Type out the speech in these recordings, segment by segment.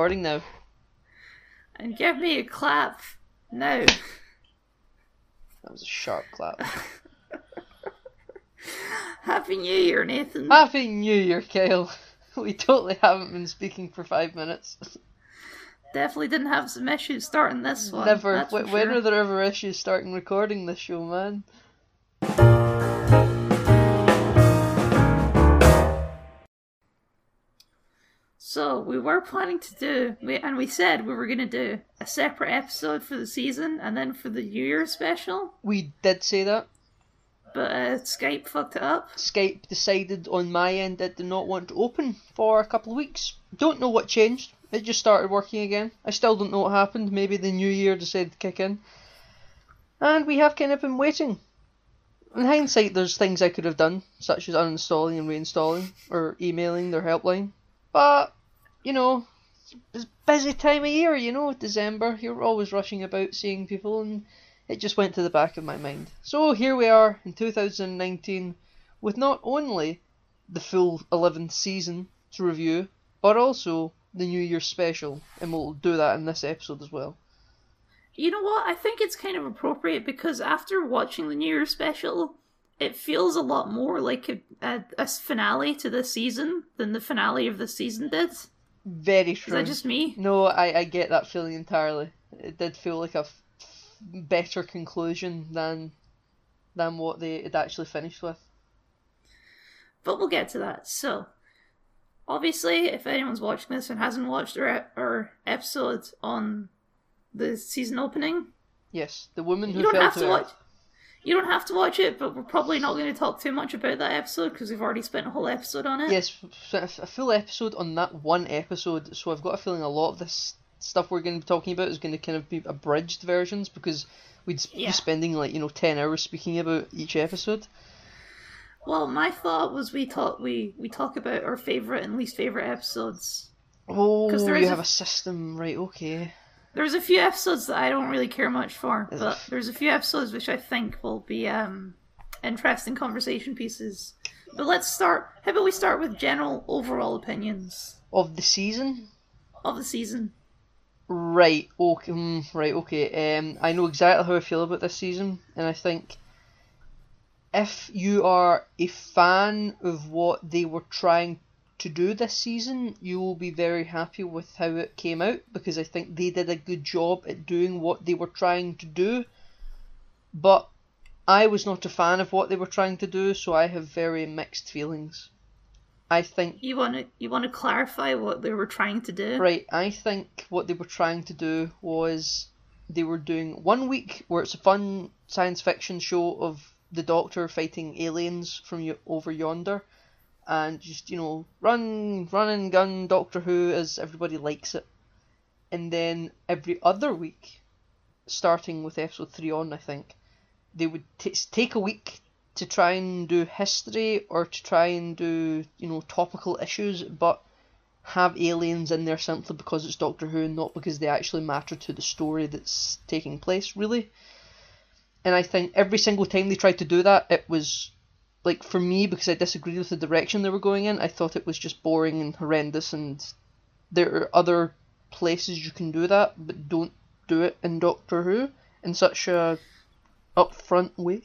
Recording now. And give me a clap now. That was a sharp clap. Happy New Year, Nathan. Happy New Year, Kyle. We totally haven't been speaking for five minutes. Definitely didn't have some issues starting this one. Never. for When sure. are there ever issues starting recording this show, man? So we were planning to do, we, and we said we were going to do a separate episode for the season and then for the New Year special, We did say that. but uh, Skype fucked it up. Skype decided on my end it did not want to open for a couple of weeks. Don't know what changed. It just started working again. I still don't know what happened. Maybe the new year decided to kick in. And we have kind of been waiting. In hindsight, there's things I could have done, such as uninstalling and reinstalling, or emailing their helpline. But, you know, it's busy time of year, you know, December. You're always rushing about seeing people, and it just went to the back of my mind. So here we are in 2019 with not only the full 11th season to review, but also the New Year special, and we'll do that in this episode as well. You know what? I think it's kind of appropriate because after watching the New Year special, it feels a lot more like a, a, a finale to the season than the finale of the season did. Very true. Is that just me? No, I, I get that feeling entirely. It did feel like a f- better conclusion than than what they had actually finished with. But we'll get to that. So, obviously, if anyone's watching this and hasn't watched our, our episode on the season opening, Yes, the woman who you don't fell have to to earth. You don't have to watch it, but we're probably not going to talk too much about that episode because we've already spent a whole episode on it. Yes, a full episode on that one episode. So I've got a feeling a lot of this stuff we're going to be talking about is going to kind of be abridged versions because we'd Yeah. be spending like you know ten hours speaking about each episode. Well, my thought was we talk we we talk about our favorite and least favorite episodes. Oh, there you have a- a system, right? Okay. There's a few episodes that I don't really care much for, but there's a few episodes which I think will be um interesting conversation pieces. But let's start. How about we start with general overall opinions Of the season, of the season? Right. Okay. mm, right. Okay. Um, I know exactly how I feel about this season, and I think if you are a fan of what they were trying to do this season, you will be very happy with how it came out because I think they did a good job at doing what they were trying to do. But I was not a fan of what they were trying to do, so I have very mixed feelings. I think You want to you want to clarify what they were trying to do? Right, I think what they were trying to do was they were doing one week where it's a fun science fiction show of the Doctor fighting aliens from over yonder, and just you know run, run and gun Doctor Who as everybody likes it, and then every other week, starting with episode three on, I think, they would t- take a week to try and do history or to try and do you know topical issues, but have aliens in there simply because it's Doctor Who and not because they actually matter to the story that's taking place, really. And I think every single time they tried to do that, it was like for me because I disagreed with the direction they were going in. I thought it was just boring and horrendous, and there are other places you can do that, but don't do it in Doctor Who in such a upfront way.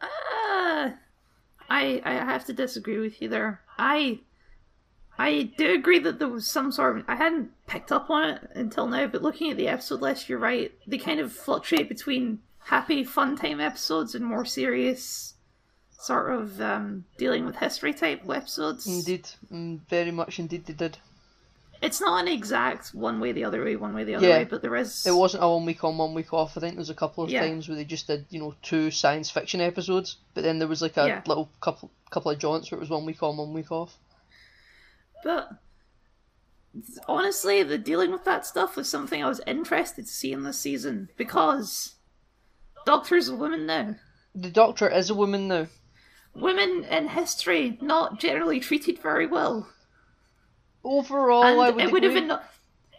Uh, I I have to disagree with you there. I I do agree that there was some sort of I hadn't picked up on it until now, but looking at the episode list, you're right. They kind of fluctuate between happy fun time episodes and more serious sort of um, dealing with history type episodes. Indeed, mm, very much indeed they did. It's not an exact one way the other way, one way the other Yeah. way, but there is It wasn't a one week on, one week off. I think there was a couple of Yeah. times where they just did, you know, two science fiction episodes, but then there was like a Yeah. little couple couple of jaunts where it was one week on, one week off. But honestly, the dealing with that stuff was something I was interested to see in this season because Doctor's a woman now. The Doctor is a woman now. Women in history not generally treated very well, Overall, and I would it would have agree. anno-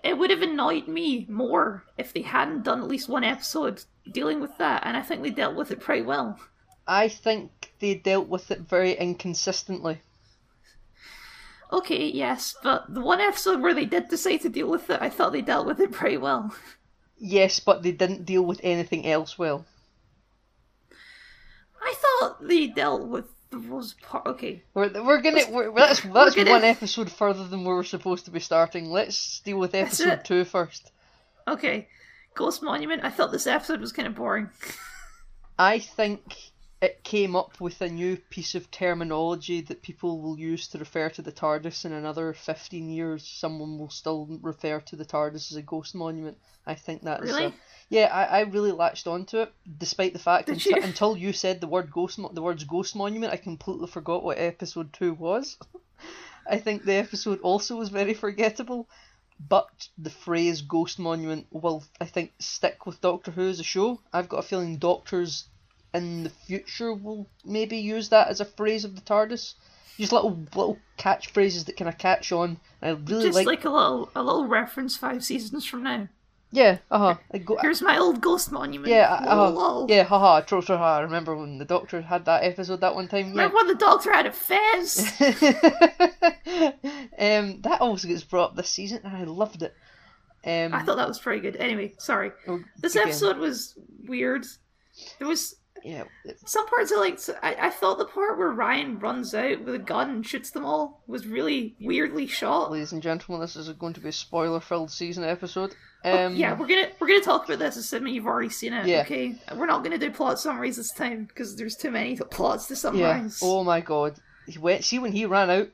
it would have annoyed me more if they hadn't done at least one episode dealing with that, and I think they dealt with it pretty well. I think they dealt with it very inconsistently. Okay, yes, but the one episode where they did decide to deal with it, I thought they dealt with it pretty well. Yes, but they didn't deal with anything else well. I thought they dealt with the Rose part. Okay, We're, we're gonna we're, that's that's gonna- one episode further than we were supposed to be starting. Let's deal with That's episode it. two first. okay. Ghost Monument. I thought this episode was kind of boring. I think it came up with a new piece of terminology that people will use to refer to the TARDIS in another 15 years. Someone will still refer to the TARDIS as a ghost monument. I think that's. Uh, really? A, yeah, I, I really latched onto it, despite the fact Did until, you? until you said the word ghost, the words ghost monument, I completely forgot what episode two was. I think the episode also was very forgettable, but the phrase ghost monument will, I think, stick with Doctor Who as a show. I've got a feeling doctors in the future will maybe use that as a phrase of the TARDIS. Just little little catchphrases that kind of catch on. I really Just like, like, a little a little reference five seasons from now. yeah, uh huh. Go, Here's my old Ghost Monument. yeah, uh, uh, lol. yeah, haha, tro tro ha. I remember when the Doctor had that episode that one time? Yeah. When the Doctor had a fez? um, that also gets brought up this season, and I loved it. Um, I thought that was pretty good. Anyway, sorry. oh, This again, episode was weird. There was yeah, some parts are like I, I thought the part where Ryan runs out with a gun and shoots them all was really weirdly shot. ladies and gentlemen, this is going to be a spoiler-filled season episode. Oh, Um, yeah, we're gonna we're gonna talk about this assuming you've already seen it. Yeah. Okay, we're not gonna do plot summaries this time because there's too many plots to summarize. Yeah. Oh my god. He went. See when he ran out,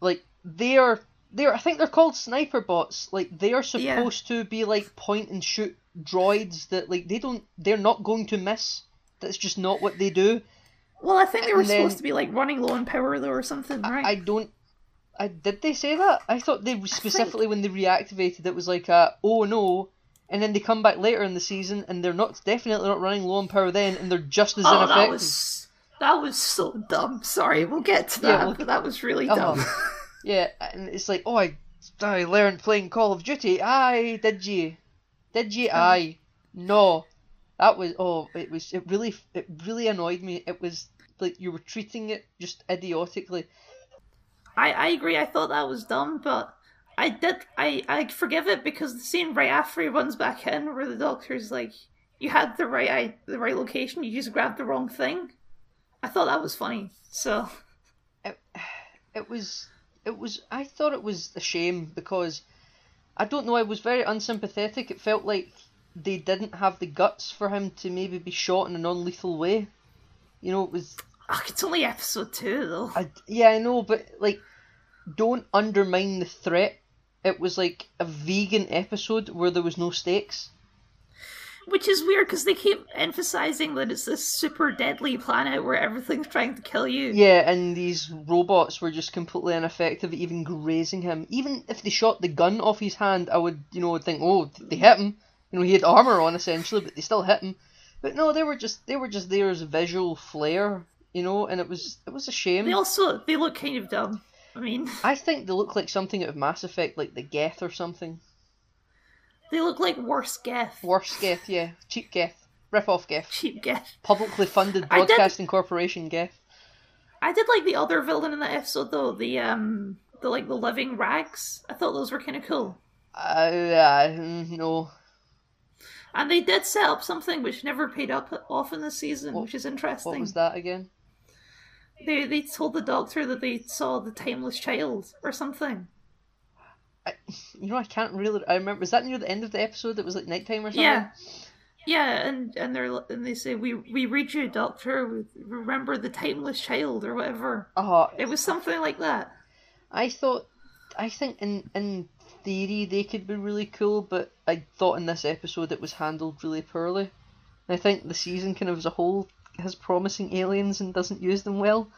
like they are. They're. I think they're called sniper bots. Like they are Yeah. supposed to be like point and shoot droids that like they don't. They're not going to miss. That's just not what they do. Well, I think they were then- supposed to be like running low on power though, or something, right? I don't. I did they say that? I thought they specifically when they reactivated it was like a oh no, and then they come back later in the season and they're not definitely not running low on power then, and they're just as oh, ineffective. that was that was so dumb. Sorry, we'll get to that, Yeah, we'll- but that was really Uh-huh. dumb. Yeah, and it's like, oh, I, I learned playing Call of Duty. Aye, did ye? Did ye? Aye. No, that was. Oh, it was. It really. It really annoyed me. It was like you were treating it just idiotically. I, I agree. I thought that was dumb, but I did. I I forgive it because the scene right after he runs back in, where the doctor's like, "You had the right I, the right location. You just grabbed the wrong thing." I thought that was funny. So It, it was. It was. I thought it was a shame because I don't know. I was very unsympathetic. It felt like they didn't have the guts for him to maybe be shot in a non-lethal way. You know, it was Ugh, it's only episode two though. I, yeah, I know, but like, don't undermine the threat. It was like a vegan episode where there was no stakes. Which is weird because they keep emphasizing that it's this super deadly planet where everything's trying to kill you. Yeah, and these robots were just completely ineffective at even grazing him. Even if they shot the gun off his hand, I would, you know, think, oh, they hit him. You know, he had armor on essentially, but they still hit him. But no, they were just they were just there as visual flair, you know, and it was it was a shame. They also they look kind of dumb. I mean, I think they look like something out of Mass Effect, like the Geth or something. they look like worse Geth. Worse Geth, yeah, cheap Geth, rip off Geth. Cheap Geth. publicly funded I did- broadcasting corporation Geth. I did like the other villain in that episode though. The um the like the living rags. I thought those were kind of cool. Uh, uh, no. And they did set up something which never paid up off in the season, What- which is interesting. What was that again? They they told the doctor that they saw the timeless child or something. I, You know, I can't really. I remember. Was that near the end of the episode? That was like nighttime or something. Yeah. Yeah, and and they're and they say we we read you, Doctor. Remember the timeless child or whatever. uh-huh. It was something like that. I thought. I think in in theory they could be really cool, but I thought in this episode it was handled really poorly. I think the season kind of as a whole has promising aliens and doesn't use them well.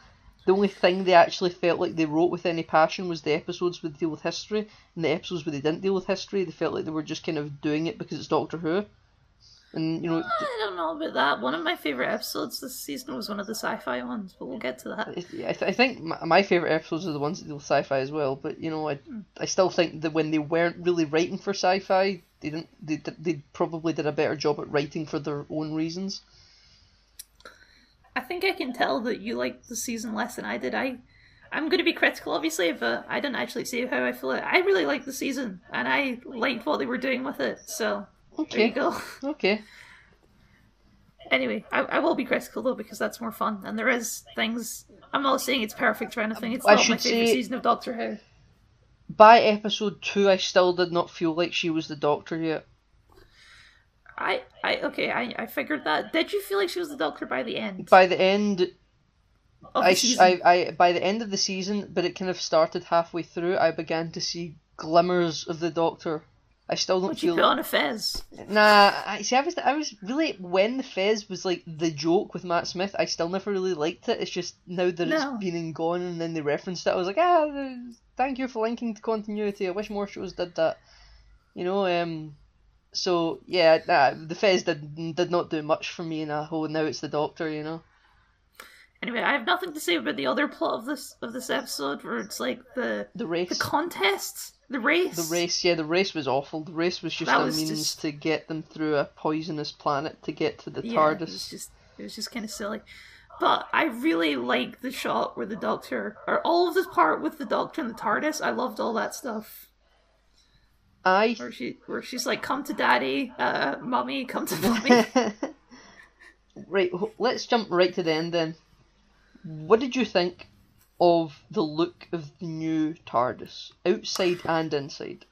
The only thing they actually felt like they wrote with any passion was the episodes where they deal with history, and the episodes where they didn't deal with history, they felt like they were just kind of doing it because it's Doctor Who. And you know, I don't know about that. One of my favorite episodes this season was one of the sci-fi ones, but we'll get to that. I, th- I think my, my favorite episodes are the ones that deal with sci-fi as well. But you know, I hmm. I still think that when they weren't really writing for sci-fi, they didn't they they probably did a better job at writing for their own reasons. I think I can tell that you liked the season less than I did. I I'm going to be critical, obviously, but I didn't actually see how I feel. I really liked the season, and I liked what they were doing with it. So Okay. there you go. Okay. Anyway, I, I will be critical though because that's more fun, and there is things. I'm not saying it's perfect or anything. It's I not my should favorite say- season of Doctor Who. By episode two, I still did not feel like she was the Doctor yet. I, I okay, I, I figured that. Did you feel like she was the Doctor by the end By the end, I, season? I, I, by the end of the season, but it kind of started halfway through. I began to see glimmers of the Doctor. I still don't What'd you feel. put on a fez? Nah, I see. I was, I was really when the Fez was like the joke with Matt Smith. I still never really liked it. It's just now that No. it's been and gone, and then they referenced it. I was like, ah, thank you for linking to continuity. I wish more shows did that. You know, um. So yeah, nah, the Fez did did not do much for me in a whole. Now it's the Doctor, you know. Anyway, I have nothing to say about the other plot of this of this episode, where it's like the The race. the contest, the race. The race, yeah, the race was awful. The race was just That a was means just- to get them through a poisonous planet to get to the Yeah, it TARDIS. was just it was just kind of silly. But I really like the shot where the Doctor, or all of this part with the Doctor and the TARDIS. I loved all that stuff. I Where she, where she's like, "Come to Daddy, uh, Mummy, come to Mummy." right, let's jump right to the end then. What did you think of the look of the new TARDIS, outside and inside?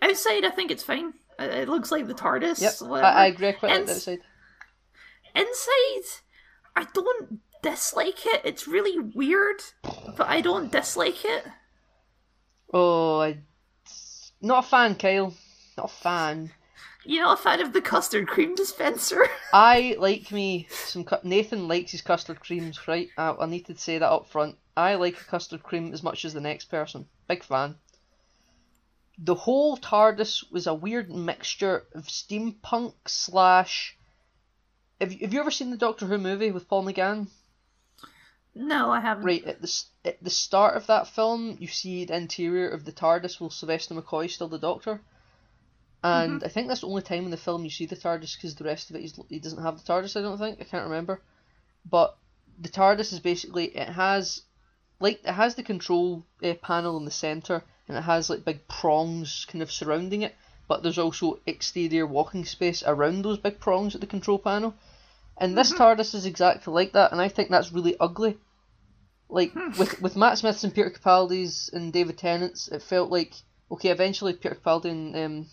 Outside, I think it's fine. It looks like the TARDIS. Yep. I, I agree quite like the outside. Inside, I don't dislike it. It's really weird, but I don't dislike it. Oh, I, not a fan, Kyle. Not a fan. You know, a fan of the custard cream dispenser. I like me some. cu- Nathan likes his custard creams, right? I, I need to say that up front. I like a custard cream as much as the next person. Big fan. The whole TARDIS was a weird mixture of steampunk slash. Have you, have you ever seen the Doctor Who movie with Paul McGann? no, I haven't. Right at the at the start of that film, you see the interior of the TARDIS with Sylvester McCoy still the Doctor, and I think that's the only time in the film you see the TARDIS because the rest of it he doesn't have the TARDIS. I don't think I can't remember, but the TARDIS is basically it has like it has the control uh, panel in the center and it has like big prongs kind of surrounding it, but there's also exterior walking space around those big prongs at the control panel. And this TARDIS is exactly like that, and I think that's really ugly. Like with with Matt Smith's and Peter Capaldi's and David Tennant's, it felt like okay. Eventually, Peter Capaldi and um,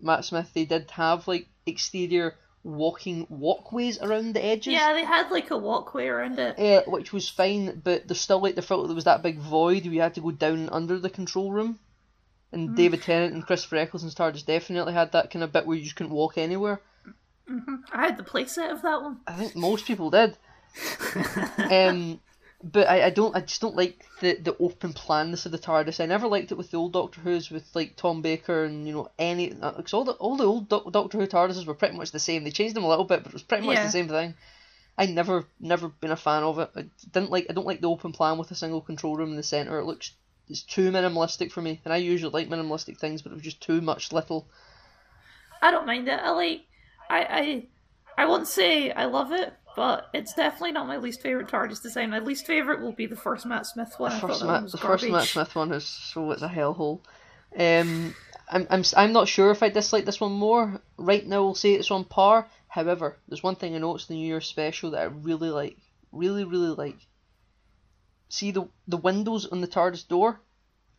Matt Smith they did have like exterior walking walkways around the edges. Yeah, they had like a walkway around it. Uh, which was fine, but there's still like the felt there was that big void where you had to go down under the control room. And David Tennant and Christopher Eccleston's TARDIS definitely had that kind of bit where you just couldn't walk anywhere. I had the playset of that one. I think most people did. um, but I, I don't I just don't like the, the open planness of the TARDIS. I never liked it with the old Doctor Who's with like Tom Baker and you know any uh, because all the all the old Doc- Doctor Who TARDISes were pretty much the same. They changed them a little bit, but it was pretty much Yeah. the same thing. I never never been a fan of it. I didn't like I don't like the open plan with a single control room in the center. It looks it's too minimalistic for me, and I usually like minimalistic things, but it was just too much little. I don't mind it. I like. I I I won't say I love it, but it's definitely not my least favorite TARDIS design. My least favorite will be the first Matt Smith one. I first Matt, the first Matt Smith one is so it's a hellhole. Um, I'm I'm I'm not sure if I dislike this one more. Right now, we'll say it's on par. However, there's one thing I noticed it's the New Year special that I really like, really really like. See the the windows on the TARDIS door.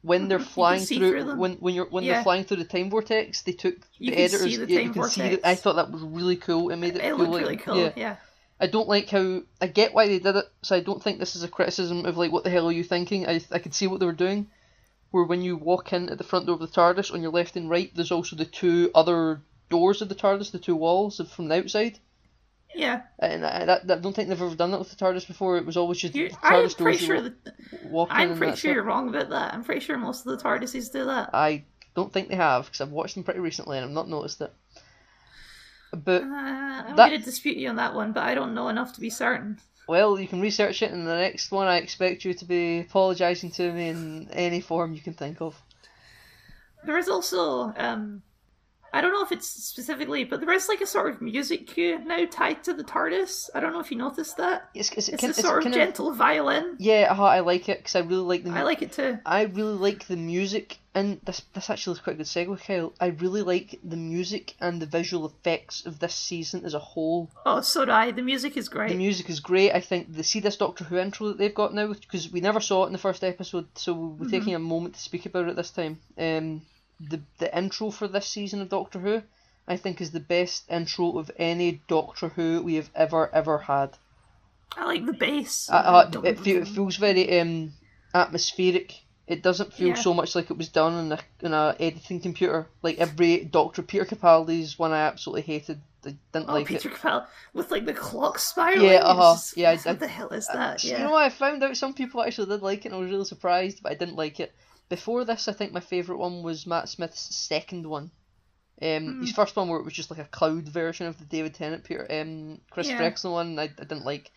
When they're Mhm, you can flying see through, through when when you're when Yeah. they're flying through the time vortex, they took You the can see editors. the yeah, you can see. vortex. The, I thought that was really cool. It made it, It looked like really cool. yeah. Yeah. I don't like how I get why they did it, so I don't think this is a criticism of like what the hell are you thinking. I I could see what they were doing. Where when you walk in at the front door of the TARDIS, on your left and right, there's also the two other doors of the TARDIS, the two walls of- from the outside. Yeah. And I, that, that- I don't think they've ever done that with the TARDIS before. It was always just You, the I'm TARDIS pretty doors. sure that I'm pretty sure you're wrong about that. I'm pretty sure most of the TARDISes do that. I don't think they have because I've watched them pretty recently and I've not noticed it. But Uh, I'm That- going to dispute you on that one, but I don't know enough to be certain. Well, you can research it, and the next one I expect you to be apologising to me in any form you can think of. There is also um, I don't know if it's specifically, but there is like a sort of music cue now tied to the TARDIS. I don't know if you noticed that. It's, it's, It's kin- a sort of gentle violin. yeah, uh, I like it because I really like the. I like it too. I really like the music, and this this actually is quite a good segue, Kyle. I really like the music and the visual effects of this season as a whole. Oh, so do I. The music is great. The music is great. I think the see this Doctor Who intro that they've got now because we never saw it in the first episode, so we're Mm-hmm. taking a moment to speak about it this time. Um, the the intro for this season of Doctor Who, I think, is the best intro of any Doctor Who we have ever ever had. I like the bass. Uh, uh, it, fe- it feels very um, atmospheric. It doesn't feel Yeah. so much like it was done in a in a editing computer. Like every Doctor Peter Capaldi's one, I absolutely hated. I didn't Oh, like Peter it. Capaldi with like the clock spiraling. Yeah, It's uh-huh. Yeah, I- what I- the hell is that? You Yeah. know what? I found out some people actually did like it, and I was really surprised, but I didn't like it. Before this, I think my favourite one was Matt Smith's second one. Um, Hmm. His first one where it was just like a cloud version of the David Tennant Peter, um, Chris Yeah. Drexel one, I, I didn't like.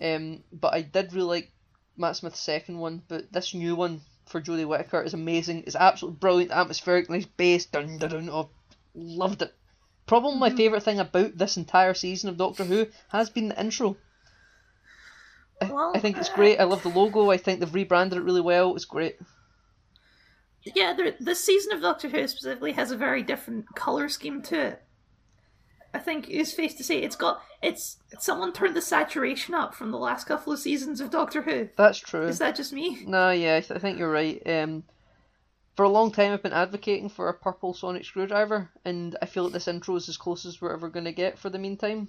Um, but I did really like Matt Smith's second one. But this new one for Jodie Whittaker is amazing. It's absolutely brilliant, atmospheric, nice bass, dun dun dun. Oh, loved it. Probably my favourite thing about this entire season of Doctor Who has been the intro. I, Well, I think it's great. I love the logo. I think they've rebranded it really well. It's great. Yeah, the, this season of Doctor Who specifically has a very different color scheme to it. I think it's face to say it's got it's someone turned the saturation up from the last couple of seasons of Doctor Who. That's true. Is that just me? No, yeah, I, th- I think you're right. Um, for a long time, I've been advocating for a purple sonic screwdriver, and I feel like this intro is as close as we're ever going to get for the meantime.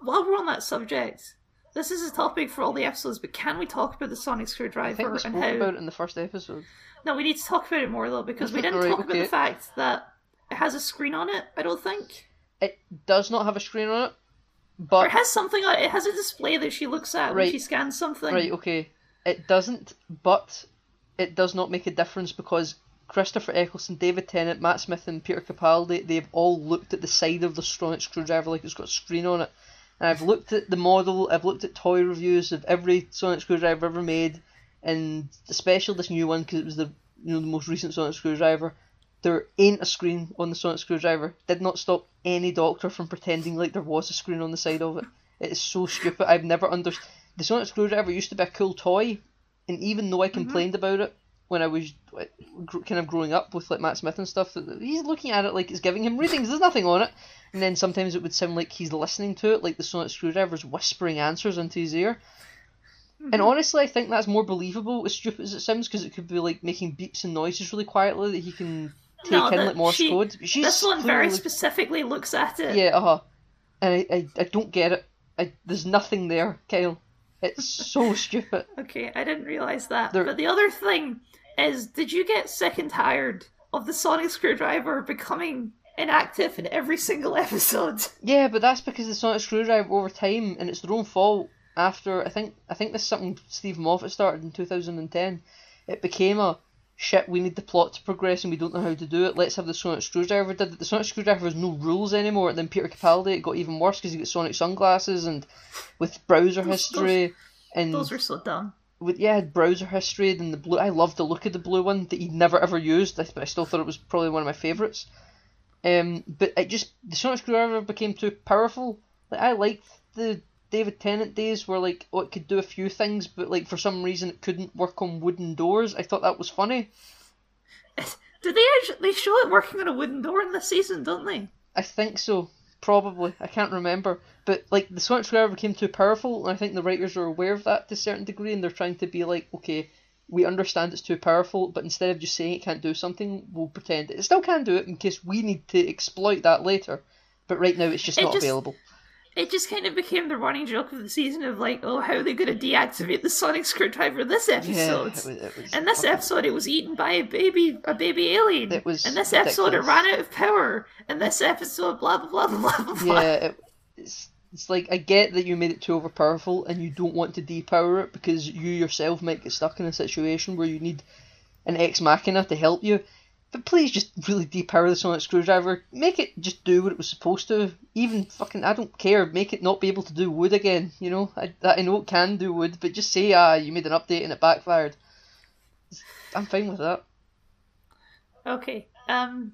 While we're on that subject, this is a topic for all the episodes, but can we talk about the sonic I think screwdriver we and how? about it in the first episode. No, we need to talk about it more though because we didn't talk about the fact that it has a screen on it. I don't think, It does not have a screen on it, or but it has something. on It has a display that she looks at when she scans something. Right, okay. It doesn't, but it does not make a difference because Christopher Eccleston, David Tennant, Matt Smith, and Peter Capaldi, they've all looked at the side of the sonic screwdriver like it's got a screen on it. And I've looked at the model, I've looked at toy reviews of every sonic screwdriver ever made, and especially this new one because it was the you know the most recent sonic screwdriver. There ain't a screen on the sonic screwdriver. Did not stop any doctor from pretending like there was a screen on the side of it. It is so stupid. I've never understood. The sonic screwdriver used to be a cool toy, and even though I mm-hmm. complained about it when I was kind of growing up with like Matt Smith and stuff, he's looking at it like it's giving him readings. There's nothing on it, and then sometimes it would sound like he's listening to it, like the sonic screwdriver's whispering answers into his ear. And honestly, I think that's more believable, as stupid as it sounds, because it could be like making beeps and noises really quietly that he can take No, in like Morse she- code. She's This one very clearly- specifically looks at it. yeah, uh huh. And I, I, I don't get it. I, there's nothing there, Kyle. It's so stupid. Okay, I didn't realize that. But the other thing is, did you get sick and tired of the sonic screwdriver becoming inactive in every single episode? Yeah, but that's because the sonic screwdriver over time, and it's their own fault. After I think I think this is something Steve Moffat started in 2010. It became a shit. We need the plot to progress, and we don't know how to do it. Let's have the sonic screwdriver. Did it. the sonic screwdriver has no rules anymore? And then Peter Capaldi, it got even worse because he got sonic sunglasses and with browser Those- history and Those were so dumb. with yeah browser history and the blue. I loved the look of the blue one that he'd never ever used, but I still thought it was probably one of my favorites. Um, but it just the sonic screwdriver became too powerful. Like I liked the David Tennant days where like oh it could do a few things, but like for some reason it couldn't work on wooden doors. I thought that was funny. Did they actually they show it working on a wooden door in this season, don't they? I think so. Probably. I can't remember. But like the sonic screwdriver became too powerful and I think the writers are aware of that to a certain degree and they're trying to be like, okay, we understand it's too powerful, but instead of just saying it can't do something, we'll pretend it still can do it in case we need to exploit that later. But right now it's just It not just- available. It just kind of became the running joke of the season of like, oh, how are they going to deactivate the sonic screwdriver this Yeah, episode? it was, it was In this fucking- episode, it was eaten by a baby, a baby alien. It was In this episode, it ran out of power. And this episode, blah blah blah blah blah. blah. Yeah, it, it's it's like I get that you made it too overpowerful and you don't want to depower it because you yourself might get stuck in a situation where you need an ex machina to help you. But please just really depower the sonic screwdriver. Make it just do what it was supposed to. Even fucking I don't care. Make it not be able to do wood again. You know, I I know it can do wood, but just say ah you made an update and it backfired. I'm fine with that. Okay. Um.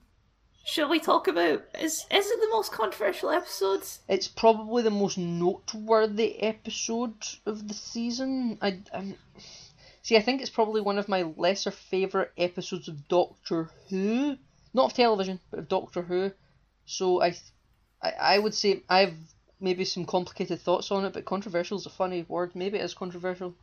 Shall we talk about is is it the most controversial episode? It's probably the most noteworthy episode of the season. I I'm, see. I think it's probably one of my lesser favorite episodes of Doctor Who, not of television, but of Doctor Who. So I, I, I would say I have maybe some complicated thoughts on it, but controversial is a funny word. Maybe it is controversial.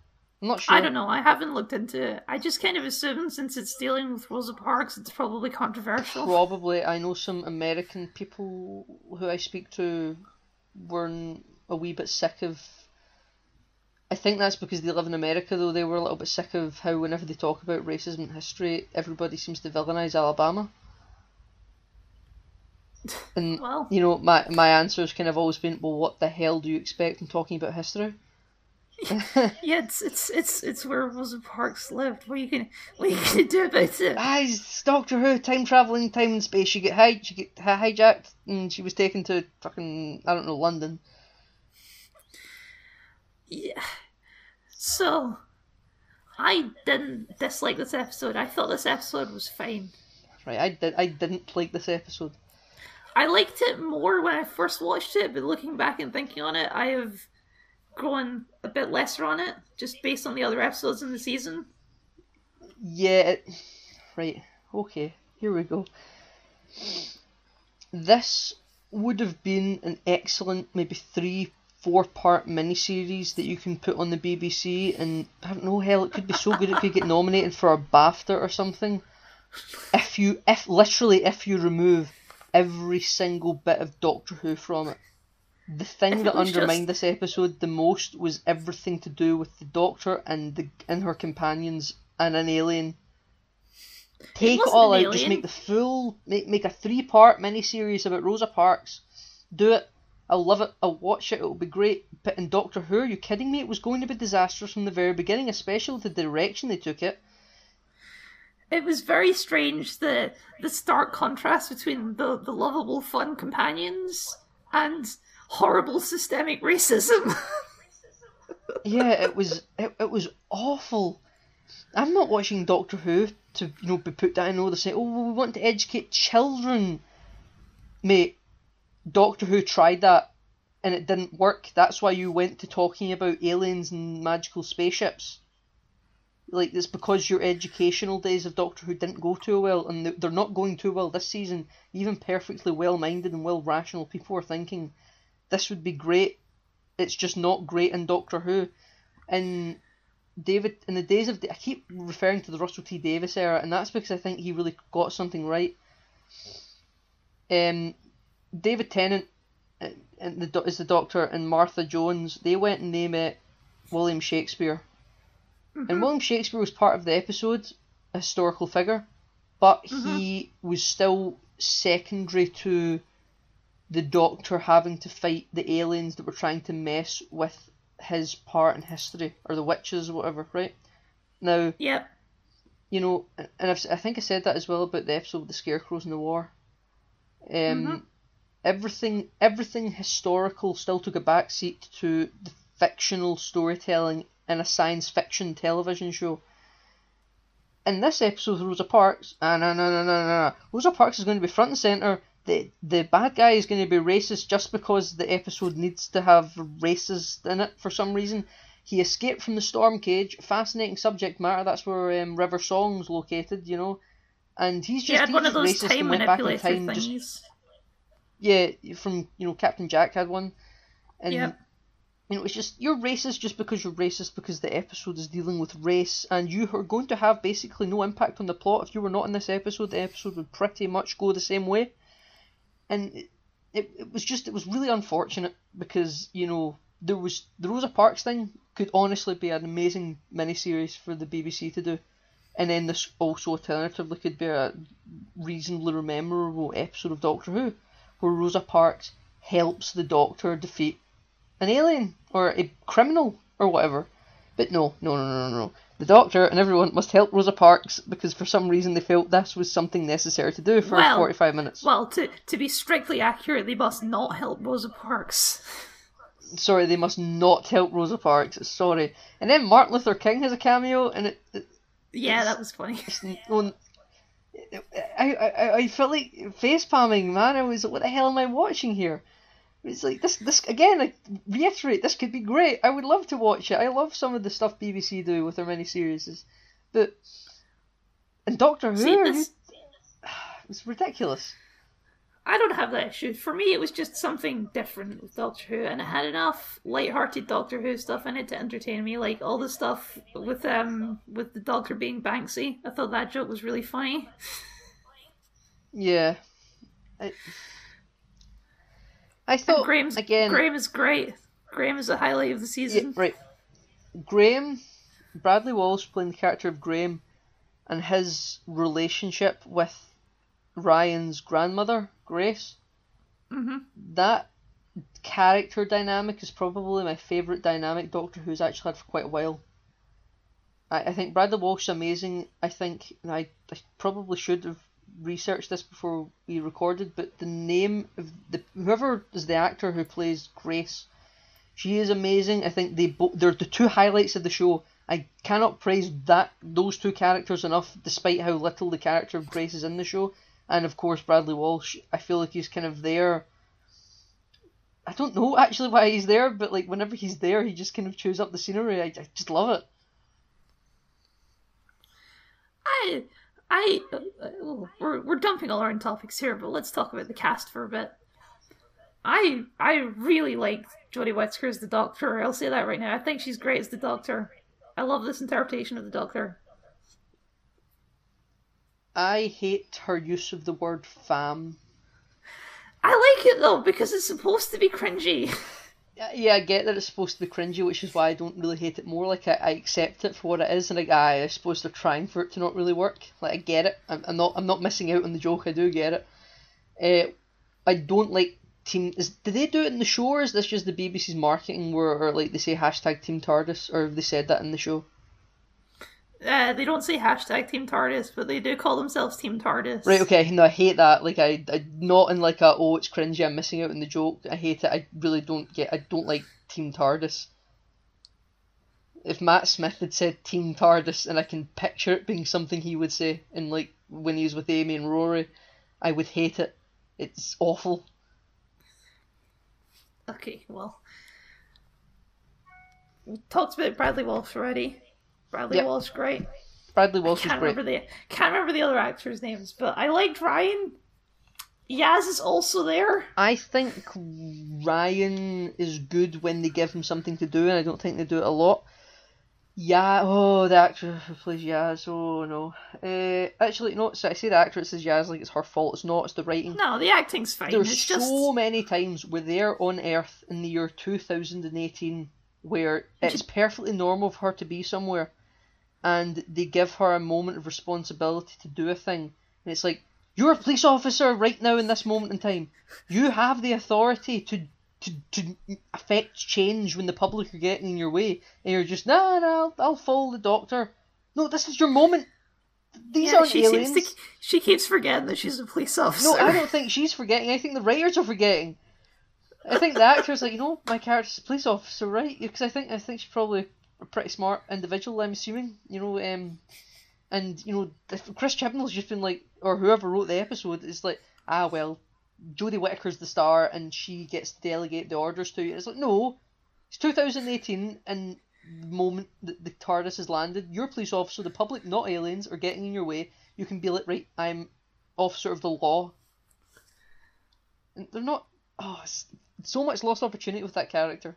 I'm not sure. I don't know. I haven't looked into it. I just kind of assume since it's dealing with Rosa Parks, it's probably controversial. Probably. I know some American people who I speak to were a wee bit sick of. I think that's because they live in America, though. They were a little bit sick of how, whenever they talk about racism in history, everybody seems to villainize Alabama. And well, you know, my my answer has kind of always been, well, what the hell do you expect in talking about history? yeah, it's it's it's it's where Rosa Parks lived. What are you gonna what are you gonna do about it? Ah, it's Doctor Who, time traveling, time and space. She get hi- she get hijacked, and she was taken to fucking I don't know London. Yeah. So, I didn't dislike this episode. I thought this episode was fine. Right, I did. I didn't like this episode. I liked it more when I first watched it, but looking back and thinking on it, I have grown a bit lesser on it, just based on the other episodes in the season. Yeah, it, right. Okay, here we go. This would have been an excellent, maybe three, four part miniseries that you can put on the BBC, and I don't know, hell, it could be so good it could get nominated for a BAFTA or something. If you, if literally, if you remove every single bit of Doctor Who from it. The thing that undermined just... this episode the most was everything to do with the Doctor and the and her companions and an alien. Take it all out, alien. just make the full make make a three part miniseries about Rosa Parks. Do it. I'll love it. I'll watch it. It'll be great. But in Doctor Who, are you kidding me? It was going to be disastrous from the very beginning, especially the direction they took it it was very strange the the stark contrast between the the lovable fun companions and horrible systemic racism. yeah, it was it, it was awful. I'm not watching Doctor Who to you know be put down. Know they say, oh, well, we want to educate children, mate. Doctor Who tried that and it didn't work. That's why you went to talking about aliens and magical spaceships like it's because your educational days of Doctor Who didn't go too well, and they're not going too well this season. Even perfectly well-minded and well-rational people are thinking this would be great. It's just not great in Doctor Who. And David, in the days of, I keep referring to the Russell T Davies era, and that's because I think he really got something right. Um, David Tennant, and the is the Doctor, and Martha Jones. They went and they met William Shakespeare Mm-hmm. And William Shakespeare was part of the episode, a historical figure, but mm-hmm. he was still secondary to the Doctor having to fight the aliens that were trying to mess with his part in history, or the witches, or whatever, right? Now, yep. you know, and I've, i think I said that as well about the episode with the scarecrows in the war. Um, mm-hmm. Everything, everything historical still took a backseat to the fictional storytelling in a science fiction television show. In this episode, Rosa Parks, ah, no, no, no, no, no, Rosa Parks is going to be front and center. The the bad guy is going to be racist just because the episode needs to have racist in it for some reason. He escaped from the storm cage. Fascinating subject matter. That's where um, River Song's located, you know. And he's just, he had he's one of those racist time and went back in time. Things. Just, yeah, from you know Captain Jack had one, and yep. You know, it's just you're racist just because you're racist because the episode is dealing with race, and you are going to have basically no impact on the plot. If you were not in this episode, the episode would pretty much go the same way. And it, it, it was just it was really unfortunate because you know there was the Rosa Parks thing could honestly be an amazing miniseries for the BBC to do, and then this also alternatively could be a reasonably memorable episode of Doctor Who, where Rosa Parks helps the Doctor defeat an alien or a criminal or whatever. But no, no, no, no, no. The doctor and everyone must help Rosa Parks because for some reason they felt this was something necessary to do for well, 45 minutes. Well, to, to be strictly accurate, they must not help Rosa Parks. Sorry, they must not help Rosa Parks. Sorry. And then Martin Luther King has a cameo, and it. it yeah, that was funny. I, I, I, I felt like face palming, man. I was like, what the hell am I watching here? It's like this, this again. I reiterate, this could be great. I would love to watch it. I love some of the stuff BBC do with their miniseries, but and Doctor Who, See, this, it's ridiculous. I don't have that issue. For me, it was just something different with Doctor Who, and it had enough light-hearted Doctor Who stuff in it to entertain me. Like all the stuff with um with the Doctor being Banksy. I thought that joke was really funny. Yeah, I, I thought And Graham's again. Graham is great. Graham is the highlight of the Yeah, season. right. Graham, Bradley Walsh playing the character of Graham, and his relationship with Ryan's grandmother, Grace. Mhm. That character dynamic is probably my favourite dynamic Doctor Who's actually had for quite a while. I, I think Bradley Walsh is amazing. I think and I, I probably should have researched this before we recorded, but the name of the whoever is the actor who plays Grace, she is amazing. I think they both they're the two highlights of the show. I cannot praise that those two characters enough, despite how little the character of Grace is in the show. And of course, Bradley Walsh. I feel like he's kind of there. I don't know actually why he's there, but like whenever he's there, he just kind of chews up the scenery. I, I just love it. I, I, uh, uh, we're we're dumping all our topics here, but let's talk about the cast for a bit. I I really like Jodie Whittaker as the Doctor. I'll say that right now. I think she's great as the Doctor. I love this interpretation of the Doctor. I hate her use of the word fam. I like it though because it's supposed to be cringy. Yeah, I get that it's supposed to be cringy, which is why I don't really hate it more. Like I, I accept it for what it is, and like I, I suppose they're trying for it to not really work. Like I get it. I'm, I'm not. I'm not missing out on the joke. I do get it. Uh, I don't like team. Is did they do it in the show, or is this just the BBC's marketing, where or like they say hashtag Team TARDIS, or have they said that in the show? Uh, they don't say hashtag Team TARDIS, but they do call themselves Team TARDIS. Right. Okay. No, I hate that. Like I, I not in like a oh it's cringy. I'm missing out on the joke. I hate it. I really don't get. I don't like Team TARDIS. If Matt Smith had said Team TARDIS, and I can picture it being something he would say, in like when he was with Amy and Rory, I would hate it. It's awful. Okay, well. We talked about Bradley Walsh already. Bradley Yep. Walsh, great. Bradley Walsh is Can't great. remember the can't remember the other actors' names, but I liked Ryan. Yaz is also there. I think Ryan is good when they give him something to do, and I don't think they do it a lot. Yeah, oh, the actress who plays Yaz, oh no. Uh, actually, no, so I say the actress is Yaz like it's her fault. It's not, it's the writing. No, the acting's fine. There's it's so just many times where they're on Earth in the year 2018 where it's perfectly normal for her to be somewhere and they give her a moment of responsibility to do a thing. And it's like, you're a police officer right now in this moment in time. You have the authority to to, to affect change when the public are getting in your way. And you're just, nah, nah, I'll, I'll follow the doctor. No, this is your moment. These yeah, aren't she aliens. seems to she keeps forgetting that she's a police officer. No, I don't think she's forgetting. I think the writers are forgetting. I think the actor's like, you know, my character's a police officer, right? Because I think I think she's probably a pretty smart individual. I'm assuming, you know, um, and you know, Chris Chibnall's just been like, or whoever wrote the episode is like, ah, well, Jodie Whittaker's the star, and she gets to delegate the orders to you. It's like, no, it's 2018, and the moment that the TARDIS has landed, you're police officer. The public, not aliens, are getting in your way. You can be like, right, I'm officer of the law. And they're not. Oh, so much lost opportunity with that character.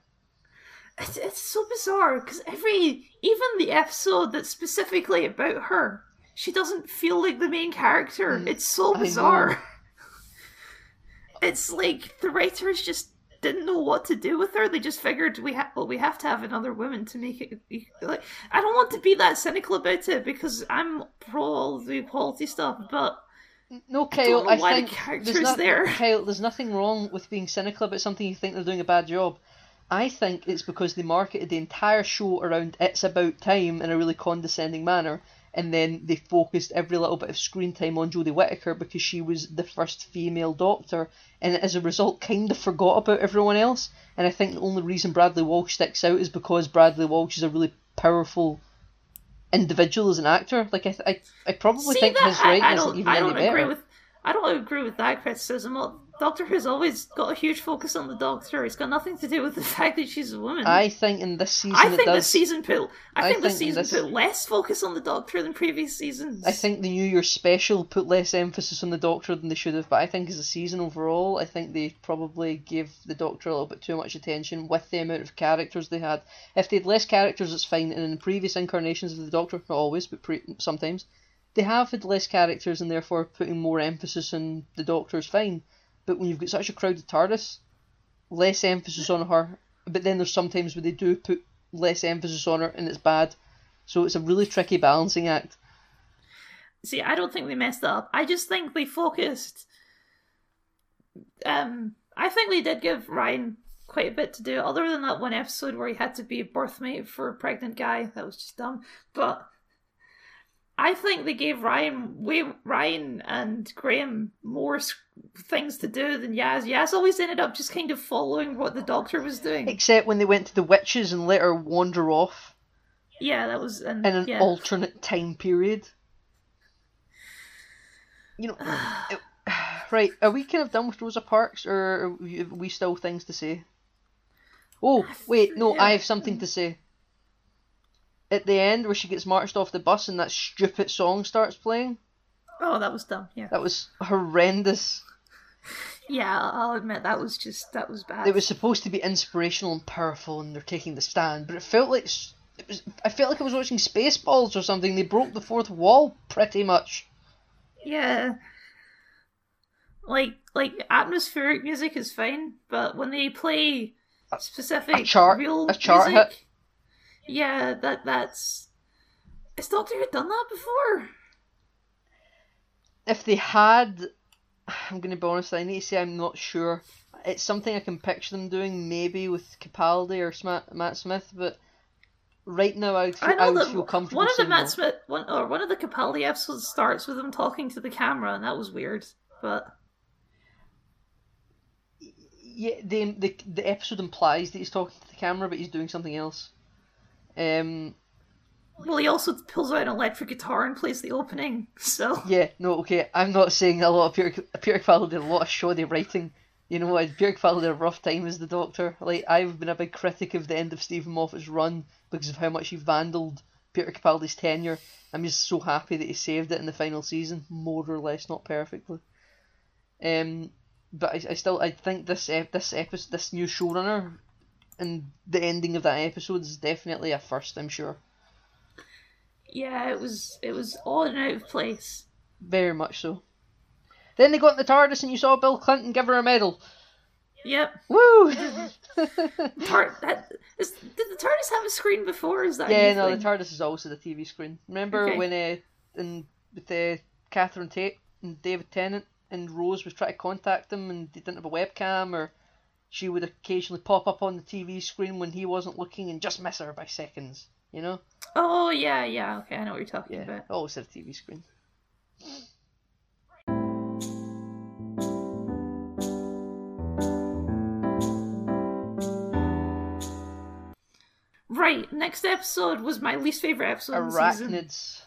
It's, it's so bizarre because every even the episode that's specifically about her, she doesn't feel like the main character. Mm, it's so bizarre. It's like the writers just didn't know what to do with her. They just figured we have well we have to have another woman to make it like I don't want to be that cynical about it because I'm pro all the equality stuff, but No, Kyle, know I, why the think character's there's not, there. Kyle, there's nothing wrong with being cynical about something you think they're doing a bad job. I think it's because they marketed the entire show around "It's About Time" in a really condescending manner, and then they focused every little bit of screen time on Jodie Whittaker because she was the first female Doctor, and as a result, kind of forgot about everyone else. And I think the only reason Bradley Walsh sticks out is because Bradley Walsh is a really powerful individual as an actor. Like I, I, I probably See think that? his writing I isn't even I any don't better. agree with. I don't agree with that criticism. Well, Doctor Who's always got a huge focus on the Doctor. It's got nothing to do with the fact that she's a woman. I think in this season I think does. this season put. I, I think this think season this- put less focus on the Doctor than previous seasons. I think the New Year special put less emphasis on the Doctor than they should have, but I think as a season overall, I think they probably gave the Doctor a little bit too much attention with the amount of characters they had. If they had less characters, it's fine. And in previous incarnations of the Doctor, not always, but pre- sometimes, they have had less characters and therefore putting more emphasis on the Doctor is fine. But when you've got such a crowded TARDIS, less emphasis on her. But then there's sometimes where they do put less emphasis on her and it's bad. So it's a really tricky balancing act. See, I don't think they messed up. I just think they focused. Um, I think they did give Ryan quite a bit to do, other than that one episode where he had to be a birthmate for a pregnant guy. That was just dumb. But I think they gave Ryan way Ryan and Graham more things to do than Yaz. Yaz always ended up just kind of following what the Doctor was doing. Except when they went to the witches and let her wander off Yeah, that was and in an yeah. alternate time period. You know, it- right? Are we kind of done with Rosa Parks, or are we still things to say? Oh wait, no, I have something to say. At the end, where she gets marched off the bus and that stupid song starts playing, Oh, that was dumb. Yeah, that was horrendous. yeah. I'll admit that was just that was bad. It was supposed to be inspirational and powerful, and they're taking the stand, but it felt like it was. I felt like I was watching Spaceballs or something. They broke the fourth wall pretty much. Yeah. Like like atmospheric music is fine, but when they play specific a chart- real a chart music, hit. Yeah, that that's. Has Doctor Who done that before? If they had, I'm going to be honest. I need to say I'm not sure. It's something I can picture them doing, maybe with Capaldi or Sma- Matt Smith, but right now I'd feel, I I, would feel comfortable one of the Matt. Smith one or one of the Capaldi episodes starts with him talking to the camera, and that was weird. But Yeah, the, the the episode implies that he's talking to the camera, but he's doing something else. Um, well, he also pulls out an electric guitar and plays the opening. So Yeah, no, okay. I'm not saying a lot of Peter, Peter Capaldi did a lot of shoddy writing. You know, Peter Capaldi had a rough time as the Doctor. Like, I've been a big critic of the end of Steven Moffat's run because of how much he vandaled Peter Capaldi's tenure. I'm just so happy that he saved it in the final season, more or less, not perfectly. Um, but I, I still, I think this ep- this episode, this new showrunner, and the ending of that episode is definitely a first. I'm sure, yeah, it was it was odd and out of place. very much so. Then they got in the TARDIS and you saw Bill Clinton give her a medal. Yep. Woo! Tar- that, is, did the TARDIS have a screen before? Is that yeah, no, thing? the TARDIS is also the TV screen. Remember Okay. when uh, in with uh, Catherine Tate and David Tennant and Rose was trying to contact them and they didn't have a webcam, or she would occasionally pop up on the TV screen when he wasn't looking and just miss her by seconds. You know? Oh yeah, yeah. Okay, I know what you're talking Yeah, about. always had a TV screen. Right. Next episode was my least favorite episode of the season. Arachnids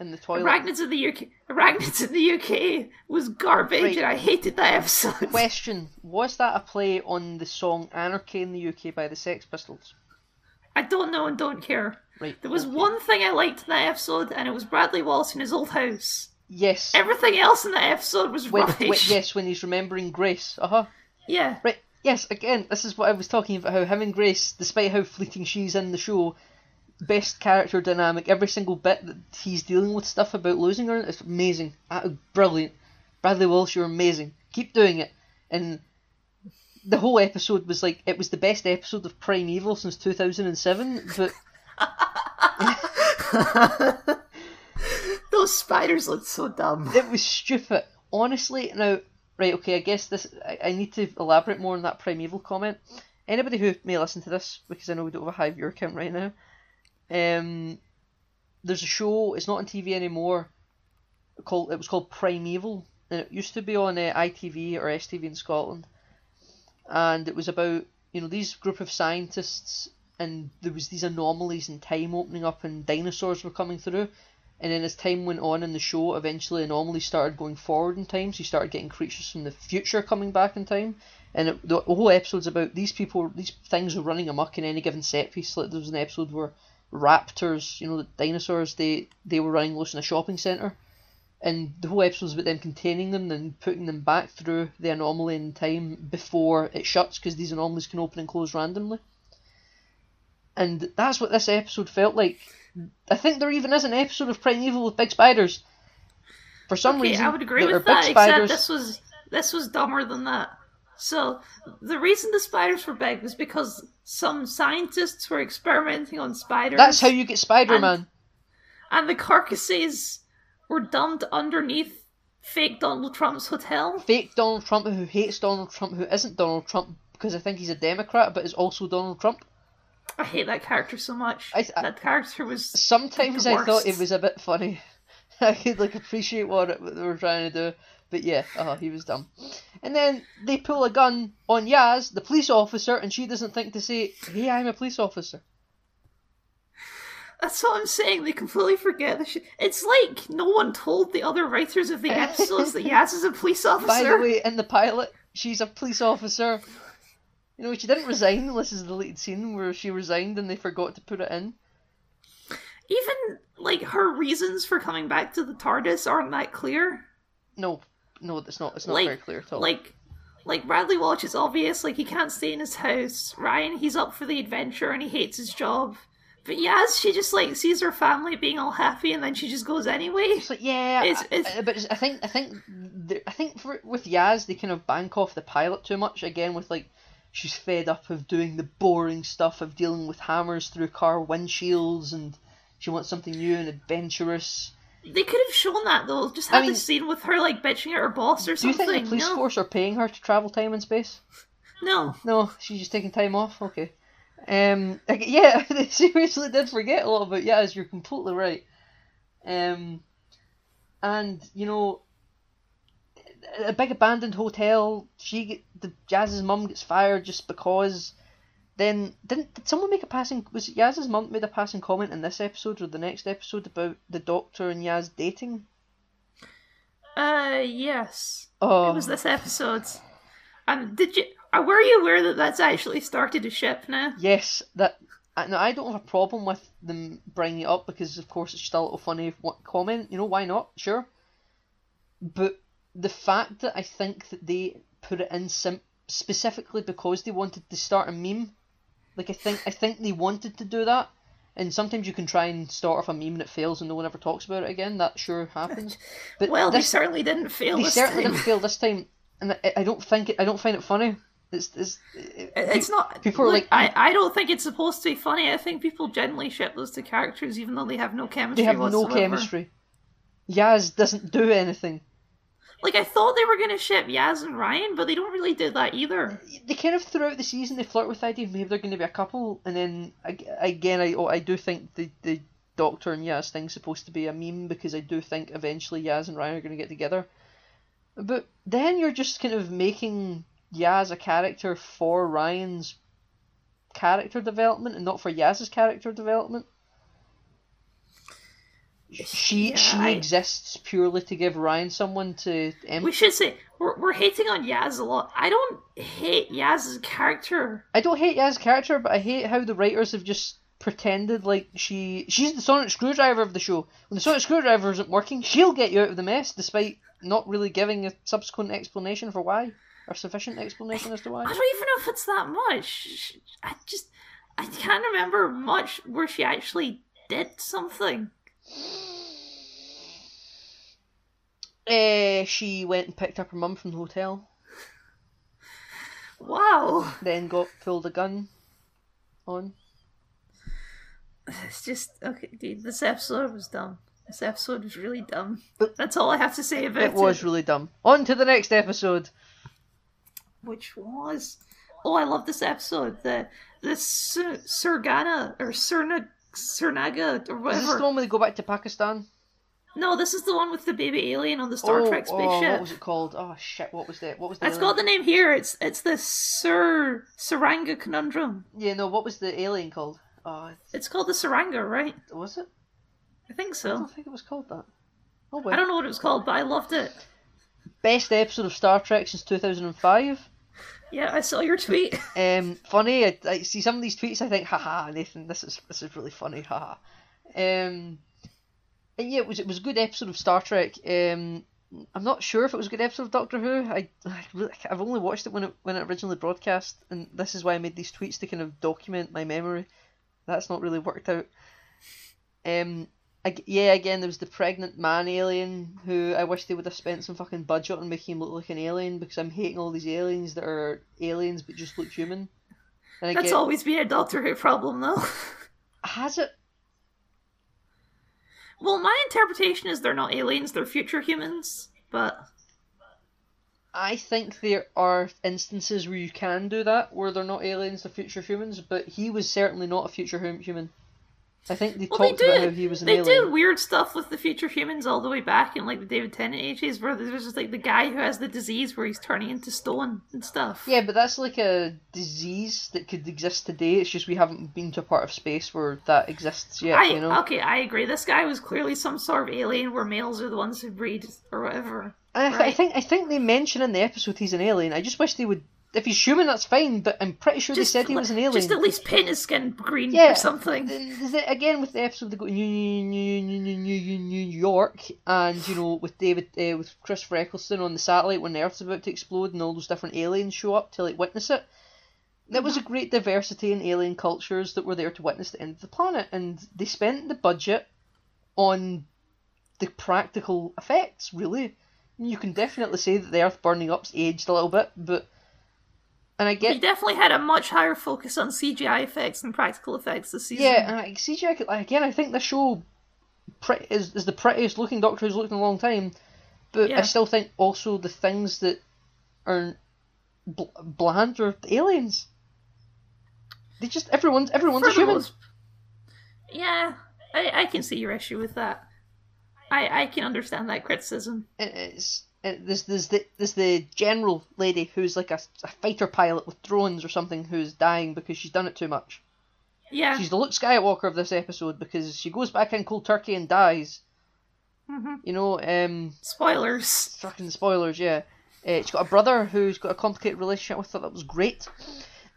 in the toilet. Arachnids in the UK. Arachnids in the UK was garbage, Right. and I hated that episode. Question: Was that a play on the song "Anarchy in the UK" by the Sex Pistols? I don't know and don't care. Right. There was okay. one thing I liked in that episode, and it was Bradley Walsh in his old house. Yes. Everything else in that episode was when, rubbish. when- yes, when he's remembering Grace. Uh huh. Yeah. Right. Yes. Again, this is what I was talking about. How him and Grace, despite how fleeting she's in the show, best character dynamic. Every single bit that he's dealing with stuff about losing her, it's amazing. Brilliant. Bradley Walsh, you're amazing. Keep doing it. And the whole episode was like it was the best episode of Primeval since 2007. But Those spiders looked so dumb. it was stupid. Honestly, now, right, okay, I guess this. I, I need to elaborate more on that primeval comment. Anybody who may listen to this, because I know we don't have a high viewer count right now, um, there's a show. It's not on TV anymore. Called it was called Primeval, and it used to be on uh, ITV or STV in Scotland, and it was about you know these group of scientists and there was these anomalies in time opening up, and dinosaurs were coming through. And then as time went on in the show, eventually anomalies started going forward in time, so you started getting creatures from the future coming back in time. And it, the, whole episode's about these people, these things are running amok in any given set piece. Like there was an episode where raptors, you know, the dinosaurs, they they were running loose in a shopping centre, and the whole episode's about them containing them and putting them back through the anomaly in time before it shuts, because these anomalies can open and close randomly. And that's what this episode felt like. I think there even is an episode of Primeval with big spiders. For some Okay, reason, I would agree with big that, spiders. except this was this was dumber than that. So the reason the spiders were big was because some scientists were experimenting on spiders. That's how you get Spider-Man. and the carcasses were dumped underneath fake Donald Trump's hotel. Fake Donald Trump who hates Donald Trump, who isn't Donald Trump because I think he's a Democrat, but is also Donald Trump. I hate that character so much. I- I- that character was Sometimes I thought it was a bit funny. I could like appreciate what, it, what they were trying to do, but yeah, uh, he was dumb. And then they pull a gun on Yaz, the police officer, and she doesn't think to say, "Hey, I'm a police officer." That's what I'm saying. They completely forget shit. It's like no one told the other writers of the episodes that Yaz is a police officer. By the way, in the pilot, she's a police officer. You know, she didn't resign. This is the deleted scene where she resigned and they forgot to put it in. Even like her reasons for coming back to the TARDIS aren't that clear. No, no, it's not. It's not like, very clear at all. Like, like Bradley Walsh is obvious. Like he can't stay in his house. Ryan, he's up for the adventure and he hates his job. But Yaz, she just like sees her family being all happy and then she just goes anyway. It's like yeah, It's- it's- I- but I think I think I think for, with Yaz they kind of bank off the pilot too much again with like she's fed up of doing the boring stuff of dealing with hammers through car windshields and she wants something new and adventurous. They could have shown that though. Just I have mean- the scene with her like bitching at her boss or something. Do you think the police no, force are paying her to travel time and space? no. No, she's just taking time off. Okay. Um. Yeah, they seriously did forget a lot of about Yaz. You're completely right. Um. And you know, a big abandoned hotel. She the Jazz's mum gets fired just because. Then didn't did someone make a passing? Was it Yaz's mum made a passing comment in this episode or the next episode about the doctor and Yaz dating? Uh, yes. Oh, It was this episode. And did you? Uh, were you aware that that's actually started a ship now? Yes, that. I- Now I don't have a problem with them bringing it up because, of course, it's just a little funny comment. You know why not? Sure. But the fact that I think that they put it in sim- specifically because they wanted to start a meme, like I think I think they wanted to do that. And sometimes you can try and start off a meme and it fails and no one ever talks about it again. That sure happens. But Well, they certainly didn't fail they this certainly time. didn't fail this time, and I, I don't think it, I don't find it funny. It's, it's, it- It's not. People are like- I, I don't think it's supposed to be funny. I think people generally ship those two characters, even though they have no chemistry. They have whatsoever. no chemistry. Yaz doesn't do anything. Like I thought they were to ship Yaz and Ryan, but they don't really do that either. They kind of throughout the season they flirt with the idea maybe they're going to be a couple, and then again I oh, I do think the the Doctor and Yaz thing's supposed to be a meme because I do think eventually Yaz and Ryan are going to get together. But then you're just kind of making Yaz a character for Ryan's character development and not for Yaz's character development. She Yeah, she I- exists purely to give Ryan someone to We should say we're, we're hating on Yaz a lot. I don't hate Yaz's character. I don't hate Yaz's character, but I hate how the writers have just pretended like she she's the sonic screwdriver of the show. When the sonic screwdriver isn't working, she'll get you out of the mess, despite not really giving a subsequent explanation for why, or sufficient explanation as to why. I don't even know if it's that much. I just I can't remember much where she actually did something. Eh, she went and picked up her mum from the hotel, Wow, then got pulled a gun on. it's just okay, dude. This episode was dumb. This episode was really dumb. That's all I have to say about it. It was really dumb. On to the next episode. which was oh I love this episode the the Sur- Surgana or Surna Surnaga or Is this the whatever one where they go back to Pakistan? No, this is the one with the baby alien on the Star oh, Trek oh, spaceship. what was it called? Oh shit, what was it? What was the? it's got the name here. It's it's the Sir Tsuranga conundrum. Yeah, no. What was the alien called? Oh, it's- It's called the Tsuranga, right? was it? I think so. I don't think it was called that. Oh well. I don't know what it was called, but I loved it. Best episode of Star Trek since two thousand and five. Yeah, I saw your tweet. Um, funny. I, I see some of these tweets. I think, haha, Nathan, this is this is really funny, haha. Um, and yeah, it was it was a good episode of Star Trek. Um, I'm not sure if it was a good episode of Doctor Who. I, I I've only watched it when it when it originally broadcast, and this is why I made these tweets to kind of document my memory. That's not really worked out. Um, yeah, again, there was the pregnant man alien who I wish they would have spent some fucking budget on making him look like an alien because I'm hating all these aliens that are aliens but just look human. And That's get, always been a Doctor Who problem, though. has it? well, my interpretation is they're not aliens; they're future humans. But I think there are instances where you can do that, where they're not aliens, they're future humans, but he was certainly not a future hum- human. I think they well, they talked about how he was an They alien. do weird stuff with the future humans all the way back in like the David Tennant ages, where there's just like the guy who has the disease where he's turning into stone and stuff. Yeah, but that's like a disease that could exist today. It's just we haven't been to a part of space where that exists yet. I you know. okay, I agree. This guy was clearly some sort of alien where males are the ones who breed or whatever. I, I think I think they mention in the episode he's an alien. I just wish they would. If he's human, that's fine. But I'm pretty sure they said he was an alien. Just at least paint his skin green Yeah, or something. Is it again with the episode they go to New, New, New, New, New, New York, and you know with David uh, with Christopher Eccleston on the satellite when the Earth's about to explode, and all those different aliens show up to like witness it. There was a great diversity in alien cultures that were there to witness the end of the planet, and they spent the budget on the practical effects. Really, you can definitely say that the Earth burning up's aged a little bit, but and I He get definitely had a much higher focus on CGI effects and practical effects this season. Yeah, and like, CGI again. I think the show pre- is is the prettiest looking Doctor Who's looked in a long time, but I still think also the things that are bl- bland are aliens. They just everyone's everyone's For a human. most- Yeah, I, I can see your issue with that. I, I can understand that criticism. It's and there's there's the there's the general lady who's like a, a fighter pilot with drones or something who's dying because she's done it too much. Yeah. She's the Luke Skywalker of this episode because she goes back in cold turkey and dies. hmm You know, um, Spoilers. fucking spoilers, yeah. Uh, she's got a brother who's got a complicated relationship with her. That was great.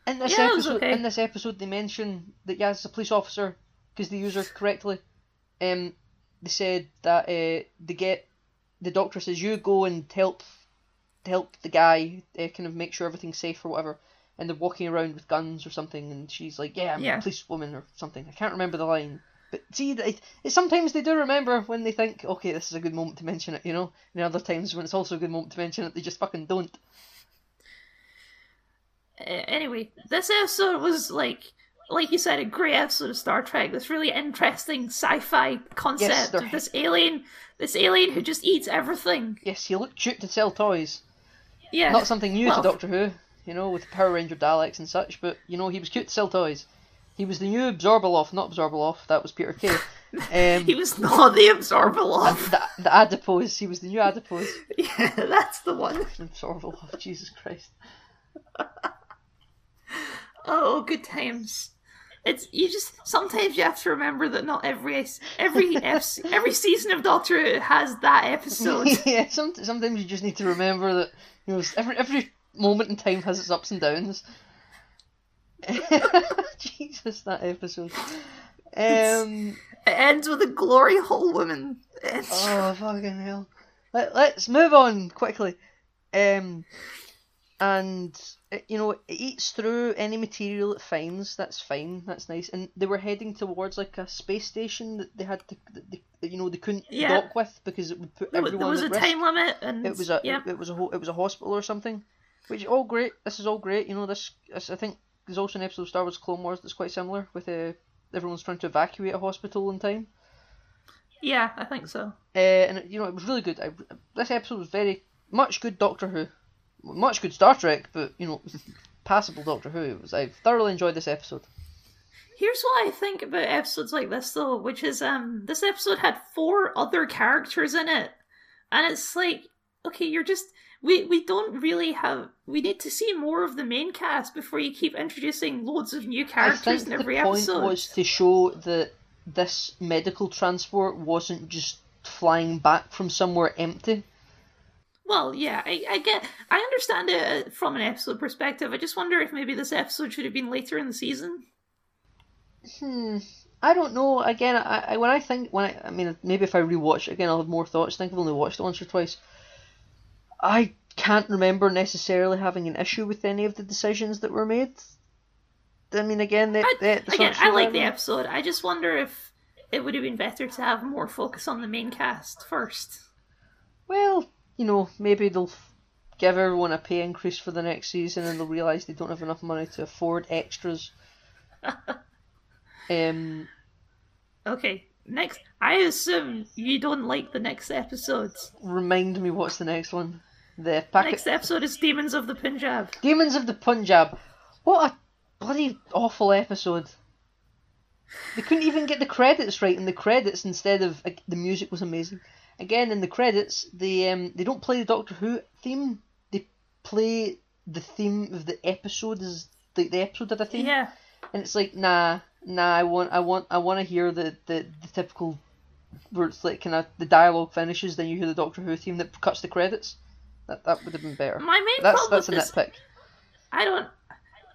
In this Yeah, episode, okay. in this episode, they mention that Yaz is a police officer because they use her correctly. Um, they said that uh, they get the doctor says you go and help help the guy uh, kind of make sure everything's safe or whatever. And they're walking around with guns or something, and she's like, "Yeah, I'm Yeah. a policewoman or something." I can't remember the line, but see, it, it, sometimes they do remember when they think, "Okay, this is a good moment to mention it," you know. And other times when it's also a good moment to mention it, they just fucking don't. Uh, anyway, this episode was like, like you said, a great episode of Star Trek. This really interesting sci-fi concept they're- of this alien, this alien who just eats everything. Yes, he looked cute to sell toys. Yeah, Not something new Well- to Doctor Who, you know, with Power Ranger Daleks and such, but, you know, he was cute to sell toys. He was the new Abzorbaloff, not Abzorbaloff, that was Peter Kay. Um, he was not the Abzorbaloff. the, the Adipose, he was the new Adipose. yeah, that's the one. Abzorbaloff, Jesus Christ. Oh, good times. It's you just sometimes you have to remember that not every every every season of Doctor Who has that episode. yeah, some, sometimes you just need to remember that, you know, every, every moment in time has its ups and downs. Jesus, that episode. Um, It ends with a glory hole woman. It's- Oh fucking hell! Let, let's move on quickly. Um, and it, you know, it eats through any material it finds. That's fine. That's nice. And they were heading towards like a space station that they had to, that they, you know, they couldn't Yeah. dock with because it would put there, everyone there was at a risk. time limit, and It was a yeah. it, it was a ho- it was a hospital or something, which all great. This is all great. You know, this, this I think there's also an episode of Star Wars Clone Wars that's quite similar with uh, everyone's trying to evacuate a hospital in time. yeah, I think so. Uh, and you know it was really good. I, this episode was very much good Doctor Who, much good Star Trek, but you know passable Doctor Who. Was I thoroughly enjoyed this episode. Here's what I think about episodes like this though, which is um this episode had four other characters in it. And it's like, okay, you're just we we don't really have we need to see more of the main cast before you keep introducing loads of new characters in every the point was to show that this medical transport wasn't just flying back from somewhere empty. Well, yeah, I, I get, I understand it from an episode perspective. I just wonder if maybe this episode should have been later in the season. Hmm. I don't know. Again, I, I when I think when I, I mean maybe if I rewatch it again, I'll have more thoughts. I think I've only watched it once or twice. I can't remember necessarily having an issue with any of the decisions that were made. I mean, again, they, I, they, again, I like the episode. I just wonder if it would have been better to have more focus on the main cast first. Well, you know, maybe they'll give everyone a pay increase for the next season, and they'll realise they don't have enough money to afford extras. um, Okay, next. I assume you don't like the next episode. remind me what's the next one? The packet Next episode is Demons of the Punjab. Demons of the Punjab. What a bloody awful episode. They couldn't even get the credits right in the credits instead of like, the music was amazing. Again, in the credits, they um, they don't play the Doctor Who theme. They play the theme of the episode as the, the episode of the theme. Yeah. And it's like, nah, nah. I want, I want, I want to hear the, the, the typical where it's like kind of the dialogue finishes, then you hear the Doctor Who theme that cuts the credits. That that would have been better. My main That's problem that's a this, nitpick. I don't.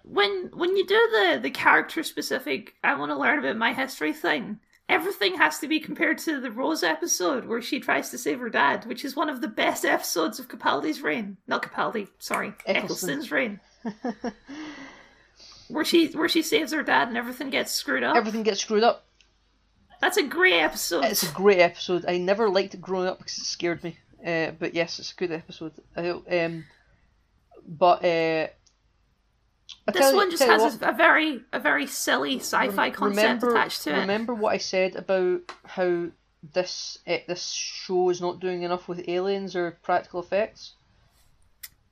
When when you do the the character specific, I want to learn about my history thing. Everything has to be compared to the Rose episode where she tries to save her dad, which is one of the best episodes of Capaldi's reign. Not Capaldi, sorry, Eccleston. Eccleston's reign. where she where she saves her dad and everything gets screwed up. Everything gets screwed up. That's a great episode. It's a great episode. I never liked it growing up because it scared me. Uh, but yes, it's a good episode. I, um, but uh, this you- one just has what, a, very a very silly sci-fi concept remember, attached to it. Remember what I said about how this uh, this show is not doing enough with aliens or practical effects.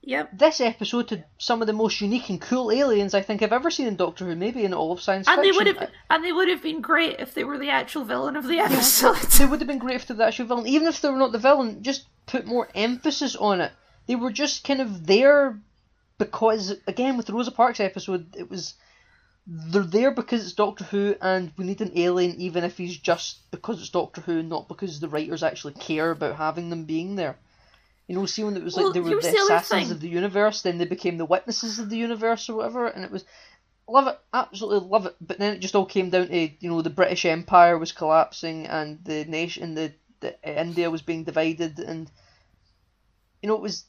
Yep. This episode had some of the most unique and cool aliens I think I've ever seen in Doctor Who, maybe in all of science And they would have and they would have been great if they were the actual villain of the episode. they would have been great if they were the actual villain. Even if they were not the villain, just put more emphasis on it. They were just kind of there because, again, with the Rosa Parks episode, it was they're there because it's Doctor Who, and we need an alien, even if he's just because it's Doctor Who, not because the writers actually care about having them being there. You know, see when it was Well, like they were the the assassins of the universe, then they became the witnesses of the universe or whatever, and it was love it, absolutely love it. But then it just all came down to you know the British Empire was collapsing and the nation, the, the India was being divided, and you know it was.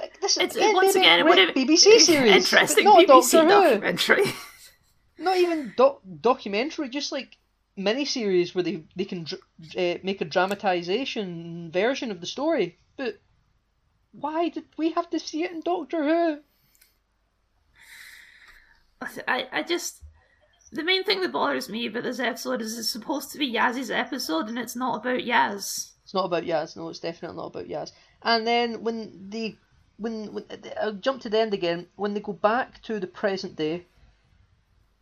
Like, This It's again, once again a it would have BBC series, interesting not BBC Doctor Who. documentary. Not even doc- documentary, just like miniseries where they they can dr- uh, make a dramatization version of the story. But why did we have to see it in Doctor Who? I, I just the main thing that bothers me about this episode is it's supposed to be Yaz's episode and it's not about Yaz. It's not about Yaz. No, it's definitely not about Yaz. And then when they, when, when I'll jump to the end again. When they go back to the present day,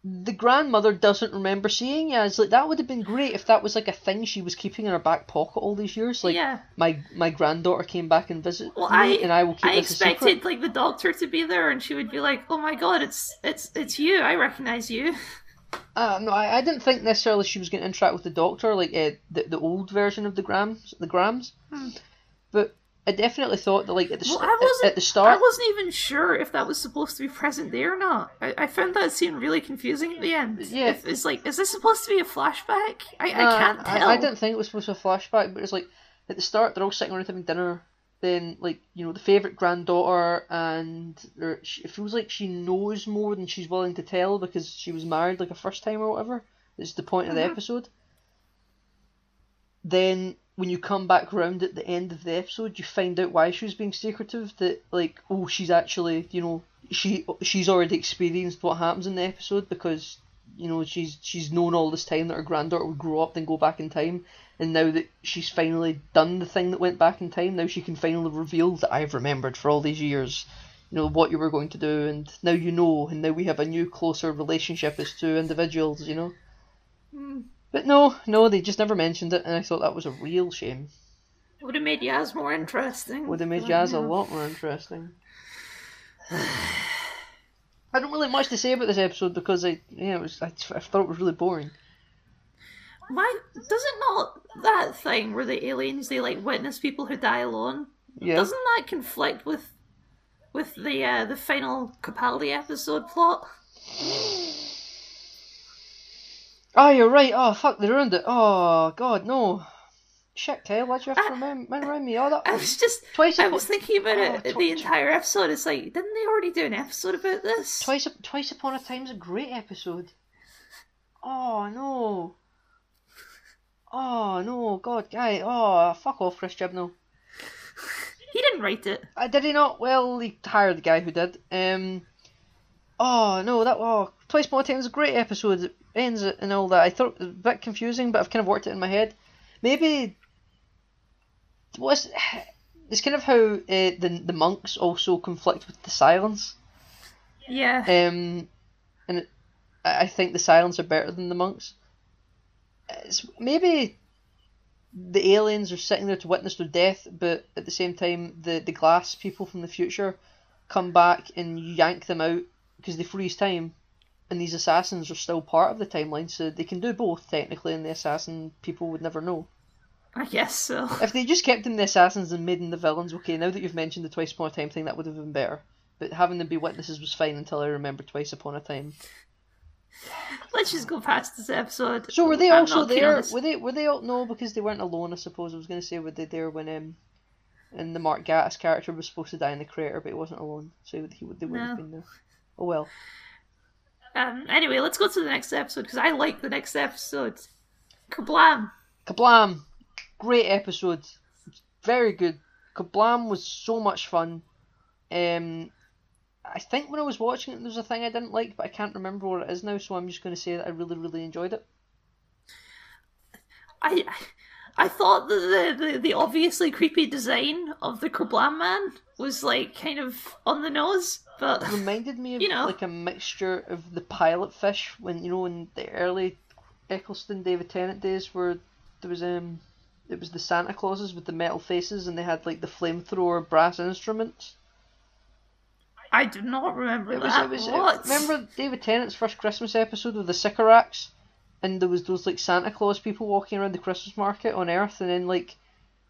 the grandmother doesn't remember seeing Yaz. Like that would have been great if that was like a thing she was keeping in her back pocket all these years. Like yeah. my my granddaughter came back and visited Well, me, I and I will keep I this a secret. expected like the doctor to be there and she would be like, "Oh my god, it's it's it's you! I recognize you." Uh, no, I, I didn't think necessarily she was going to interact with the Doctor, like uh, the the old version of the Grams, the Grams. Hmm. But I definitely thought that, like at the Well, st- I wasn't. at the start, I wasn't even sure if that was supposed to be present day or not. I, I found that scene really confusing at the end. Yeah. If it's like, is this supposed to be a flashback? I, I can't tell. I, didn't think it was supposed to be a flashback, but it's like at the start they're all sitting around having dinner. Then, like you know, the favorite granddaughter, and she, it feels like she knows more than she's willing to tell because she was married like a first time or whatever. It's the point of the Mhm. episode. Then, when you come back round at the end of the episode, you find out why she was being secretive. That like, oh, she's actually, you know, she she's already experienced what happens in the episode because you know she's she's known all this time that her granddaughter would grow up and go back in time and now that she's finally done the thing that went back in time now she can finally reveal that I've remembered for all these years you know what you were going to do, and now you know, and now we have a new closer relationship as two individuals, you know. Mm. But no, no, they just never mentioned it, and I thought that was a real shame. It would have made Yaz more interesting. Would have made Yaz a lot more interesting. I don't really have much to say about this episode because I, yeah, it was I, I thought it was really boring. Why does it not that thing where the aliens they like witness people who die alone? Yeah, Doesn't that conflict with with the uh, the final Capaldi episode plot? Oh, you're right. Oh, fuck, they ruined it. Oh, God, no. Shit, Kyle, why'd you have to remind, remind me? Oh, that I was just Twice I was thinking about Oh, it tw- the entire episode. It's like didn't they already do an episode about this? Twice, Twice Upon a Time's a great episode. Oh, no. Oh, no, God, guy. Oh, fuck off, Chris Chibnall. He didn't write it. Uh, did he not? Well, he hired the guy who did. Um. Oh no, that oh Twice Upon a Time is a great episode. Ends and all that. I thought it was a bit confusing, but I've kind of worked it in my head. Maybe was it's kind of how uh, the the monks also conflict with the silence. Yeah. Um, and it, I I think the silence are better than the monks. It's maybe the aliens are sitting there to witness their death, but at the same time, the, the glass people from the future come back and yank them out because they freeze time, and these assassins are still part of the timeline, so they can do both technically, and the assassin people would never know. I guess so. If they just kept them the assassins and made them the villains, okay, now that you've mentioned the Twice Upon a Time thing, that would have been better. But having them be witnesses was fine until I remembered Twice Upon a Time. Let's just go past this episode. So were they I'm also not keen on there? Were they? Were they all? No, because they weren't alone. I suppose I was going to say were they there when um, and the Mark Gatiss character was supposed to die in the crater, but he wasn't alone, so he would they wouldn't have been there. Oh well. Um. Anyway, let's go to the next episode because I like the next episode. Kerblam! Kerblam! Great episode. Very good. Kerblam was so much fun. Um, I think when I was watching it, there was a thing I didn't like, but I can't remember what it is now. So I'm just going to say that I really, really enjoyed it. I I thought that the, the the obviously creepy design of the Kerblam man was like kind of on the nose, but It reminded me of You know. like a mixture of the pilot fish when you know in the early Eccleston David Tennant days where there was um it was the Santa Clauses with the metal faces and they had like the flamethrower brass instruments. I do not remember It was that. it was what? remember David Tennant's first Christmas episode with the Sycorax and there was those like Santa Claus people walking around the Christmas market on Earth and then like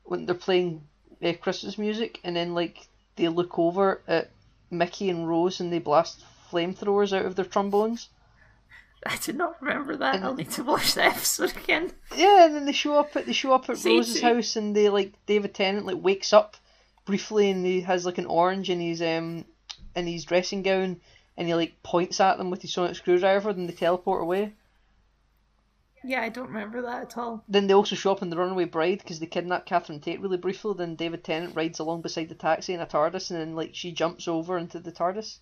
when they're playing uh, Christmas music and then like they look over at Mickey and Rose and they blast flamethrowers out of their trombones. I do not remember that. And- I'll need to watch the episode again. Yeah, and then they show up at they show up at See, Rose's house and they like David Tennant like wakes up briefly and he has like an orange in his um in his dressing gown and he like points at them with his sonic screwdriver then they teleport away. Yeah, I don't remember that at all. Then they also show up in the Runaway Bride because they kidnap Catherine Tate really briefly. Then David Tennant rides along beside the taxi in a TARDIS and then like she jumps over into the TARDIS.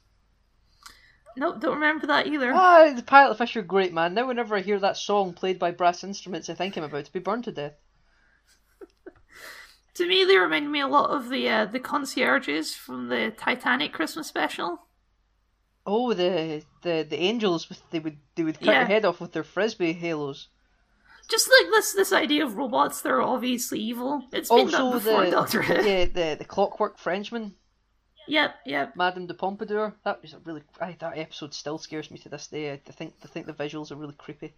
Nope, don't remember that either. Ah, the Pilot Fish are great, man. Now whenever I hear that song played by brass instruments, I think I'm about to be burned to death. To me, they remind me a lot of the uh, the concierges from the Titanic Christmas special. Oh, the the the angels with they would they would cut Yeah. your head off with their frisbee halos. Just like this this idea of robots that are obviously evil. It's been done Also before, the Doctor Who. yeah the the Clockwork Frenchman, Yep, yep. Madame de Pompadour. That was a really I, that episode still scares me to this day. I think I think the visuals are really creepy.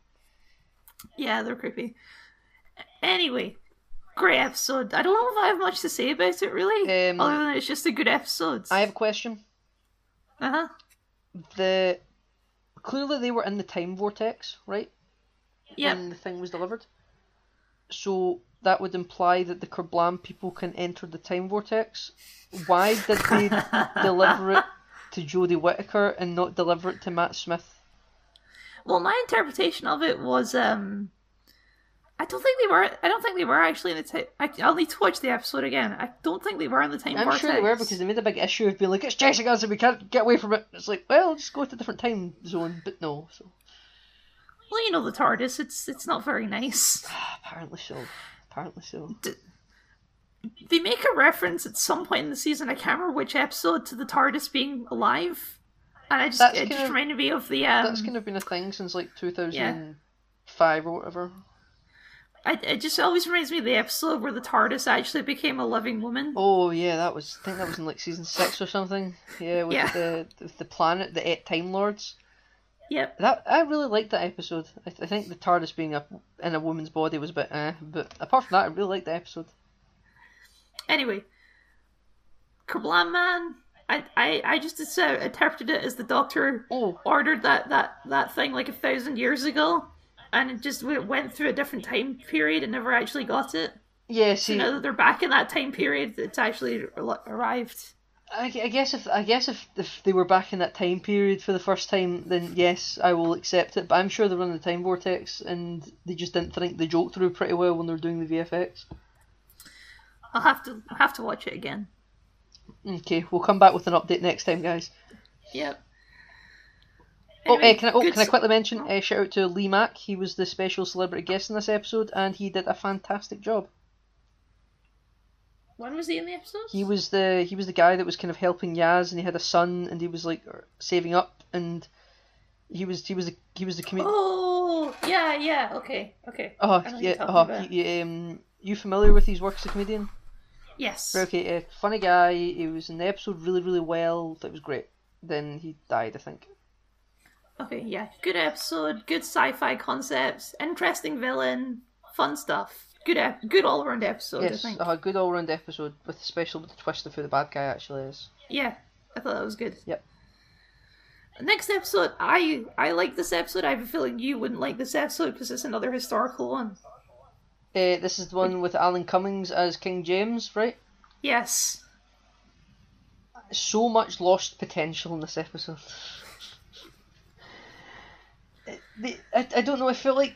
Yeah, they're creepy. Anyway, great episode. I don't know if I have much to say about it really, Um, other than it's just a good episode. I have a question. Uh huh. The clearly they were in the time vortex, right? Yep. When the thing was delivered. So that would imply that the Kerblam people can enter the time vortex. Why did they deliver it to Jodie Whittaker and not deliver it to Matt Smith? Well, my interpretation of it was, um, I don't think they were. I don't think they were actually in the time. I'll need to watch the episode again. I don't think they were in the time I'm vortex. sure they were because they made a big issue of being like, it's chasing us and we can't get away from it. It's like, well, just go to a different time zone, but no. So Well, you know the TARDIS. It's it's not very nice. apparently so. Apparently so. they make a reference at some point in the season. I can't remember which episode to the TARDIS being alive, and I just That's it just kinda- reminded me of the. Um, That's kind of been a thing since like 2005 or whatever. I, it just always reminds me of the episode where the TARDIS actually became a living woman. Oh yeah, that was. I think that was in like season six or something. Yeah, with Yeah. the with the planet, the eight Time Lords. Yep. That I really liked that episode. I, I think the TARDIS being a in a woman's body was a bit eh, but apart from that, I really liked the episode. Anyway, Kerblam Man. I, I, I just uh, interpreted it as the Doctor Oh, ordered that, that, that thing like a thousand years ago, and it just went through a different time period and never actually got it. yeah. So See, now that they're back in that time period, it's actually arrived. I, I guess if I guess if, if they were back in that time period for the first time, then yes, I will accept it. But I'm sure they're in the time vortex, and they just didn't think the joke through pretty well when they were doing the VFX. I'll have to I'll have to watch it again. Okay, we'll come back with an update next time, guys. Yep. Oh, uh, can I, oh, can I quickly mention? Uh, shout out to Lee Mack. He was the special celebrity guest in this episode, and he did a fantastic job. When was he in the episode? He was the he was the guy that was kind of helping Yaz, and he had a son, and he was like saving up, and he was he was the he was the comedian. Oh, yeah, yeah. Okay, okay. Oh, I know who yeah. Oh, he, um, you familiar with his work as a comedian? Yes. Okay, uh, funny guy. He was in the episode really, really well. That was great. Then he died, I think. Okay, yeah. Good episode. Good sci-fi concepts. Interesting villain. Fun stuff. Good, ep- good all-round episode. yes, I think. a good all-round episode, with especially with the twist of who the bad guy actually is. Yeah, I thought that was good. Yep. Next episode, I I like this episode. I have a feeling you wouldn't like this episode because it's another historical one. Uh, this is the one with Alan Cummings as King James, right? Yes. So much lost potential in this episode. The, I, I don't know, I feel like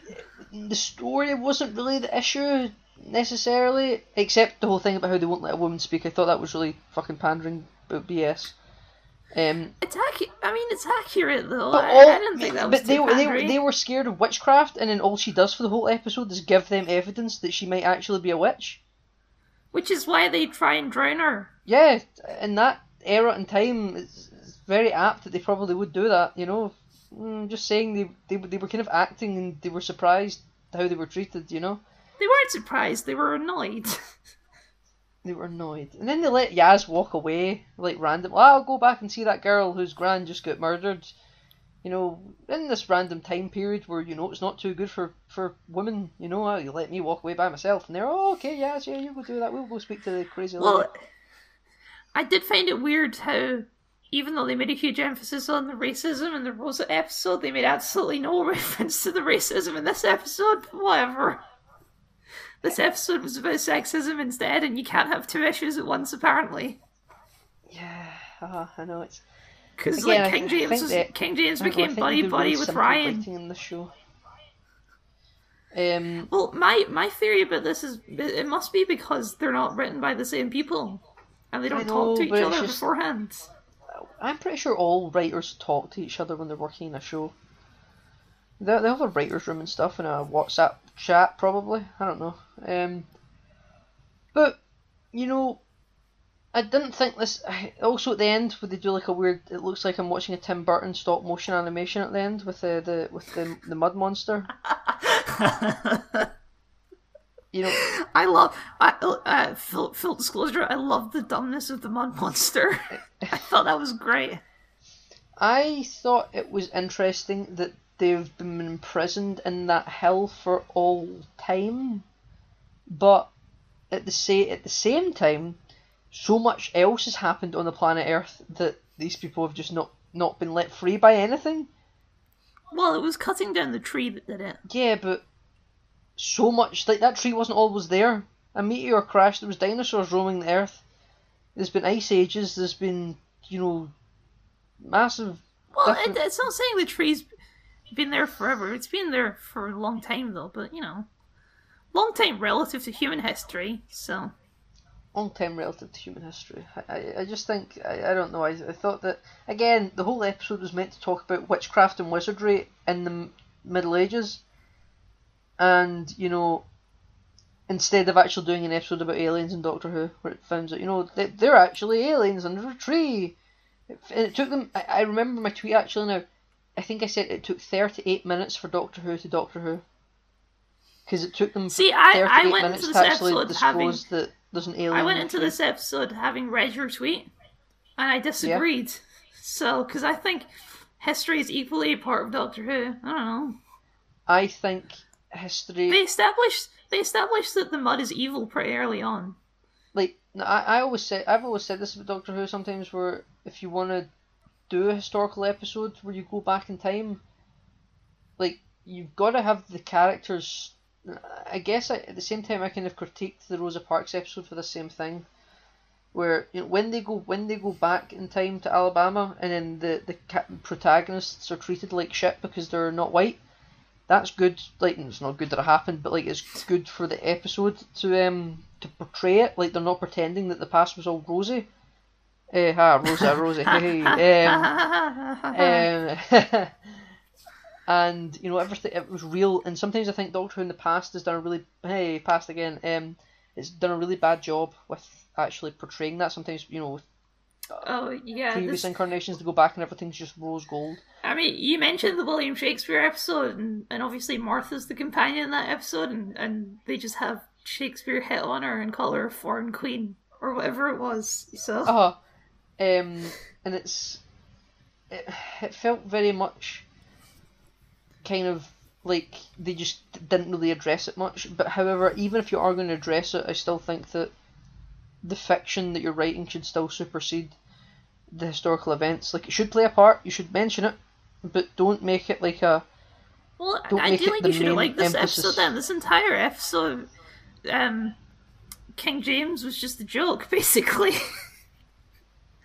the story wasn't really the issue necessarily, except the whole thing about how they won't let a woman speak. I thought that was really fucking pandering, but BS. Um, It's accu- I mean, it's accurate though. But all, I didn't think that was but they they, they were scared of witchcraft, and then all she does for the whole episode is give them evidence that she might actually be a witch. Which is why they try and drown her. Yeah, in that era and time, it's, it's very apt that they probably would do that. You know, mm, just saying they they they were kind of acting and they were surprised how they were treated. You know, They weren't surprised. They were annoyed. they were annoyed, and then they let Yaz walk away like random. Well, I'll go back and see that girl whose grand just got murdered. You know, in this random time period where you know it's not too good for for women. You know, uh, you let me walk away by myself, and they're oh okay, Yaz, yeah, you go do that. We'll go speak to the crazy lady. well, I did find it weird how, even though they made a huge emphasis on the racism in the Rosa episode, they made absolutely no reference to the racism in this episode. Whatever. This episode was about sexism instead, and you can't have two issues at once, apparently. yeah, uh, I know it's. Because like King James, was, that- King James I don't know, I became buddy buddy with Ryan. in this show. Um, Well, my my theory about this is it must be because they're not written by the same people, and they don't know, talk to each other just- beforehand. I'm pretty sure all writers talk to each other when they're working in a show. They they have a writers' room and stuff and a WhatsApp chat, probably. I don't know. Um, but you know, I didn't think this. Also, at the end, where they do like a weird, it looks like I'm watching a Tim Burton stop motion animation at the end with the the with the the mud monster. You know, I love. I, uh, full, full disclosure, I love the dumbness of the mud monster. I thought that was great. I thought it was interesting that they've been imprisoned in that hell for all time, but at the sa- at the same time, so much else has happened on the planet Earth that these people have just not not been let free by anything. Well, it was cutting down the tree that did it. Yeah, but so much like that tree wasn't always there. A meteor crashed. There was dinosaurs roaming the Earth. There's been ice ages. There's been you know massive. Well, it, it's not saying the tree's been there forever. It's been there for a long time, though. But you know, long time relative to human history. So long time relative to human history. I, I, I just think I, I don't know. I, I thought that again the whole episode was meant to talk about witchcraft and wizardry in the Middle Ages, and you know, instead of actually doing an episode about aliens in Doctor Who, where it finds out, you know, they, they're actually aliens under a tree. It, it took them. I, I remember my tweet actually now. I think I said it took 38 minutes for Doctor Who to Doctor Who. Because it took them See, I- 38 I went into to this episode having- that there's an alien. I went into this episode having read your tweet, and I disagreed. So, because I think history is equally a part of Doctor Who. I don't know. I think history. They established they established that the mud is evil pretty early on. like I, I always say I've always said this about Doctor Who sometimes where if you want to do a historical episode where you go back in time like you've got to have the characters I guess I, at the same time I kind of critiqued the Rosa Parks episode for the same thing where you know, when they go when they go back in time to Alabama and then the the ca- protagonists are treated like shit because they're not white that's good. Like it's not good that it happened, but like it's good for the episode to um to portray it. Like they're not pretending that the past was all rosy. Eh, ha, Rosa, Rosie, hey, hey. Um, um, and you know everything. It was real. And sometimes I think Doctor Who in the past has done a really hey past again. Um, it's done a really bad job with actually portraying that. Sometimes you know oh yeah, previous this, incarnations to go back and everything's just rose gold. I mean, you mentioned the William Shakespeare episode, and, and obviously Martha's the companion in that episode, and, and they just have Shakespeare hit on her and call her a foreign queen or whatever it was. So Uh, um, and it's it, it felt very much kind of like they just didn't really address it much. But however, even if you are going to address it, I still think that the fiction that you're writing should still supersede the historical events. Like it should play a part. You should mention it, but don't make it like a Well, Don't I make do it think you should have liked this emphasis. episode then. This entire episode, um, King James was just a joke, basically.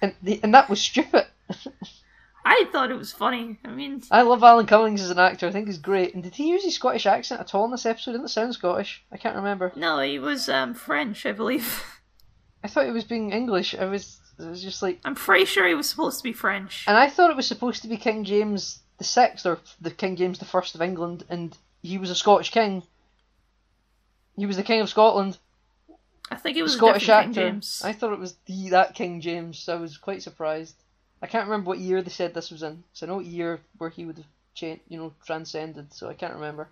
and the, and that was stupid. I thought it was funny. I mean, I love Alan Cummings as an actor. I think he's great. And did he use his Scottish accent at all in this episode? Didn't it sound Scottish? I can't remember. no, he was um, French, I believe. I thought he was being English. I was. It was just like. I'm pretty sure he was supposed to be French. And I thought it was supposed to be King James the Sixth or the King James the First of England, and he was a Scottish king. He was the king of Scotland, I think it was Scottish actor. King James. I thought it was the that King James. So I was quite surprised. I can't remember what year they said this was in. So I know year where he would have changed, you know, transcended. So I can't remember.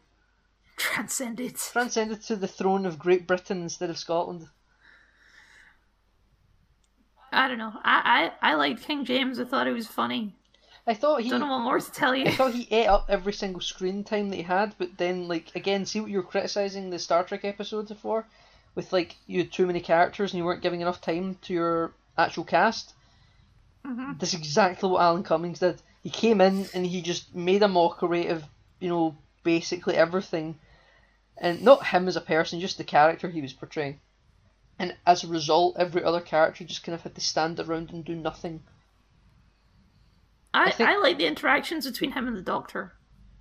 Transcended. Transcended to the throne of Great Britain instead of Scotland. I don't know. I, I, I liked King James. I thought it was funny. I thought he. Don't know what more to tell you. I thought he ate up every single screen time that he had, but then like again, see what you were criticizing the Star Trek episodes for, with like you had too many characters and you weren't giving enough time to your actual cast. Mhm. That's exactly what Alan Cummings did. He came in and he just made a mockery of you know basically everything, and not him as a person, just the character he was portraying. And as a result, every other character just kind of had to stand around and do nothing. I, I I, like the interactions between him and the Doctor.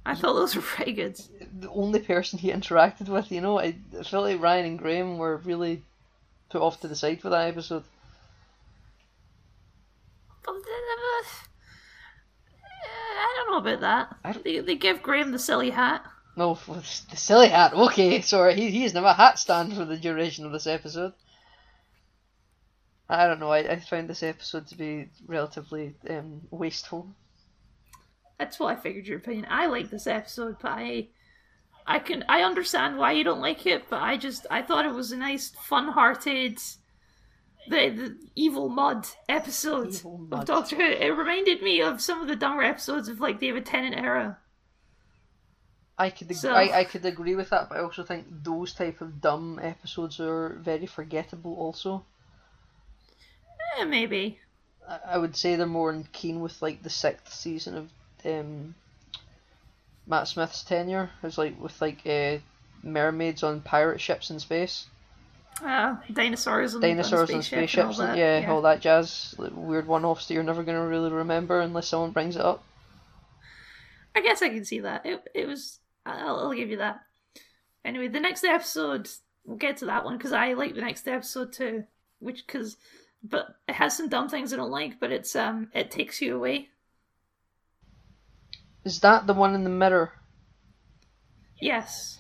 I thought those were pretty good. the only person he interacted with, you know, I, I felt like Ryan and Graham were really put off to the side for that episode. But, uh, I don't know about that. I They, they give Graham the silly hat. No, the silly hat. Okay, sorry, he he's never a hat stand for the duration of this episode. I don't know. I, I found this episode to be relatively um, wasteful. That's what I figured your opinion. I like this episode, but I, I can I understand why you don't like it, but I just I thought it was a nice, fun-hearted, the the evil mud episode Evil of. Doctor Who. It reminded me of some of the dumber episodes of like David Tennant era. I could ag- So- I, I could agree with that, but I also think those type of dumb episodes are very forgettable. Also, Eh, maybe. I, would say they're more in keen with like the sixth season of um, Matt Smith's tenure. It's like with like uh, mermaids on pirate ships in space, Uh, dinosaurs and dinosaurs and spaceships, and all that. yeah, all that jazz. Like, weird one-offs that you're never gonna really remember unless someone brings it up. I guess I can see that. It it was. I'll, I'll give you that. Anyway, the next episode we'll get to that one because I like the next episode too. Which because, but it has some dumb things I don't like. But it's um it takes you away. Is that the one in the mirror? Yes.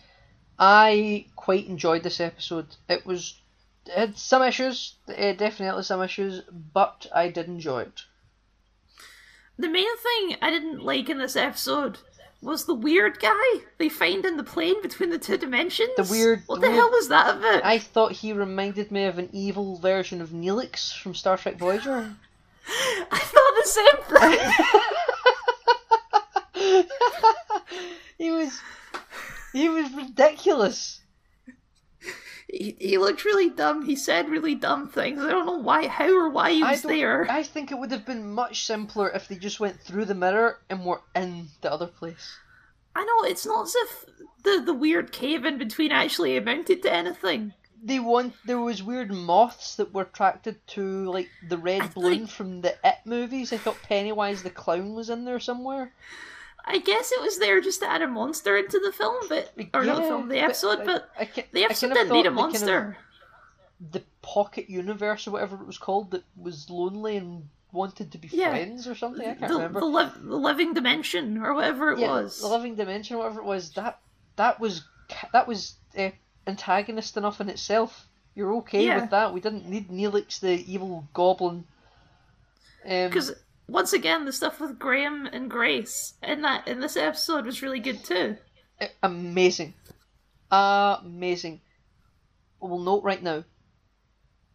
I quite enjoyed this episode. It was it had some issues, uh, definitely some issues, but I did enjoy it. The main thing I didn't like in this episode was the weird guy they find in the plane between the two dimensions. The weird. What the weird- hell was that about? I thought he reminded me of an evil version of Neelix from Star Trek Voyager. I thought the same thing. he was, he was ridiculous. He, he looked really dumb. He said really dumb things. I don't know why, how or why he I was don't- there. I think it would have been much simpler if they just went through the mirror and were in the other place. I know it's not as if the the weird cave in between actually amounted to anything. They want there was weird moths that were attracted to like the red I balloon think- from the It movies. I thought Pennywise the clown was in there somewhere. I guess it was there just to add a monster into the film, but or not the film, the episode. But, I, the I episode kind of didn't need a thought kind of- monster. the pocket universe or whatever it was called that was lonely and wanted to be Yeah. friends or something. I can't the, remember. the, li- the living dimension or whatever it yeah, was. the living dimension, whatever it was. That that was that was uh, antagonist enough in itself. You're okay Yeah. with that. We didn't need Neelix, the evil goblin. Um, Because once again, the stuff with Graham and Grace in that in this episode was really good too. amazing, amazing. We'll note right now.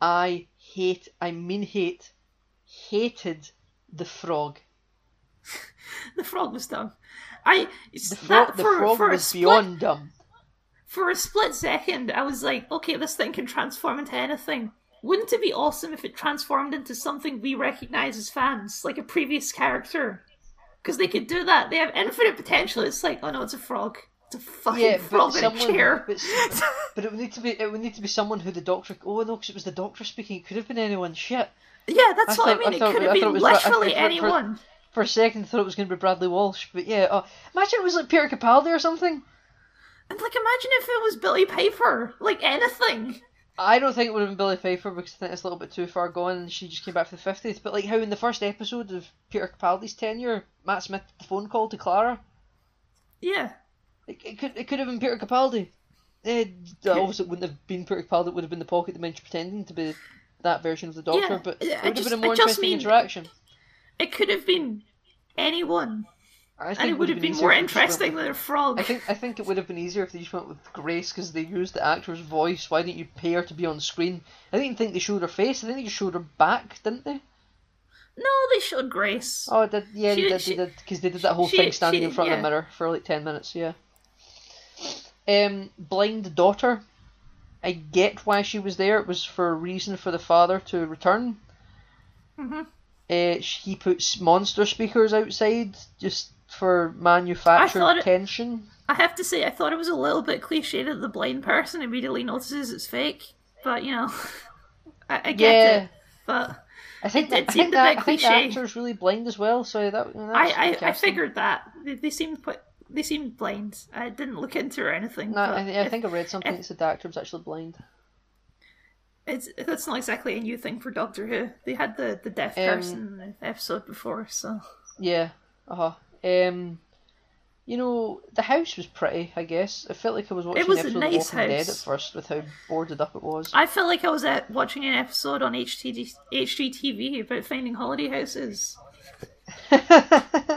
I hate. I mean hate. Hated the frog. The frog was dumb. I The that frog. The for, frog for a was split, beyond dumb. For a split second, I was like, okay, this thing can transform into anything. Wouldn't it be awesome if it transformed into something we recognize as fans, like a previous character? Because they could do that. They have infinite potential. It's like, oh no, it's a frog. It's a fucking Yeah, frog in a chair. But, but it would need to be. It would need to be someone who the doctor. Oh no, because it was the doctor speaking. It could have been anyone. Shit. yeah, that's I what I mean. I it thought- could have been was literally for- for- anyone. For a second, I thought it was going to be Bradley Walsh. But yeah, oh, imagine it was like Peter Capaldi or something. And like, imagine if it was Billie Piper. Like anything. I don't think it would have been Billie Piper because I think it's a little bit too far gone and she just came back for the 50th. But like how in the first episode of Peter Capaldi's tenure, Matt Smith the phone call to Clara. Yeah. It, it could it could have been Peter Capaldi. Eh, obviously, it wouldn't have been Peter Capaldi. It would have been the pocket dimension pretending to be that version of the Doctor. Yeah, but it would have been a more interesting mean- interaction. It could have been anyone. I think And it would have been easier more if they just went interesting with- than a frog. I think I think it would have been easier if they just went with Grace because they used the actor's voice. Why didn't you pay her to be on screen? I didn't think they showed her face. I think they showed her back, didn't they? No, they showed Grace. Oh, did yeah, She- they did. she- they did because they did that whole she- thing standing in front of the mirror for like ten minutes. Yeah. Um, blind daughter. I get why she was there. It was for a reason for the father to return. Mhm. Uh, he puts monster speakers outside just for manufactured it- tension. I have to say, I thought it was a little bit cliche that the blind person immediately notices it's fake. But, you know, I, I get Yeah. it. But I think It that, I think a that, bit I think the actor's really blind as well. So that I, I, I figured that. They, they seemed quite, they seemed blind. I didn't look into it or anything. No, I, I if- think I read something if- that said the actor was actually blind. It's that's not exactly a new thing for Doctor Who. They had the the deaf Um, person episode before, so Yeah. Uh huh. Um, you know, the house was pretty. I guess I felt like I was watching it was an a episode nice of Walking Dead at first with how boarded up it was. I felt like I was at watching an episode on HTD, HGTV about finding holiday houses.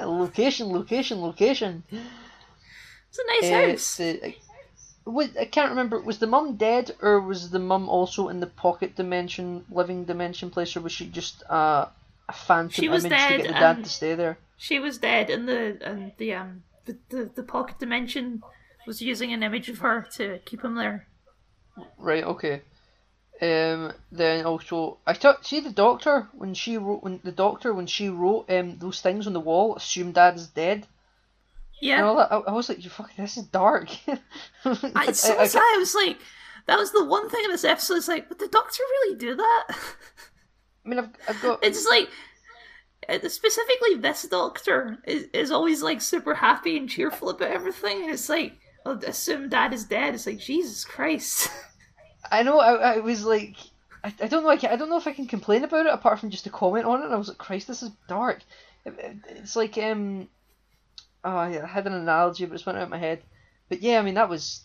location, location, location. It's a nice Uh, house. the- I can't remember. Was the mum dead, or was the mum also in the pocket dimension, living dimension place, or was she just uh, a phantom She was image to dead get the dad to stay there? She was dead, and the and the um the, the, the pocket dimension was using an image of her to keep him there. Right. Okay. Um. Then also, I thought, see the doctor when she wrote when the doctor when she wrote um those things on the wall, assume dad is dead. Yeah, And all that, I, I was like, you fucking, this is dark. I, so was I. I was like, that was the one thing in this episode. It's like, but the Doctor really do that? I mean, I've, I've got. it's like uh, specifically this Doctor is, is always like super happy and cheerful about everything. And it's like, oh, assume Dad is dead. It's like Jesus Christ. I know. I, I was like, I, I don't know. I, can, I don't know if I can complain about it apart from just to comment on it. And I was like, Christ, this is dark. It, it- it's like um. Oh, yeah, I had an analogy, but it's went out of my head. But yeah, I mean that was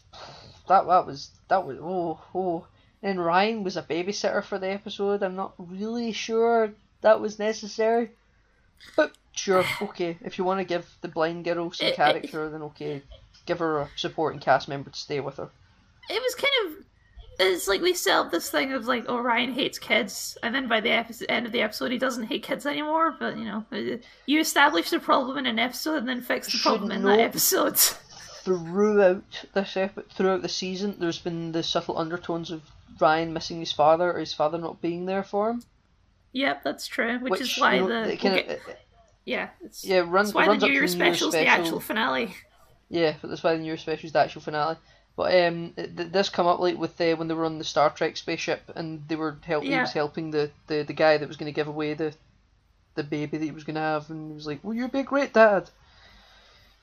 that that was that was oh oh. And Ryan was a babysitter for the episode. I'm not really sure that was necessary, but sure, okay. If you want to give the blind girl some character, then okay, give her a supporting cast member to stay with her. It was kind of. It's like we set up this thing of like, oh, Ryan hates kids, and then by the episode, end of the episode, he doesn't hate kids anymore. But you know, uh, you establish the problem in an episode and then fix the problem in that episode. throughout this ep- throughout the season, there's been the subtle undertones of Ryan missing his father or his father not being there for him, yep, that's true. Which, which, is why you know, the kind we'll of yeah, it's, yeah runs that's why the New the special is the actual finale. Yeah, but that's why the New Year's special is the actual finale. But um, th- this come up like with uh, when they were on the Star Trek spaceship and they were help- he was helping the, the, the guy that was going to give away the the baby that he was going to have, and he was like, "Will you be a great dad?"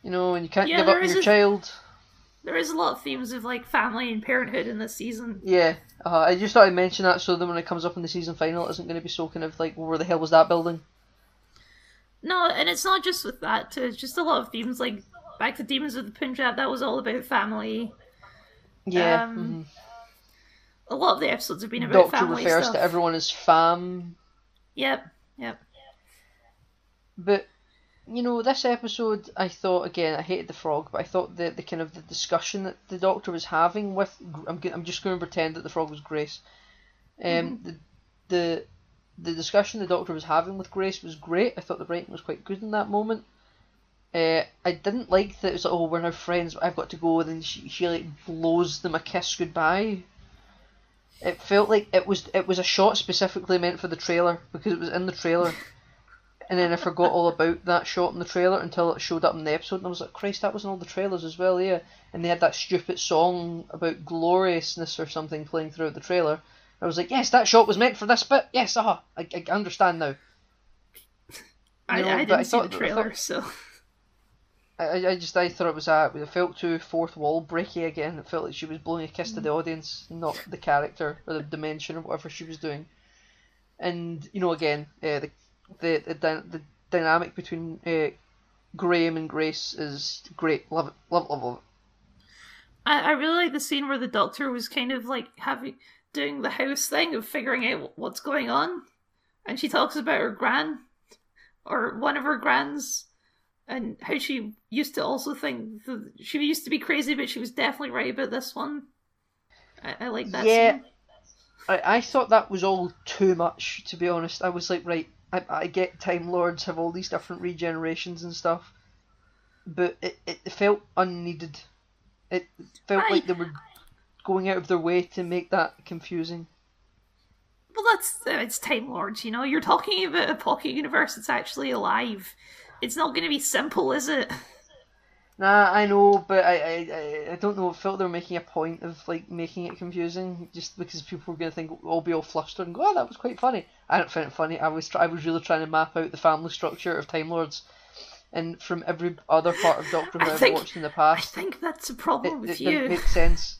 You know, and you can't Yeah, give up there on is your a- child. There is a lot of themes of like family and parenthood in this season. Yeah, uh, I just thought I'd mention that so that when it comes up in the season final, it isn't going to be so kind of like, well, where the hell was that building? No, and it's not just with that too. It's just a lot of themes like back to Demons of the Punjab. That was all about family. Yeah. Um, A lot of the episodes have been about Doctor family refers stuff. to everyone as fam, Yep, yep. but you know, this episode, I thought again, I hated the frog, but I thought the the kind of the discussion that the Doctor was having with, I'm I'm just going to pretend that the frog was Grace. Um, the the the discussion the Doctor was having with Grace was great. I thought the writing was quite good in that moment. Uh, I didn't like that it was like, oh, we're now friends, but I've got to go, and then she, she like blows them a kiss goodbye. It felt like it was it was a shot specifically meant for the trailer because it was in the trailer, and then I forgot all about that shot in the trailer until it showed up in the episode, and I was like, Christ, that was in all the trailers as well, yeah. And they had that stupid song about gloriousness or something playing throughout the trailer. I was like, yes, that shot was meant for this bit. Yes, aha, I, I understand now. I, No, I didn't I see thought- the I trailer, thought- so I, I- I just I thought it was a it felt too fourth wall breaky again. It felt like she was blowing a kiss to the audience, not the character or the dimension or whatever she was doing. And you know, again, uh, the the the, the dynamic between uh, Graham and Grace is great. Love it, love love love it. I, I really like the scene where the Doctor was kind of like having doing the house thing of figuring out what's going on, and she talks about her gran, or one of her grans, and how she used to also think that she used to be crazy, but she was definitely right about this one. I, I like that Yeah. scene. I, I thought that was all too much, to be honest. I was like, right, I, I get Time Lords have all these different regenerations and stuff, but it, it felt unneeded. It felt I- like they were going out of their way to make that confusing. Well, that's uh, it's Time Lords, you know. You're talking about a pocket universe that's actually alive. It's not going to be simple, is it? Nah, I know, but I, I, I, I don't know. It felt they were making a point of like making it confusing, just because people were going to think all be all flustered and go, "Oh, that was quite funny." I didn't find it funny. I was, try- I was really trying to map out the family structure of Time Lords, and from every other part of Doctor Who I I've think- watched in the past, I think that's a problem it with didn't you. make sense.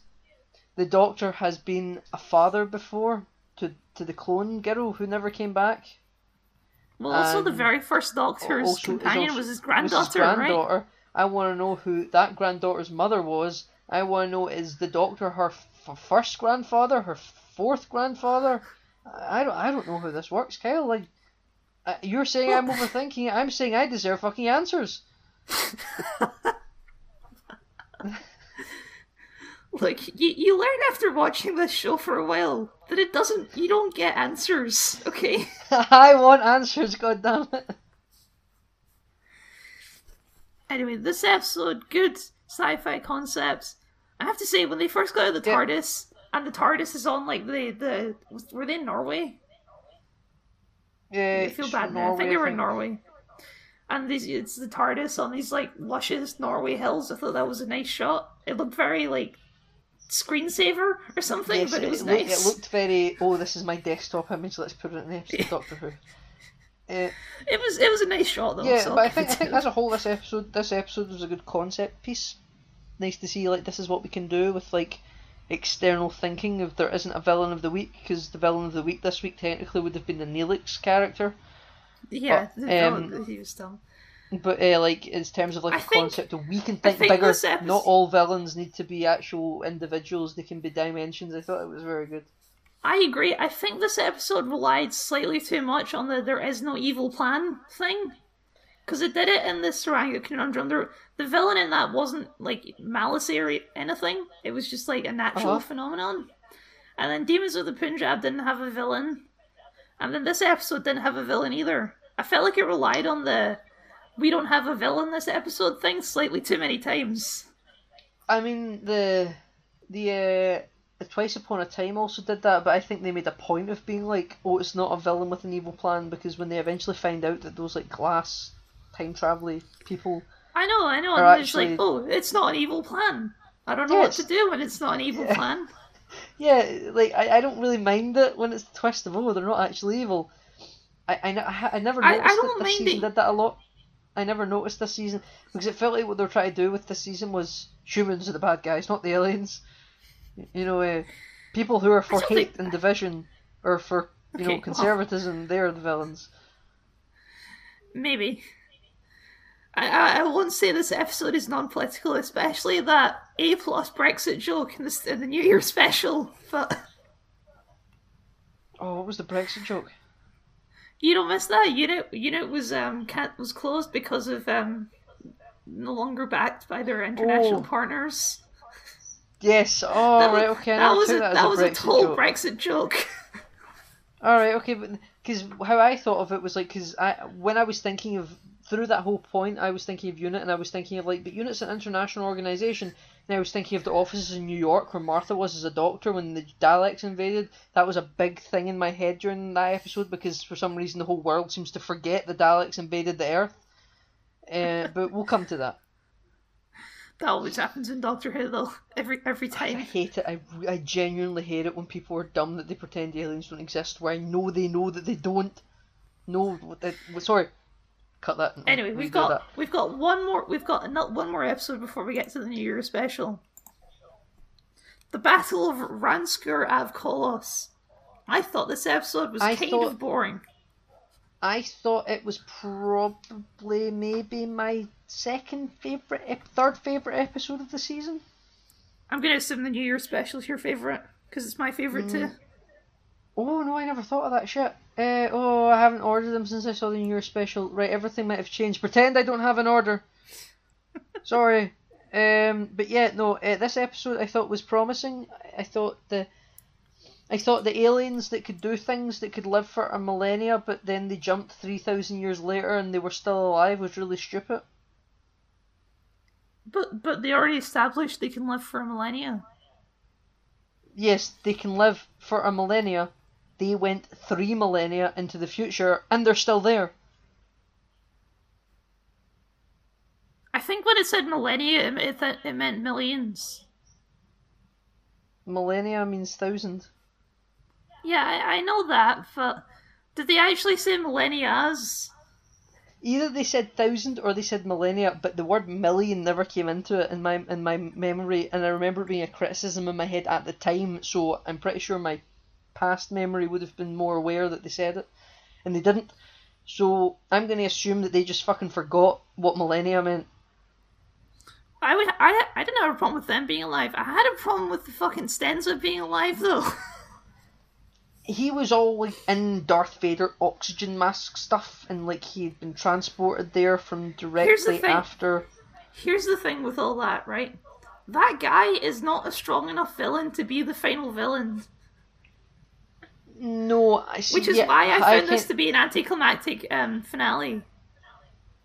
The Doctor has been a father before to to the clone girl who never came back. Well, also the very first Doctor's companion also- was his was granddaughter, his granddaughter. I want to know who that granddaughter's mother was. I want to know is the Doctor her f- first grandfather, her fourth grandfather? I don't I don't know how this works, Kyle. Like, uh, you're saying I'm overthinking it. I'm saying I deserve fucking answers. Like you, you learn after watching this show for a while that it doesn't. You don't get answers. Okay. I want answers. God damn it. Anyway, this episode, good sci-fi concepts. I have to say, when they first got out of the Yeah. TARDIS, and the TARDIS is on like the the were they in Norway? Yeah, I feel bad now. I think they were in Norway. And these, it's the TARDIS on these like luscious Norway hills. I thought that was a nice shot. It looked very like screensaver or something, Yes, but it was looked, nice. it looked very. Oh, this is my desktop image. Let's put it in the episode Doctor Who. Uh, It was it was a nice shot though. yeah, so but I think I think as a whole, this episode this episode was a good concept piece. Nice to see like this is what we can do with like external thinking. If there isn't a villain of the week, because the villain of the week this week technically would have been the Neelix character. Yeah, But, the- um, he was dumb. But uh, like in terms of like I a think- concept of we can think, think bigger. episode- Not all villains need to be actual individuals; they can be dimensions. I thought it was very good. I agree. I think this episode relied slightly too much on the "there is no evil plan" thing, because it did it in the Tsuranga conundrum. There, the villain in that wasn't like malice or anything. It was just like a natural Uh-huh. phenomenon. And then Demons of the Punjab didn't have a villain, and then this episode didn't have a villain either. I felt like it relied on the "we don't have a villain this episode" thing slightly too many times. I mean the the uh, the Twice Upon a Time also did that, but I think they made a point of being like, oh, it's not a villain with an evil plan because when they eventually find out that those like glass time travel people, I know, I know. And they're like, oh, it's not an evil plan. I don't know Yes. what to do when it's not an evil Yeah. plan. yeah, like I, I don't really mind it when it's the twist of oh, they're not actually evil. I I, I, I never I- I noticed don't that this mind season it. did that a lot. I never noticed this season because it felt like what they were trying to do with this season was humans are the bad guys, not the aliens. You know, uh, people who are for hate think- and division or for you Okay, know well- conservatism, they're the villains. Maybe. I, I, won't say this episode is non-political, especially that A plus Brexit joke in the, in the New Year special. But Oh, what was the Brexit joke? you don't miss that unit. Unit was um was closed because of um no longer backed by their international Oh. partners. Yes. Oh, That right. was, Okay, that was a, that that a was Brexit a total joke. Brexit joke. All right, okay, but because how I thought of it was like because I when I was thinking of through that whole point, I was thinking of Unit and I was thinking of like, but Unit's an international organization. And I was thinking of the offices in New York where Martha was as a doctor when the Daleks invaded. That was a big thing in my head during that episode because for some reason the whole world seems to forget the Daleks invaded the Earth. Uh, but we'll come to that. That always happens in Doctor Who, though. Every every time. I hate it. I, I genuinely hate it when people are dumb that they pretend aliens don't exist. Where I know they know that they don't. No, sorry, cut that. Anyway, we've got that. we've got one more we've got another, one more episode before we get to the New Year special. The Battle of Ranskoor Av Kolos. I thought this episode was I kind thought- of boring. I thought it was probably maybe my second favorite, third favorite episode of the season. I'm gonna assume the New Year special is your favorite because it's my favorite too. Oh no, I never thought of that shit. Uh, oh, I haven't ordered them since I saw the New Year special. Right, everything might have changed. Pretend I don't have an order. Sorry. Um, but yeah, no. Uh, this episode I thought was promising. I- I thought the, I thought the aliens that could do things that could live for a millennia, but then they jumped three thousand years later and they were still alive was really stupid. But but they already established they can live for a millennia. Yes, they can live for a millennia. They went three millennia into the future and they're still there. I think when it said millennia, it, it, th- it meant millions. Millennia means thousand. Yeah, I, I know that, but did they actually say millennias? Either they said thousand or they said millennia, but the word million never came into it in my in my memory, and I remember being a criticism in my head at the time. So I'm pretty sure my past memory would have been more aware that they said it, and they didn't. So I'm going to assume that they just fucking forgot what millennia meant. I would. I I didn't have a problem with them being alive. I had a problem with the fucking Stenza being alive, though. He was all like in Darth Vader oxygen mask stuff, and like he'd been transported there from directly thing. after. Here's the thing with all that, right? That guy is not a strong enough villain to be the final villain, No, I see. which is yeah, why I found this can't- to be an anticlimactic um, finale.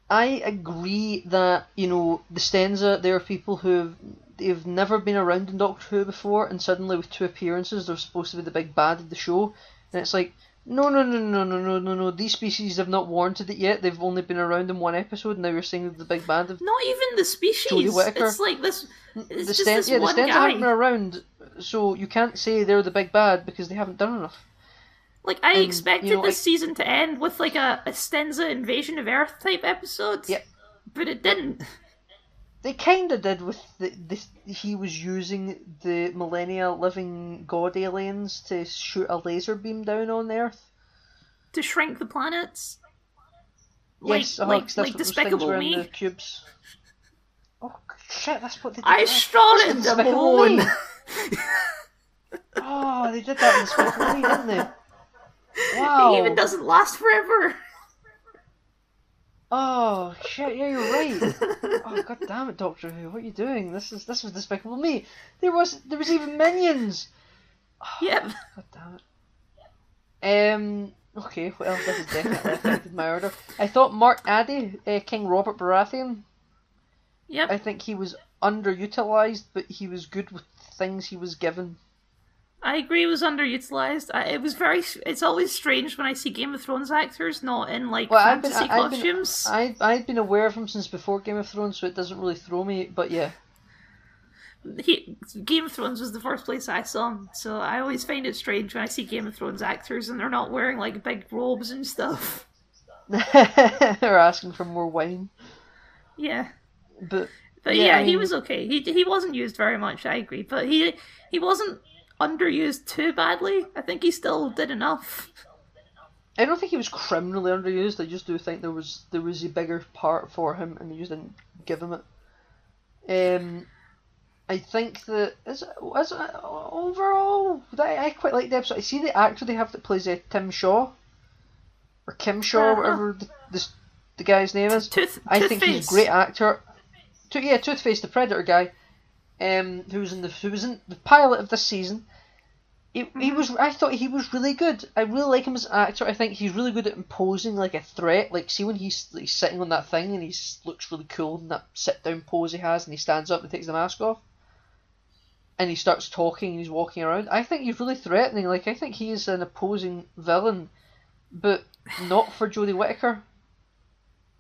I agree that you know the Stenza. There are people who they've never been around in Doctor Who before, and suddenly with two appearances, they're supposed to be the big bad of the show, and it's like. No, no, no, no, no, no, no, no. These species have not warranted it yet. They've only been around in one episode, and now you're saying the big bad of Not even the species. Jodie Whittaker. It's like this. It's the Sten- this Yeah, the one Stenza haven't been around, so you can't say they're the big bad because they haven't done enough. Like I and, expected you know, this I- season to end with like a, a Stenza invasion of Earth type episode. Yep. But it didn't. They kind of did with the this. He was using the millennia living god aliens to shoot a laser beam down on Earth. To shrink the planets. like yes, like uh-huh, like what those things Despicable Me. the cubes. Oh shit! That's what they did. I shot in the moon. Oh, they did that in Despicable Me, didn't they? Wow. It even doesn't last forever. Oh shit! Yeah, you're right. oh god damn it, Doctor Who! What are you doing? This is this was Despicable Me. There was there was even minions. Oh, yep. God damn it. Um. Okay. Well, this has definitely affected my order. I thought Mark Addy, uh, King Robert Baratheon. Yep. I think he was underutilized, but he was good with things he was given. I agree. It was underutilized. I, it was very. It's always strange when I see Game of Thrones actors not in like Well, I've been, fantasy I- I've been, costumes. I, I've been aware of him since before Game of Thrones, so it doesn't really throw me. But yeah, He, Game of Thrones was the first place I saw him, so I always find it strange when I see Game of Thrones actors and they're not wearing like big robes and stuff. they're asking for more wine. Yeah. But But Yeah, yeah, I he was okay. He he wasn't used very much. I agree, but he he wasn't underused too badly. I think he still did enough. I don't think he was criminally underused. I just do think there was there was a bigger part for him, and they just didn't give him it. Um, I think that as as overall, I, I quite like the episode. I see the actor they have that plays uh, Tim Shaw or Kim Shaw, Uh-huh. whatever the, this the guy's name is. Tooth, I think he's a great actor. To, yeah, Toothface, the Predator guy, um, who was in the who was in the pilot of this season. He, he was. I thought he was really good. I really like him as an actor. I think he's really good at imposing like a threat. Like, see when he's, he's sitting on that thing and he looks really cool in that sit down pose he has, and he stands up and takes the mask off, and he starts talking and he's walking around. I think he's really threatening. Like, I think he is an opposing villain, but not for Jodie Whittaker.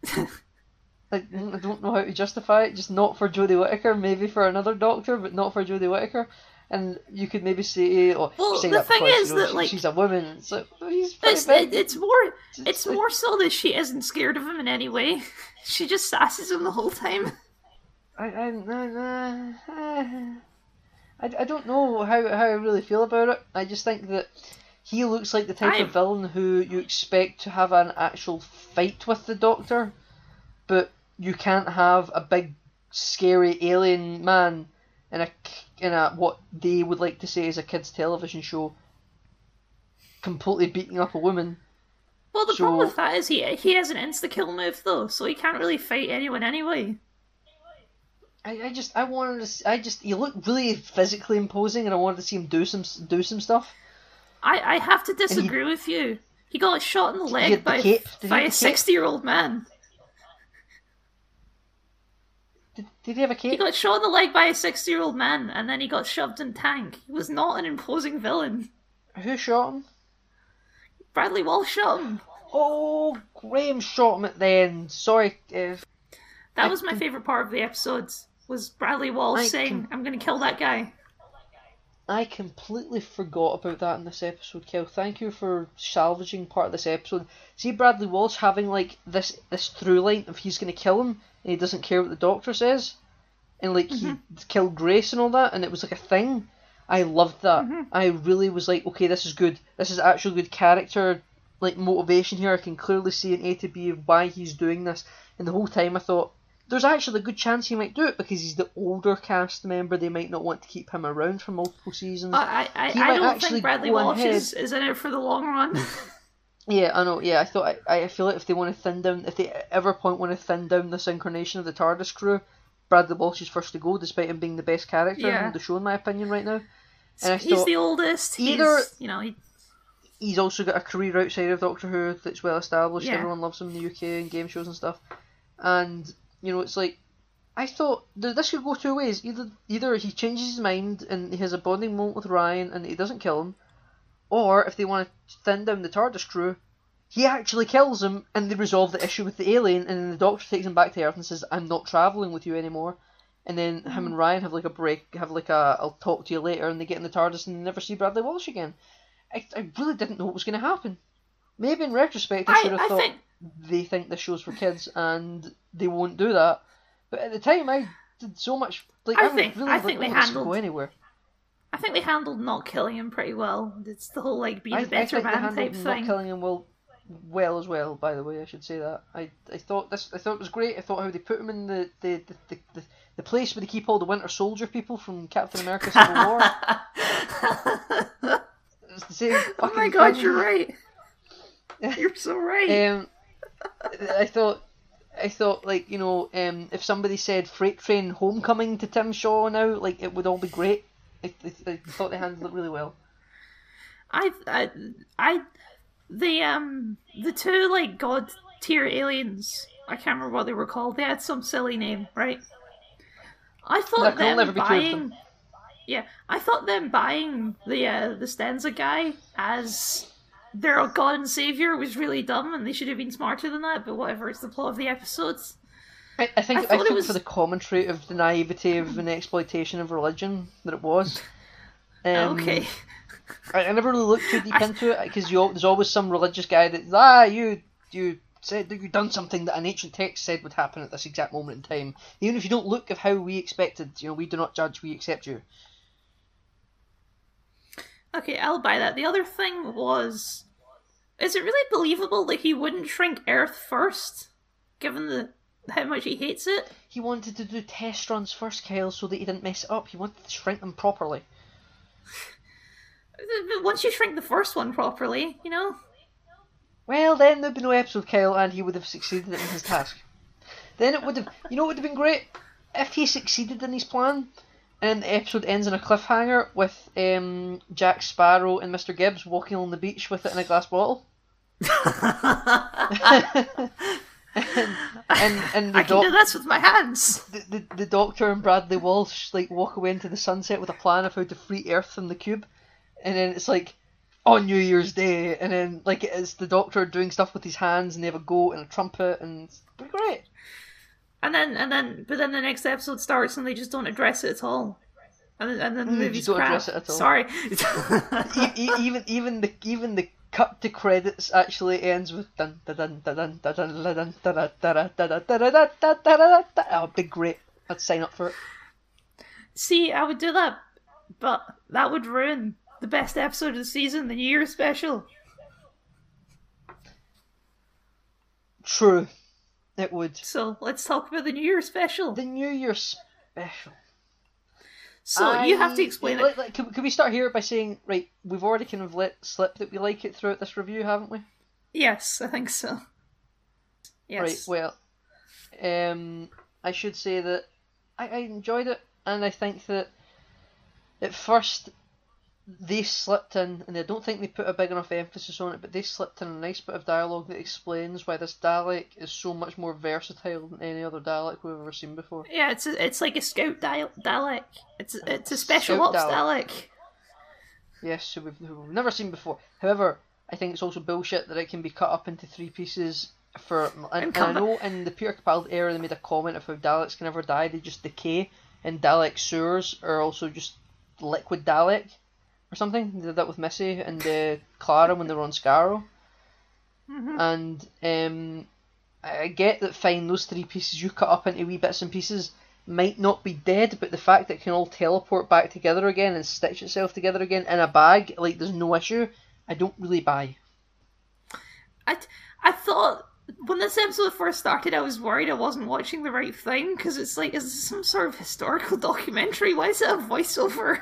Like, I don't know how to justify it. Just not for Jodie Whittaker. Maybe for another Doctor, but not for Jodie Whittaker. And you could maybe say, oh, Well, say the that thing because is you know, that, she- like- she's a woman. So he's It's, it, it's more it's like- more so that she isn't scared of him in any way. She just sasses him the whole time. I, I, I, I, eh. I, I don't know how, how I really feel about it. I just think that he looks like the type I- of villain who you expect to have an actual fight with the Doctor, but you can't have a big, scary alien man in a in a what they would like to say is a kids' television show, completely beating up a woman. Well, the So- problem with that is he he has an insta kill move though, so he can't really fight anyone anyway. I, I just I wanted to I just he looked really physically imposing, and I wanted to see him do some do some stuff. I, I have to disagree with you. He got shot in the leg by? By a 60 year old man. Did, did he have a cape? He got shot in the leg by a 60 year old man and then he got shoved in tank. He was not an imposing villain. Who shot him? Bradley Walsh shot him. Oh, Graham shot him at the end. Sorry, If... That I was my favourite part of the episode. Was Bradley Walsh I saying, com- I'm gonna kill that guy. I completely forgot about that in this episode, Kel. Thank you for salvaging part of this episode. See Bradley Walsh having like this this through line of he's gonna kill him and he doesn't care what the doctor says, and like he mm-hmm. killed Grace and all that, and it was like a thing. I loved that. Mm-hmm. I really was like, okay, this is good. This is actual good character like motivation here. I can clearly see an A to B of why he's doing this. And the whole time I thought, there's actually a good chance he might do it because he's the older cast member. They might not want to keep him around for multiple seasons. I, I, I don't actually think Bradley Walsh is, is in it for the long run. Yeah, I know. Yeah, I thought I, I feel like if they want to thin down, if they ever point want to thin down this incarnation of the TARDIS crew, Bradley Walsh is first to go, despite him being the best character Yeah. in the show, in my opinion, right now. And I he's thought the oldest. either- He's, you know, he, he's also got a career outside of Doctor Who that's well established. Yeah. Everyone loves him in the UK and game shows and stuff. And you know, it's like I thought this could go two ways. Either either he changes his mind and he has a bonding moment with Ryan and he doesn't kill him, or if they want to thin down the TARDIS crew, he actually kills him and they resolve the issue with the alien and then the Doctor takes him back to Earth and says, "I'm not traveling with you anymore." And then him mm-hmm. and Ryan have like a break, have like a "I'll talk to you later," and they get in the TARDIS and they never see Bradley Walsh again. I, I really didn't know what was going to happen. Maybe in retrospect, I, I, should have I thought think they think the show's for kids and they won't do that. But at the time, I did so much. Like I I, think- really I like, think they handled- go anywhere. I think they handled not killing him pretty well. It's the whole like be I, the I better think they man handled type not thing. killing him well. well as well. By the way, I should say that. I, I thought this. I thought it was great. I thought how they put him in the the, the, the, the, the place where they keep all the Winter Soldier people from Captain America: Civil War. it's the same. Oh my god, thing. you're right. You're so right. Um, I thought I thought like you know um, if somebody said Freight Train Homecoming to Tim Shaw now, like it would all be great. I, I, I thought they handled it really well. I, I, I, the um, the two like god tier aliens. I can't remember what they were called. They had some silly name, right? I thought them buying. Them. Yeah, I thought them buying the uh, the Stenza guy as their god and savior was really dumb, and they should have been smarter than that. But whatever, it's the plot of the episodes. I, I think I, I think was... for the commentary of the naivety of an exploitation of religion that it was. Um, okay. I, I, never really looked too deep into it because there's always some religious guy that ah you you said that you've done something that an ancient text said would happen at this exact moment in time. Even if you don't look of how we expected, you know, we do not judge, we accept you. Okay, I'll buy that. The other thing was, is it really believable that he wouldn't shrink Earth first, given the how much he hates it? He wanted to do test runs first, Kyle, so that he didn't mess it up. He wanted to shrink them properly. Once you shrink the first one properly, you know. Well, then there'd be no episode, Kyle, and he would have succeeded in his task. Then it would have, you know, it would have been great if he succeeded in his plan and the episode ends in a cliffhanger with um, Jack Sparrow and Mr. Gibbs walking on the beach with it in a glass bottle. and, and, and I can do this with my hands. The, the, the Doctor and Bradley Walsh like walk away into the sunset with a plan of how to free Earth from the cube, and then it's like on New Year's Day, and then like it's the Doctor doing stuff with his hands, and they have a goat and a trumpet, and it's pretty great. And then and then but then the next episode starts and they just don't address it at all. And then, and then the mm, movie's don't crap. Address it at all. Sorry. even even the even the cut to credits actually ends with dun dun dun dun dun dun dun dun dun dun dun Oh, big great! I'd sign up for it. See, I would do that, but that would ruin the best episode of the season, the New Year special. True. It would. So let's talk about the New Year special. The New Year special. So I, you have to explain it. Like, can, can we start here by saying, right, we've already kind of let slip that we like it throughout this review, haven't we? Yes, I think so. Yes. Right, well, um, I should say that I, I enjoyed it, and I think that at first they slipped in, and I don't think they put a big enough emphasis on it, but they slipped in a nice bit of dialogue that explains why this Dalek is so much more versatile than any other Dalek we've ever seen before. Yeah, it's a, it's like a scout Dalek. It's a, it's a special scout ops Dalek. Dalek. Yes, so we've, we've never seen before. However, I think it's also bullshit that it can be cut up into three pieces. For and, and I know in the Peter Capaldi era they made a comment of how Daleks can never die; they just decay. And Dalek sewers are also just liquid Dalek or something. They did that with Missy and uh, Clara when they were on Skaro. Mm-hmm. And um, I get that fine, those three pieces you cut up into wee bits and pieces might not be dead, but the fact that it can all teleport back together again and stitch itself together again in a bag, like there's no issue, I don't really buy. I, I thought when this episode first started, I was worried I wasn't watching the right thing because it's like, is this some sort of historical documentary? Why is it a voiceover?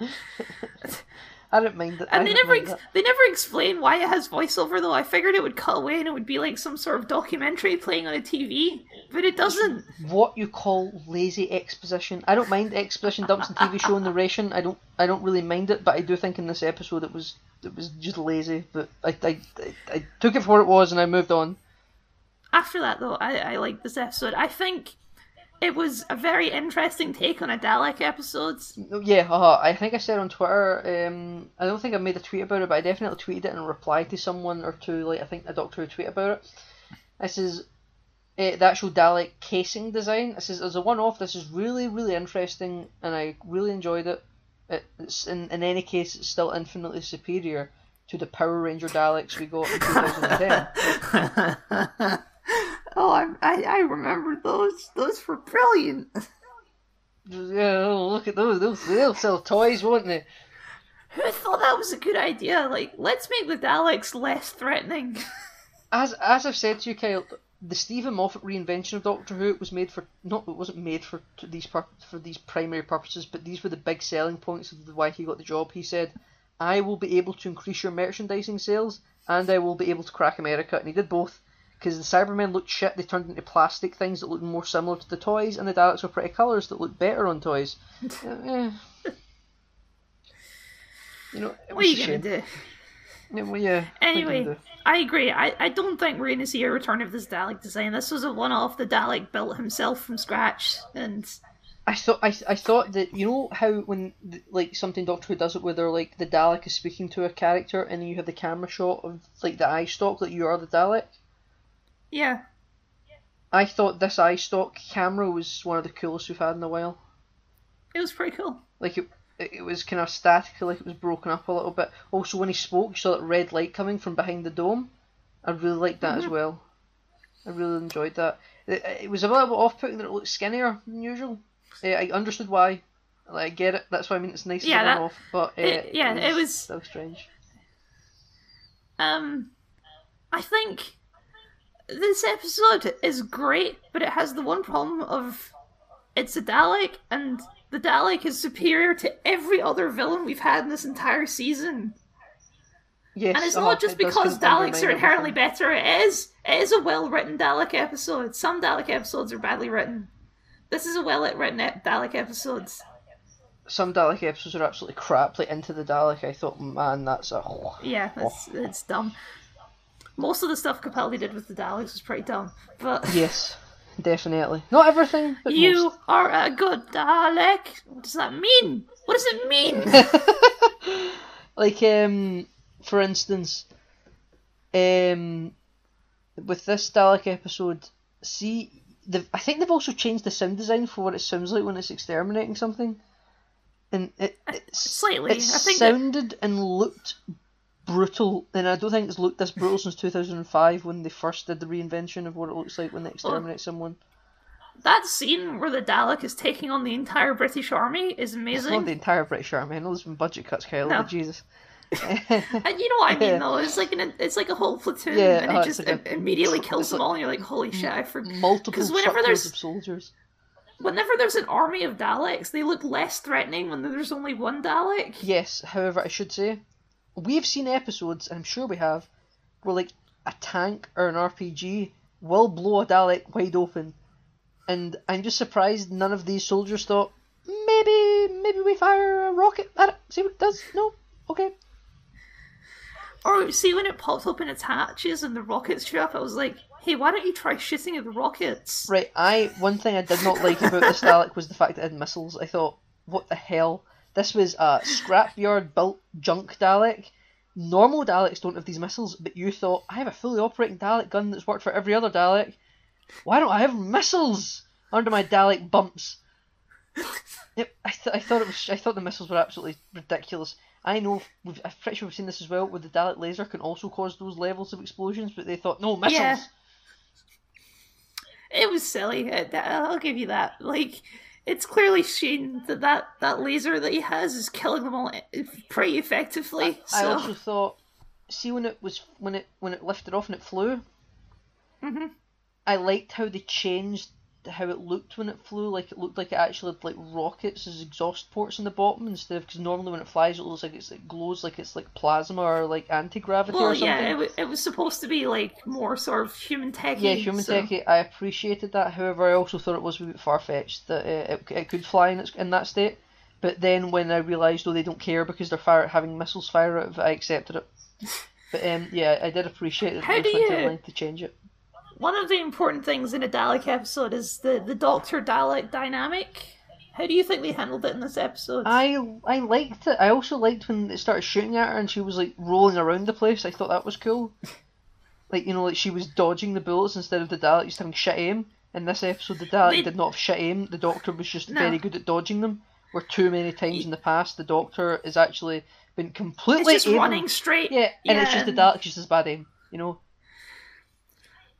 I don't mind that. And they never ex- they never explain why it has voiceover though. I figured it would cut away and it would be like some sort of documentary playing on a TV, but it doesn't. What you call lazy exposition. I don't mind exposition dumps in TV show narration. I don't I don't really mind it, but I do think in this episode it was it was just lazy. But I I, I, I took it for what it was and I moved on. After that though, I I like this episode. I think it was a very interesting take on a Dalek episode. Yeah, uh, I think I said on Twitter. Um, I don't think I made a tweet about it, but I definitely tweeted it in reply to someone or two. Like I think a doctor who tweet about it. This is uh, the actual Dalek casing design. This is as a one-off. This is really really interesting, and I really enjoyed it. It's in in any case, it's still infinitely superior to the Power Ranger Daleks we got in 2010. Oh, I, I, I remember those. Those were brilliant. Yeah, look at those. Those they'll sell toys, won't they? Who thought that was a good idea? Like, let's make the Daleks less threatening. As as I've said to you, Kyle, the Steven Moffat reinvention of Doctor Who was made for not it wasn't made for these pur- for these primary purposes, but these were the big selling points of why he got the job. He said, "I will be able to increase your merchandising sales, and I will be able to crack America," and he did both. Because the Cybermen looked shit, they turned into plastic things that looked more similar to the toys, and the Daleks were pretty colours that looked better on toys. Uh, eh. You know, it what are you gonna do? Yeah, well, yeah. what are you gonna Anyway? I agree. I, I don't think we're going to see a return of this Dalek design. This was a one off. The Dalek built himself from scratch, and I thought I, I thought that you know how when like something Doctor Who does it where they're like the Dalek is speaking to a character and then you have the camera shot of like the eye stalk that you are the Dalek. Yeah, I thought this eye stalk camera was one of the coolest we've had in a while. it was pretty cool. Like it, it it was kind of static, like it was broken up a little bit. Also, when he spoke, you saw that red light coming from behind the dome. I really liked that as well. I really enjoyed that. It, it was a little bit off-putting that it looked skinnier than usual. Uh, I understood why. Like, I get it. That's why I mean it's nice Yeah, to that- off. But uh, it- yeah, it was- so strange. Um, I think this episode is great, but it has the one problem of it's a Dalek, and the Dalek is superior to every other villain we've had in this entire season. Yes, And it's uh-huh, not just it because Daleks are inherently better. It is. It is a well-written Dalek episode. Some Dalek episodes are badly written. This is a well-written Dalek episode. Some Dalek episodes are absolutely crap. Like Into the Dalek, I thought, man, that's a. Yeah, Oh. it's it's dumb. Most of the stuff Capaldi did with the Daleks was pretty dumb, but Yes, definitely. Not everything, but you most. are a good Dalek. What does that mean? What does it mean? like um for instance um with this Dalek episode see I think they've also changed the sound design for what it sounds like when it's exterminating something and it it's, Slightly. it I think that- sounded and looked brutal and I don't think it's looked this brutal since 2005 when they first did the reinvention of what it looks like when they exterminate someone that scene where the Dalek is taking on the entire British army is it's not amazing. the entire British Army I know there's been budget cuts Kyle No. Jesus And you know what I mean, though. It's like an it's like a whole platoon, Yeah, and uh, it it's just like a- immediately kills them like- all. And you're like, holy shit! I forgot. multiple whenever there's- of soldiers Whenever there's an army of Daleks, they look less threatening when there's only one Dalek. Yes, however, I should say, we've seen episodes, and I'm sure we have, where like a tank or an RPG will blow a Dalek wide open, and I'm just surprised none of these soldiers thought maybe maybe we fire a rocket at it, see what it does. No, okay. Or see when it pops open its hatches and the rockets shoot up, I was like, hey, why don't you try shooting at the rockets? Right, I one thing I did not like about this Dalek was the fact that it had missiles. I thought, what the hell? This was a scrapyard built junk Dalek. Normal Daleks don't have these missiles, but you thought I have a fully operating Dalek gun that's worked for every other Dalek. Why don't I have missiles under my Dalek bumps? I, th- I thought it was. I thought the missiles were absolutely ridiculous. I know. We've, I'm pretty sure we've seen this as well, where the Dalek laser can also cause those levels of explosions, but they thought no missiles. Yeah. It was silly. Uh, I'll give you that. Like, it's clearly seen that that, that laser that he has is killing them all pretty effectively. I so. also thought, see when it was when it when it lifted off and it flew. Mhm. I liked how they changed how it looked when it flew. Like it looked like it actually had like rockets as exhaust ports in the bottom instead of because normally when it flies it looks like it's, it glows like it's like plasma or like anti gravity Well, or something. yeah, it, wa- it was supposed to be like more sort of human techy. Yeah, human so-. I appreciated that. However, I also thought it was a bit far fetched that uh, it, it could fly in, its, in that state. But then when I realised, oh, they don't care because they're fire, having missiles fire out of it, I accepted it. But um, yeah, I did appreciate that How they do went you- to change it. One of the important things in a Dalek episode is the, the Doctor Dalek dynamic. How do you think they handled it in this episode? I I liked it. I also liked when they started shooting at her and she was like rolling around the place. I thought that was cool. Like you know, like she was dodging the bullets instead of the Dalek just having shit aim. In this episode, the Dalek They- did not have shit aim. The Doctor was just No. very good at dodging them. Where too many times in the past, the Doctor has actually been completely it's just running straight. Yeah, and it's just the Dalek just as bad aim. You know.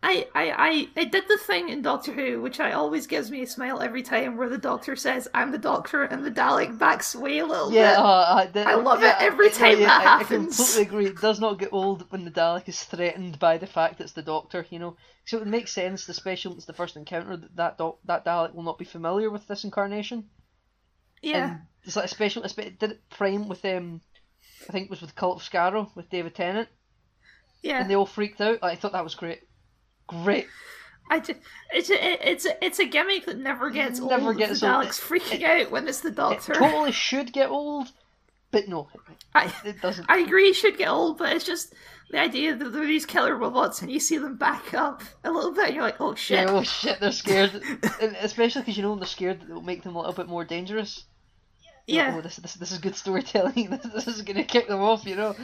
I, I, I, I did the thing in Doctor Who, which I always gives me a smile every time, where the Doctor says, "I'm the Doctor," and the Dalek backs away a little Yeah, bit. uh, I, I love yeah, it every time yeah, that I- I completely agree. It does not get old when the Dalek is threatened by the fact it's the Doctor, you know. So it would make sense, The special, it's the first encounter, that that, doc- that Dalek will not be familiar with this incarnation. Yeah, And it's like a special. It did it prime with um, I think it was with Cult of Skaro with David Tennant, yeah. and they all freaked out. I thought that was great, great. I just, it's a, it's a, it's a gimmick that never gets Never old. gets the old. Daleks freaking out when it's the Doctor. It totally should get old, but no, I, it doesn't. I agree, it should get old, but it's just the idea that there are these killer robots and you see them back up a little bit, and you're like, oh shit. Yeah, oh shit, they're scared, and especially because you know they're scared that it'll make them a little bit more dangerous. You're like, Yeah. oh, this, this, this is good storytelling. This, this is gonna kick them off, you know.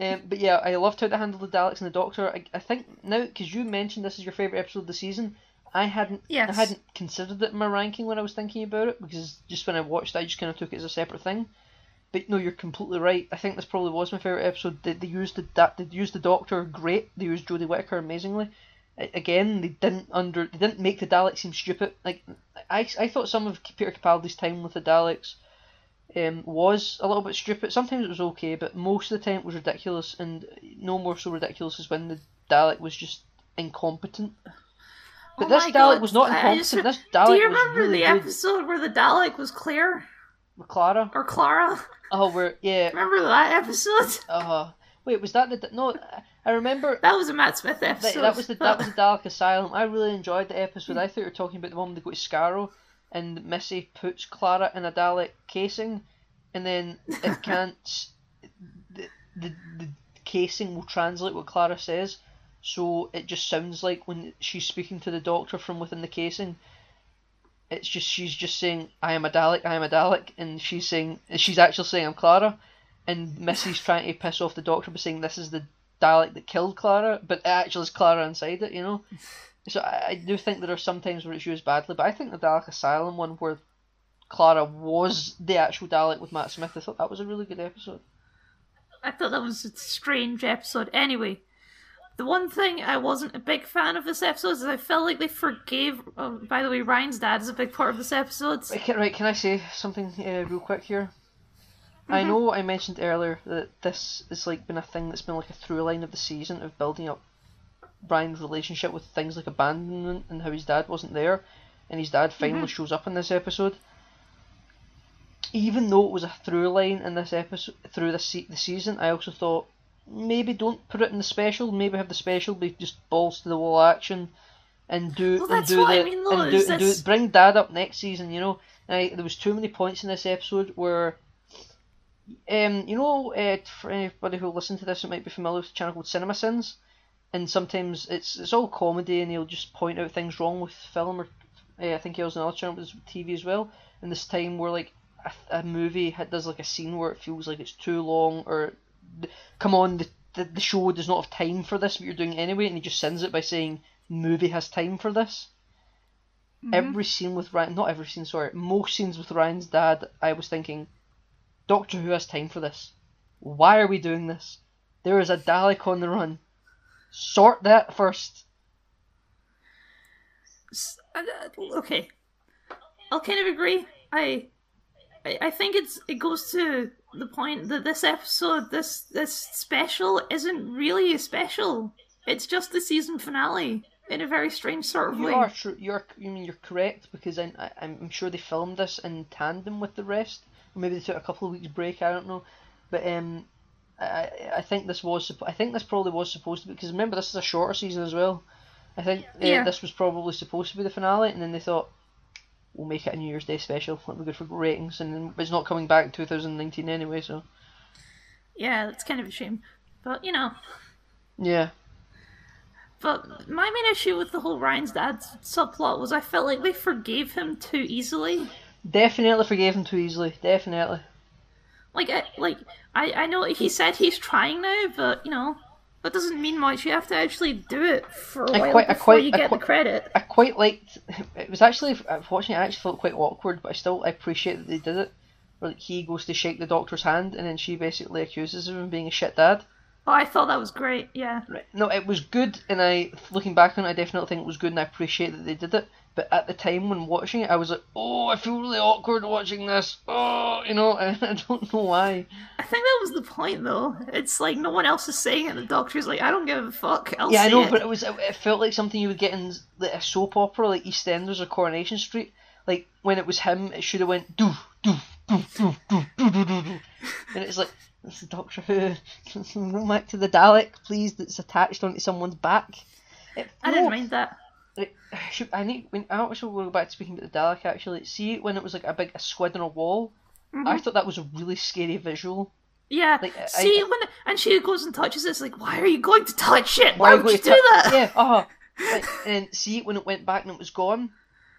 Um, but yeah, I loved how they handled the Daleks and the Doctor. I, I think now because you mentioned this is your favorite episode of the season, I hadn't Yes. I hadn't considered it in my ranking when I was thinking about it because just when I watched, it, I just kind of took it as a separate thing. But no, you're completely right. I think this probably was my favorite episode. They, they used the that they used the Doctor great. They used Jodie Whittaker amazingly. A- Again, they didn't under they didn't make the Daleks seem stupid. Like I, I thought some of Peter Capaldi's time with the Daleks um, was a little bit stupid. Sometimes it was okay, but most of the time it was ridiculous, and no more so ridiculous as when the Dalek was just incompetent. But Oh this Dalek God, was not incompetent. just- this Dalek Do you was remember really the good. episode where the Dalek was Claire With Clara. or Clara? Oh, where yeah. Remember that episode? Uh, wait, was that the no? I remember That was a Matt Smith that, episode. that was the that was the Dalek Asylum. I really enjoyed the episode. I thought you were talking about the one they go to Skaro and Missy puts Clara in a Dalek casing, and then it can't. The, the the casing will translate what Clara says, so it just sounds like when she's speaking to the Doctor from within the casing. It's just she's just saying I am a Dalek, I am a Dalek, and she's saying she's actually saying I'm Clara, and Missy's trying to piss off the Doctor by saying this is the Dalek that killed Clara, but it actually is Clara inside it, you know. So I, I do think there are some times where it's used badly, but I think the Dalek Asylum one where Clara was the actual Dalek with Matt Smith, I thought that was a really good episode. I thought that was a strange episode. Anyway, the one thing I wasn't a big fan of this episode is I felt like they forgave. Oh, by the way, Ryan's dad is a big part of this episode. Right, can, right, can I say something uh, real quick here? I know I mentioned earlier that this has like been a thing that's been like a through line of the season of building up Ryan's relationship with things like abandonment and how his dad wasn't there, and his dad finally shows up in this episode. Even though it was a through line in this episode through the se- the season, I also thought maybe don't put it in the special. Maybe have the special be just balls to the wall action, and do Well, and do what I mean, and do, and do bring dad up next season. You know, I, there was too many points in this episode where um, you know, uh, for anybody who listen to this, it might be familiar with a channel called CinemaSins, and sometimes it's it's all comedy, and he'll just point out things wrong with film, or uh, I think he has another channel with TV as well. And this time where like a, a movie had, does like a scene where it feels like it's too long, or come on, the, the the show does not have time for this, but you're doing it anyway, and he just sends it by saying movie has time for this. Every scene with Ryan, not every scene, sorry, most scenes with Ryan's dad, I was thinking, Doctor Who has time for this. Why are we doing this? There is a Dalek on the run. Sort that first. Uh, Okay, I'll kind of agree. I, I, I think it's it goes to the point that this episode, this this special, isn't really a special. It's just the season finale in a very strange sort of You way. are. You're. You mean you're correct because I, I, I'm sure they filmed this in tandem with the rest. Maybe they took a couple of weeks break. I don't know, but um, I I think this was. I think this probably was supposed to be because remember this is a shorter season as well. I think uh, this was probably supposed to be the finale, and then they thought we'll make it a New Year's Day special. That'll be good for ratings, and it's not coming back in 2019 anyway. So Yeah, that's kind of a shame. But you know, yeah. but my main issue with the whole Ryan's dad subplot was I felt like they forgave him too easily. Definitely forgave him too easily. Definitely. Like, I, like I, I know he said he's trying now, but you know, that doesn't mean much. You have to actually do it for a while quite- before quite- you get quite- the credit. I quite liked. It was actually watching. it, I actually felt quite awkward, but I still I appreciate that they did it. Where like, he goes to shake the doctor's hand, and then she basically accuses him of being a shit dad. Oh, I thought that was great. Yeah. Right. No, it was good, and I, looking back on it, I definitely think it was good, and I appreciate that they did it. But at the time when watching it, I was like, oh, I feel really awkward watching this. Oh, you know, and I don't know why. I think that was the point, though. It's like no one else is saying it. The doctor's like, I don't give a fuck. I'll yeah, I know, it. but it was it felt like something you would get in like a soap opera, like EastEnders or Coronation Street. Like when it was him, it should have went do do do do do do do do, and it's like is Doctor Who. Go back to the Dalek, please. That's attached onto someone's back. It, I didn't mind that. It, should, I need. When, I actually will go back to speaking about the Dalek. Actually, see when it was like a big a squid on a wall. Mm-hmm. I thought that was a really scary visual. Yeah. Like, See I- when and she goes and touches it, it's like, why are you going to touch it? Why Why, would you do tou- that? Yeah, uh Like, and see when it went back and it was gone,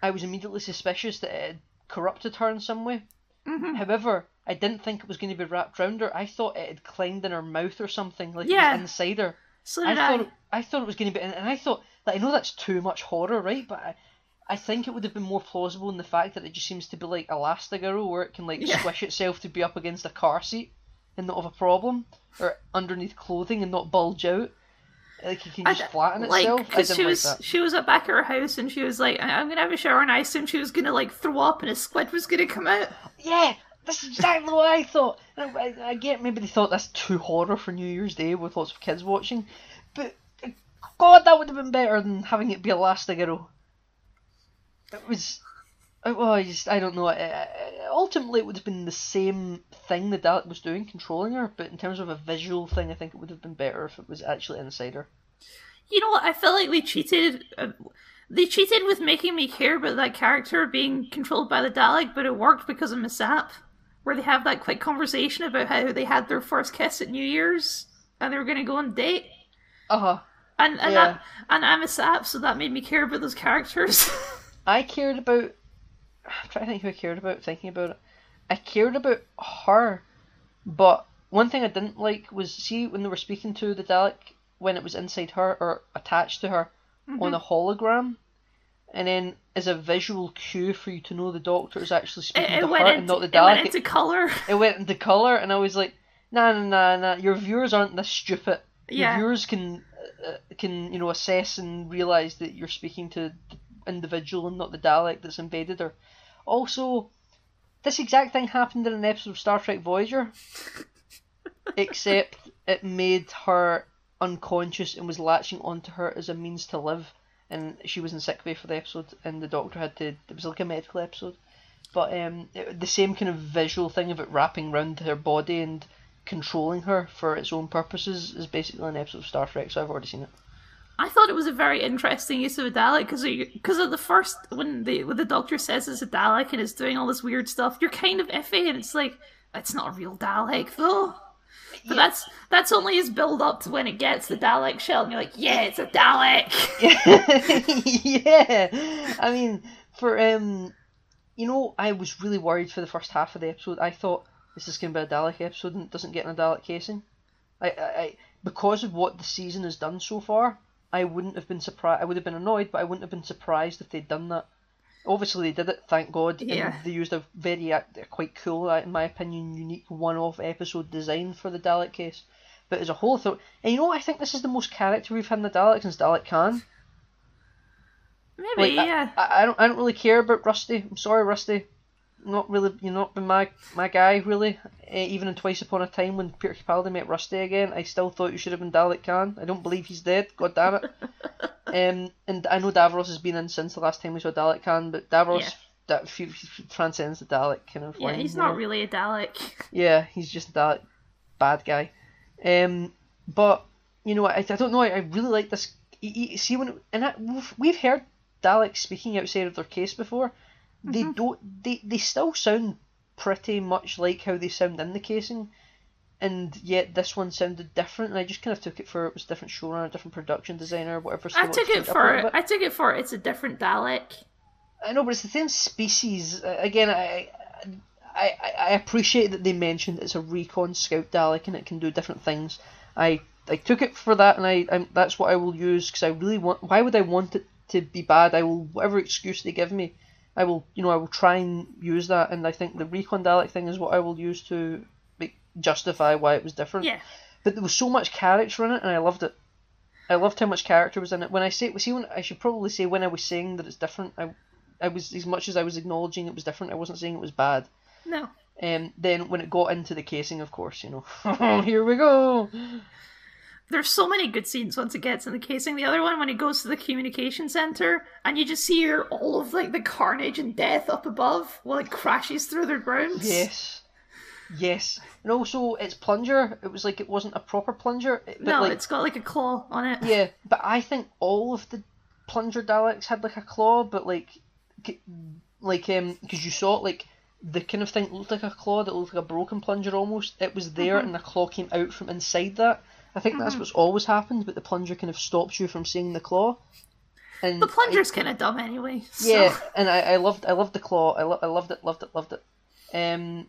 I was immediately suspicious that it had corrupted her in some way. Mhm. However, I didn't think it was going to be wrapped round her. I thought it had climbed in her mouth or something, like Yeah. inside her. So I I. thought I thought it was going to be, and I thought that I know that's too much horror, right? But I, I think it would have been more plausible in the fact that it just seems to be like Elastigirl, where it can like Yeah. squish itself to be up against a car seat and not have a problem, or underneath clothing and not bulge out. Like it can just d- flatten like, itself. I 'cause she like was that. she was at back at her house and she was like, "I- I'm gonna have a shower and I assumed she was gonna like throw up and a squid was gonna come out. Yeah, that's exactly what I thought. I, I, I get maybe they thought that's too horror for New Year's Day with lots of kids watching, God, that would have been better than having it be Elastigirl. It was. uh, Well, I don't know. Uh, uh, Ultimately, it would have been the same thing the Dalek was doing, controlling her. But in terms of a visual thing, I think it would have been better if it was actually inside her. You know what? I feel like they cheated. Uh, they cheated with making me care about that character being controlled by the Dalek, but it worked because of Miss App, where they have that quick conversation about how they had their first kiss at New Year's and they were gonna go on a date. Uh huh. And and Yeah. that, and I'm a sap, so that made me care about those characters. I cared about. I'm trying to think who I cared about. Thinking about it, I cared about her, but one thing I didn't like was see when they were speaking to the Dalek when it was inside her or attached to her on mm-hmm. a hologram, and then as a visual cue for you to know the Doctor is actually speaking it to her into, and not the Dalek. it went into color. It went into color, and I was like, nah, nah, nah, nah. Your viewers aren't this stupid. Yeah. Your viewers can can you know assess and realize that you're speaking to the individual and not the Dalek that's embedded her. Also, this exact thing happened in an episode of Star Trek Voyager, except it made her unconscious and was latching onto her as a means to live. And she was in sick bay for the episode, and the doctor had to. It was like a medical episode, but um, it, the same kind of visual thing of it wrapping around her body and controlling her for its own purposes is basically an episode of Star Trek. So I've already seen it. I thought it was a very interesting use of a Dalek because because of the first when the when the Doctor says it's a Dalek and it's doing all this weird stuff, you're kind of iffy and it's like it's not a real Dalek though. But that's that's only his build up to when it gets the Dalek shell and you're like, yeah, it's a Dalek. yeah, I mean, for um, you know, I was really worried for the first half of the episode. I thought this is going to be a Dalek episode and it doesn't get in a Dalek casing. I, I, I, because of what the season has done so far, I wouldn't have been surprised. I would have been annoyed, but I wouldn't have been surprised if they'd done that. Obviously, they did it. Thank God. Yeah. And they used a very, uh, quite cool, uh, in my opinion, unique one-off episode design for the Dalek case. But as a whole, I thought, and you know, what? I think this is the most character we've had in the Dalek since Dalek Caan. Maybe, Like, yeah. I, I, I don't I don't really care about Rusty. I'm sorry, Rusty. Not really, you're not been my my guy really. Eh, even in Twice Upon a Time when Peter Capaldi met Rusty again, I still thought you should have been Dalek Caan. I don't believe he's dead. God damn it. um, and I know Davros has been in since the last time we saw Dalek Caan, but Davros Yeah. that f- f- transcends the Dalek kind of Yeah, line, he's not know? really a Dalek. Yeah, he's just a Dalek bad guy. Um, but you know, I, I don't know. I, I really like this. See when and I, we've, we've heard Daleks speaking outside of their case before. They don't. They they still sound pretty much like how they sound in the casing, and yet this one sounded different. And I just kind of took it for it was a different showrunner, different production designer, whatever. so I took it for bit. I took it for it's a different Dalek. I know, but it's the same species. Uh, again, I, I, I, I appreciate that they mentioned it's a recon scout Dalek and it can do different things. I, I took it for that, and I, i that's what I will use because I really want. Why would I want it to be bad? I will whatever excuse they give me, I will, you know, I will try and use that. And I think the recon Dalek thing is what I will use to like, justify why it was different. Yeah. but there was so much character in it, and I loved it. I loved how much character was in it. When I say, see, when I should probably say when I was saying that it's different, I, I was as much as I was acknowledging it was different. I wasn't saying it was bad. No. Um, then when it got into the casing, of course, you know, here we go. There's so many good scenes once it gets in the casing. The other one when it goes to the communication center and you just see all of like the carnage and death up above while it crashes through the grounds. Yes. Yes, and also its plunger. It was like it wasn't a proper plunger. But no, like, it's got like a claw on it. Yeah, but I think all of the plunger Daleks had like a claw, but like, like um, because you saw it like the kind of thing looked like a claw that looked like a broken plunger almost. It was there, mm-hmm. and the claw came out from inside that. I think mm-hmm. that's what's always happened, but the plunger kind of stops you from seeing the claw. And the plunger's kind of dumb anyway. So. Yeah, and I, I loved I loved the claw. I, lo- I loved it, loved it, loved it. Um,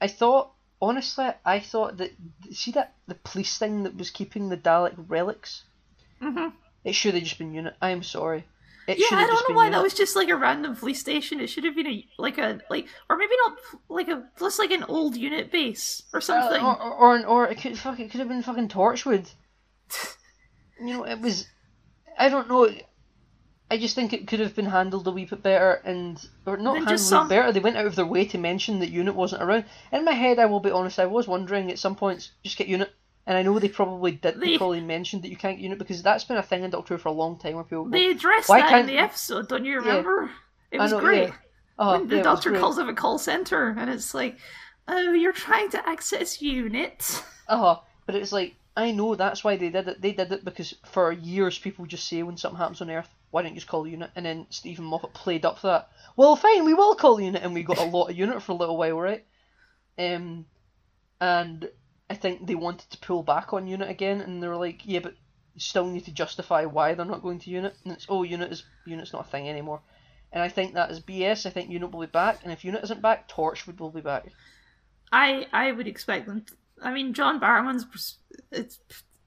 I thought honestly, I thought that see that the police thing that was keeping the Dalek relics. Mm-hmm. It should have just been unit. I'm sorry. It yeah, I don't know why that was just like a random police station. It should have been a like a like, or maybe not like a just like an old unit base or something. Uh, or, or, or or it could fuck it could have been fucking Torchwood. you know, it was. I don't know. I just think it could have been handled a wee bit better, and or not handled some- better. They went out of their way to mention that unit wasn't around. In my head, I will be honest, I was wondering at some points just get unit, and I know they probably did. They, They- probably mentioned that you can't get unit because that's been a thing in Doctor Who for a long time where people go, They addressed Why that in can't- the episode, don't you remember? It was know, great. yeah. "Oh, when the yeah, doctor calls up a call center and it's like, "Oh, you're trying to access unit." Uh-huh. But it's like, I know that's why they did it. They did it because for years people just say when something happens on Earth, why don't you just call unit? And then Steven Moffat played up that. Well, fine, we will call unit, and we got a lot of unit for a little while, right? Um, and I think they wanted to pull back on unit again, and they were like, yeah, but still need to justify why they're not going to unit. And it's oh, unit is unit's not a thing anymore. And I think that is BS. I think unit will be back, and if unit isn't back, Torchwood will be back. I I would expect them. To, I mean, John Barrowman's it's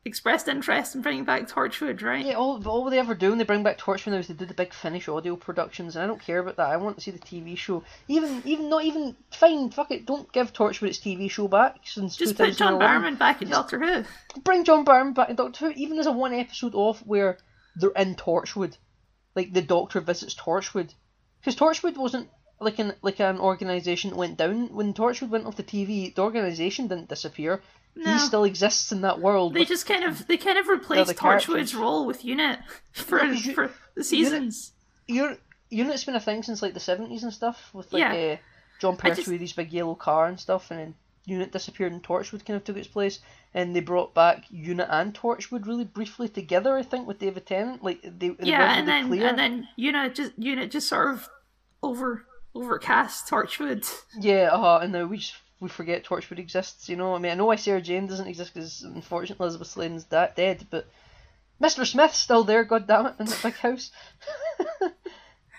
expressed interest in bringing back Torchwood, right? Yeah, all, all they ever do when they bring back Torchwood now is they do the Big Finish audio productions, and I don't care about that. I want to see the TV show. Even, even not even fine. Fuck it. Don't give Torchwood its TV show back since Just put John 2011. Barrowman back in Doctor Who. Bring John Barrowman back in Doctor Who, even as a one episode off where they're in Torchwood, like the Doctor visits Torchwood, because Torchwood wasn't like an like an organisation that went down when Torchwood went off the TV. The organisation didn't disappear. No. He still exists in that world. They with- just kind of they kind of replaced the. Torchwood's role with Unit for No, 'cause you- for the seasons. Your unit's been a thing since like the seventies and stuff with like Yeah. uh, Jon Pertwee, just- his big yellow car and stuff, and then unit disappeared and Torchwood kind of took its place, and they brought back unit and Torchwood really briefly together. I think with David Tennant, like they yeah, and then clear. and then Unit just Unit just sort of over overcast Torchwood. yeah, uh, and now we just we forget Torchwood exists. You know, I mean, I know why Sarah Jane doesn't exist because unfortunately Elizabeth Sladen's dead, but Mr. Smith's still there. God damn it, in that big house.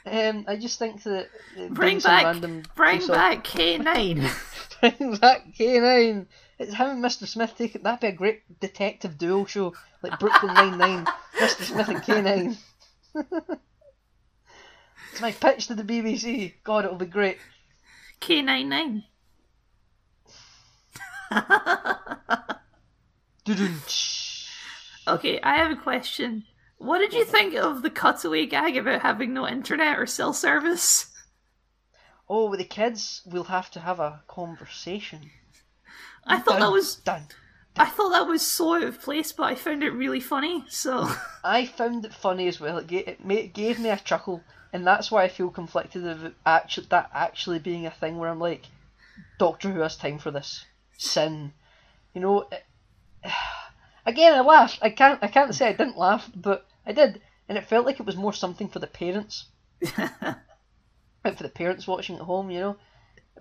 um, I just think that uh, Bring back bring back K nine. Bring back K9. It's him and Mr. Smith taking that'd be a great detective duo show, like Brooklyn Nine Nine, Mr. Smith and K9. it's my pitch to the BBC. God, it'll be great. K nine nine. Doo-doo-tsh. Okay, I have a question. What did you think of the cutaway gag about having no internet or cell service? Oh, with the kids, we'll have to have a conversation. I thought that was dun. I thought that was so out of place, but I found it really funny. So I found it funny as well. It, ga- it, ma- it gave me a chuckle, and that's why I feel conflicted of actually that actually being a thing where I'm like, Doctor Who has time for this sin, you know. It, again, I laughed. I can't. I can't say I didn't laugh, but I did, and it felt like it was more something for the parents, and for the parents watching at home, you know.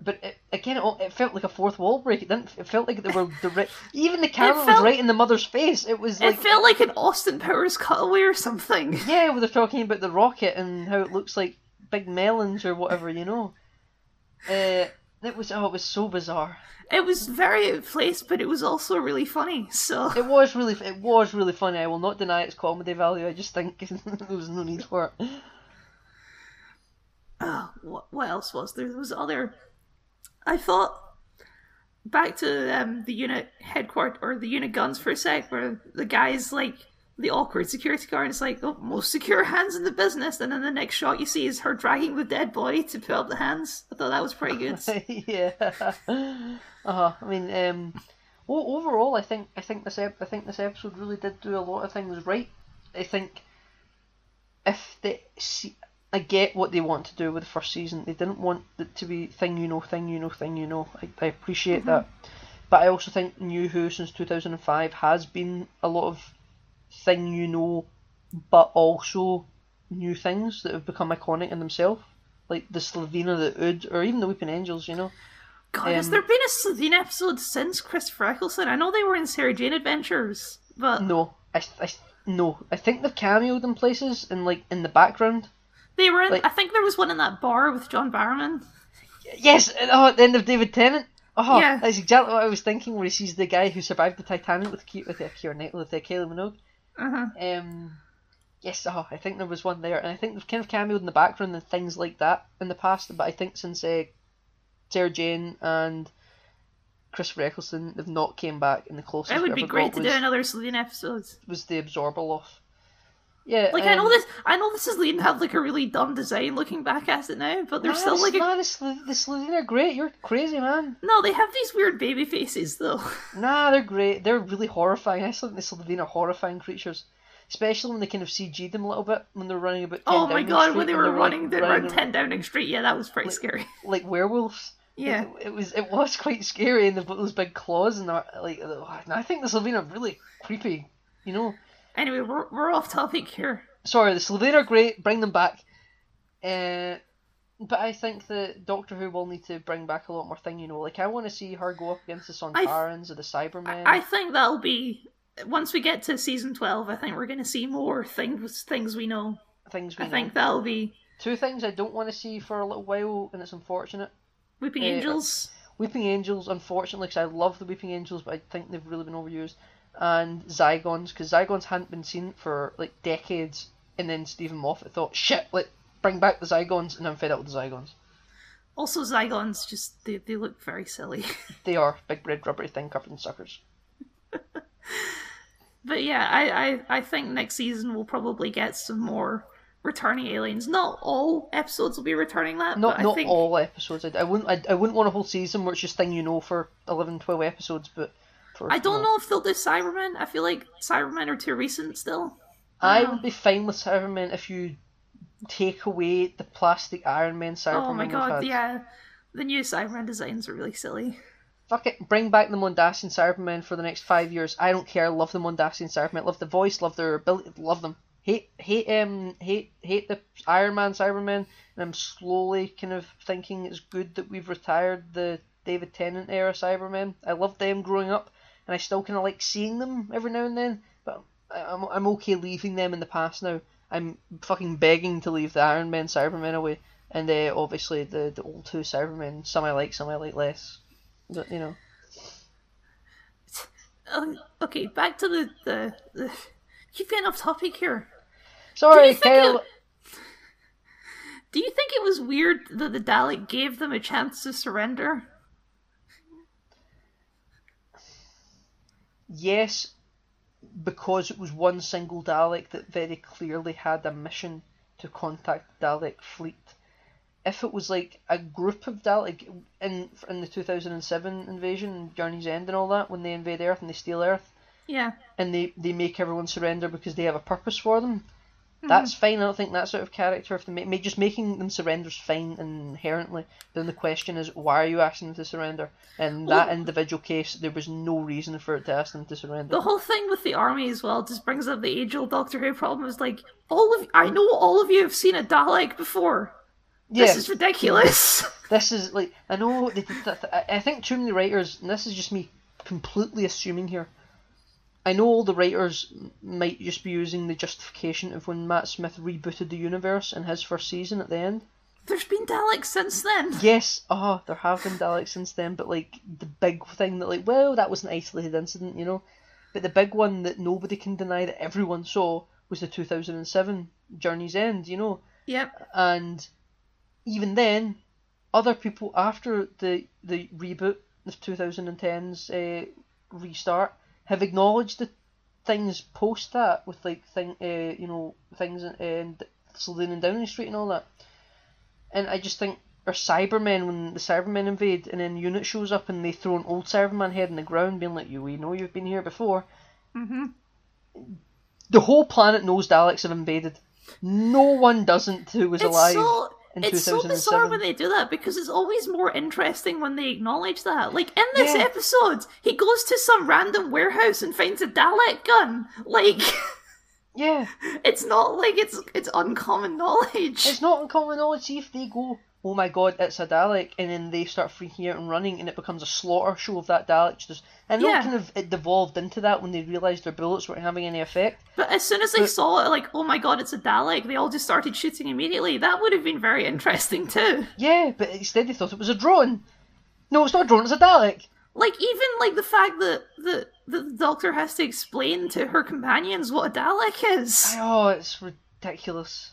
But it, again, it, it felt like a fourth wall break. It didn't. It felt like they were direct. Even the camera was right in the mother's face. It was like it felt like an Austin Powers cutaway or something. yeah, where they're talking about the rocket and how it looks like big melons or whatever, you know. Uh, it was oh, it was so bizarre. It was very out of place, but it was also really funny. So It was really, it was really funny. I will not deny its comedy value. I just think there was no need for it. Oh, what, what else was there? There was other. I thought back to um, the unit headquarters or the unit guns for a sec, where the guy's like the awkward security guard is like, "Oh, most secure hands in the business," and then the next shot you see is her dragging the dead body to put up the hands. I thought that was pretty good. yeah. Uh-huh. I mean, um, well, overall, I think I think this ep- I think this episode really did do a lot of things right. I think if they see, I get what they want to do with the first season. They didn't want it to be thing you know, thing you know, thing you know. I, I appreciate Mm-hmm. that, but I also think New Who since two thousand and five has been a lot of thing you know, but also new things that have become iconic in themselves, like the Slitheen, the Ood, or even the Weeping Angels. You know. God, has Um, there been a Slitheen episode since Christopher Eccleston? I know they were in Sarah Jane Adventures, but No, I, I, no. I think they've cameoed in places in like in the background. they were in. like- I think there was one in that bar with John Barrowman. Yes, oh, at the end of David Tennant. Oh, Yeah. that's exactly what I was thinking. Where he sees the guy who survived the Titanic with with uh, Keira Knightley, with uh, Kylie Minogue. Uh-huh. Um, yes, oh, I think there was one there, and I think they've kind of cameoed in the background and things like that in the past. But I think since uh, Sarah Jane and Christopher Eccleston, they've not came back in the closest. It would be great to was, do another Slitheen episode. was the Abzorbaloff. Yeah, Like I know um, this, I know this is leading have like a really dumb design looking back at it now, but there's still like a Slo- the Slitheen are great. You're crazy, man. no. They have these weird baby faces though. Nah, they're great. They're really horrifying. I still think the Slitheen are horrifying creatures, especially when they kind of CG'd them a little bit when they're running about. 10 oh my god, Street when they were they're running, they running ten Downing Street. Yeah, that was pretty Like- scary. like werewolves. Yeah. It, it was it was quite scary, and they've got those big claws, and they're, like I think the Slitheen are really creepy. You know. Anyway, we're we're off topic here. Sorry, the Slitheen are great. Bring them back. Uh, but I think that Doctor Who will need to bring back a lot more thing. You know, like I want to see her go up against the I- Sontarans or the Cybermen. I think that'll be once we get to season twelve. I think we're going to see more things things we know. things we I know. think that'll be Two things I don't want to see for a little while, and it's unfortunate. Weeping Eh, Angels. Weeping Angels, unfortunately, because I love the Weeping Angels, but I think they've really been overused. And Zygons, because Zygons hadn't been seen for like decades, and then Steven Moffat thought, shit, let bring back the Zygons, and I'm fed up with the Zygons. Also, Zygons just they, they look very silly. They are big red rubbery thing covered in suckers. But yeah, I, I, I think next season we'll probably get some more returning aliens. Not all episodes will be returning that, Not but not I think all episodes. I, I wouldn't I, I wouldn't want a whole season where it's just thing you know for 11, 12 episodes, but I don't you know if they'll do Cybermen. I feel like Cybermen are too recent still. I Oh. would be fine with Cybermen if you take away the plastic Iron Man Cybermen. oh my god, had. yeah. The new Cybermen designs are really silly. Fuck it, bring back the Mondasian Cybermen for the next five years. I don't care. Love the Mondasian Cybermen. Love the voice. Love their ability. Love them. Hate, hate, um, hate, hate the Iron Man Cybermen. And I'm slowly kind of thinking it's good that we've retired the David Tennant era Cybermen. I loved them growing up, and I still kind of like seeing them every now and then. But I'm, I'm okay leaving them in the past now. I'm fucking begging to leave the Iron Man Cybermen away. And uh, obviously the the old two Cybermen, some I like, some I like less. But you know. Uh, okay, back to the, the, the keep getting off topic here. Sorry, Kyle. it- Do you think it was weird that the Dalek gave them a chance to surrender? Yes, because it was one single Dalek that very clearly had a mission to contact the Dalek fleet. If it was like a group of Dalek in in the 2007 invasion, Journey's End, and all that, when they invade Earth and they steal Earth, Yeah. and they, they make everyone surrender because they have a purpose for them. That's hmm. fine. I don't think that sort of character. If they make, make just making them surrender is fine inherently. Then the question is, why are you asking them to surrender? In that Well- individual case, there was no reason for it to ask them to surrender. The whole thing with the army as well just brings up the age-old Doctor Who problem. Is like all of I know all of you have seen a Dalek before. yeah, This is ridiculous. this is like I know they did that. I I think too many writers, and this is just me completely assuming here. I know all the writers might just be using the justification of when Matt Smith rebooted the universe in his first season at the end. There's been Daleks since then. Yes, oh, there have been Daleks since then, but like the big thing that like, well, that was an isolated incident, you know. But the big one that nobody can deny that everyone saw was the 2007 Journey's End, you know. Yep. And even then, other people after the the reboot the 2010s uh, restart have acknowledged the things post that with like thing uh, you know things and Slitheen and Downing Street and all that. And I just think or Cybermen when the Cybermen invade and then Unit shows up and they throw an old Cyberman head in the ground, being like, "You, we know you've been here before." Mm-hmm. The whole planet knows Daleks have invaded. No one doesn't who was It's alive so it's so bizarre when they do that because it's always more interesting when they acknowledge that. Like in this Yeah. episode, he goes to some random warehouse and finds a Dalek gun. Like yeah, it's not like it's it's uncommon knowledge. it's not uncommon knowledge. See if they go, "Oh my God, it's a Dalek," and then they start freaking out and running, and it becomes a slaughter show of that Dalek. Just I know Yeah. it kind of it devolved into that when they realised their bullets weren't having any effect. But as soon as they But- saw it, like, oh my god, it's a Dalek, they all just started shooting immediately. That would have been very interesting too. Yeah, but instead they thought it was a drone. No, it's not a drone. It's a Dalek. Like even like the fact that the that the Doctor has to explain to her companions what a Dalek is. Oh, it's ridiculous.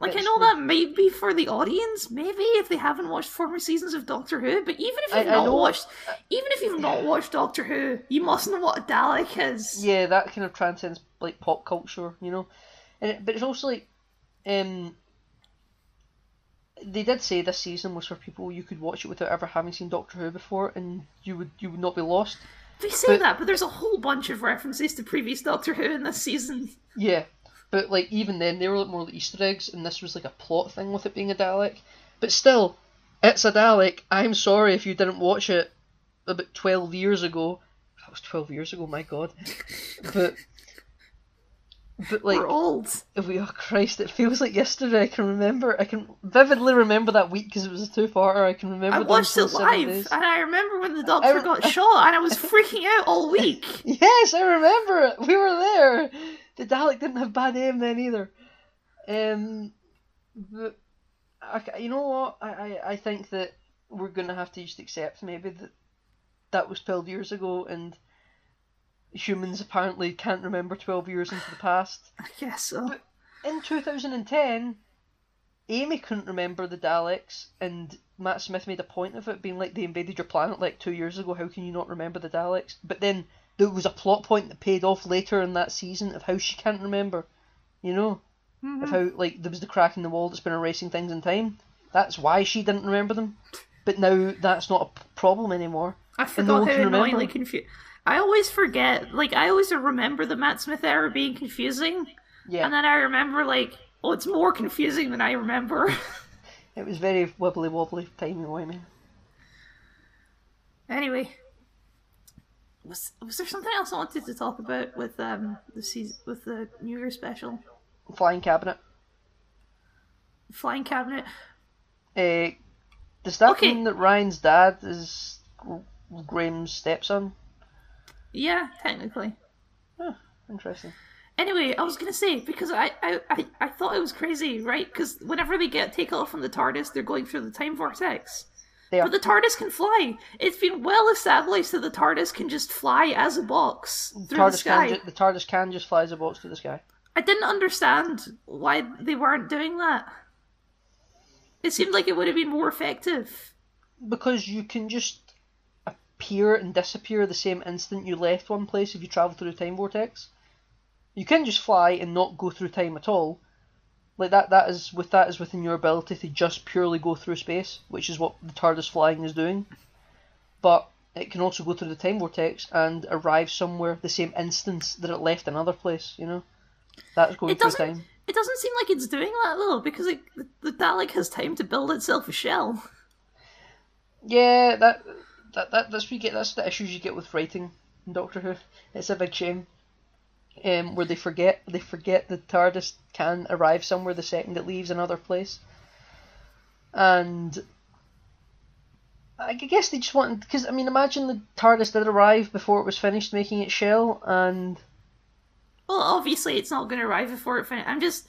Like I know that may be for the audience, maybe if they haven't watched former seasons of Doctor Who. But even if you've I not know- watched, even if you've not watched Doctor Who, you must know what a Dalek is. Yeah, that kind of transcends like pop culture, you know. And it, but it's also like, um, they did say this season was for people you could watch it without ever having seen Doctor Who before, and you would you would not be lost. They say But- that, but there's a whole bunch of references to previous Doctor Who in this season. Yeah, but like even then they were like more like Easter eggs, and this was like a plot thing with it being a Dalek. But still, it's a Dalek. I'm sorry if you didn't watch it about twelve years ago. That was twelve years ago. My God, but but like We're old. If we, oh Christ, it feels like yesterday. I can remember. I can vividly remember that week because it was a two-parter. I can remember. I watched it live, days. and I remember when the Doctor I- got shot, and I was freaking out all week. Yes, I remember it. We were there. The Dalek didn't have bad aim then either. Um, but I, you know what? I, I, I think that we're gonna have to just accept maybe that that was twelve years ago, and humans apparently can't remember twelve years into the past. I guess so. But- in 2010, Amy couldn't remember the Daleks, and Matt Smith made a point of it being like they invaded your planet like two years ago. How can you not remember the Daleks? But then there was a plot point that paid off later in that season of how she can't remember. You know, of mm-hmm. how like there was the crack in the wall that's been erasing things in time. That's why she didn't remember them. But now that's not a p- problem anymore. I forgot how annoyingly confused. I always forget. Like I always remember the Matt Smith era being confusing, Yeah, and then I remember like, oh, it's more confusing than I remember. it was very wibbly wobbly, timey wimey. anyway, was was there something else I wanted to talk about with um the season with the New Year special? Flying cabinet. Flying cabinet. Uh, does that Okay. mean that Ryan's dad is Graham's stepson? Yeah, technically. Interesting. Anyway, I was gonna say because I I, I, I thought it was crazy, right? Because whenever they get take off from the TARDIS, they're going through the time vortex. They are. But the TARDIS can fly. It's been well established that the TARDIS can just fly as a box through the TARDIS sky. can ju- the TARDIS can just fly as a box to the sky. I didn't understand why they weren't doing that. It seemed like it would have been more effective. Because you can just appear and disappear the same instant you left one place if you travel through the time vortex. You can just fly and not go through time at all. Like that that is with that is within your ability to just purely go through space, which is what the TARDIS flying is doing. But it can also go through the time vortex and arrive somewhere the same instance that it left another place, you know? That's going It through time. It doesn't seem like it's doing that though, because it, the, Dalek has time to build itself a shell. Yeah, that that, that that's you get. That's the issues you get with writing in Doctor Who. It's a big shame. Um, where they forget they forget the TARDIS can arrive somewhere the second it leaves another place, and I guess they just wanted because I mean imagine the TARDIS did arrive before it was finished making its shell, and Well, obviously it's not going to arrive before it finishes. I'm just,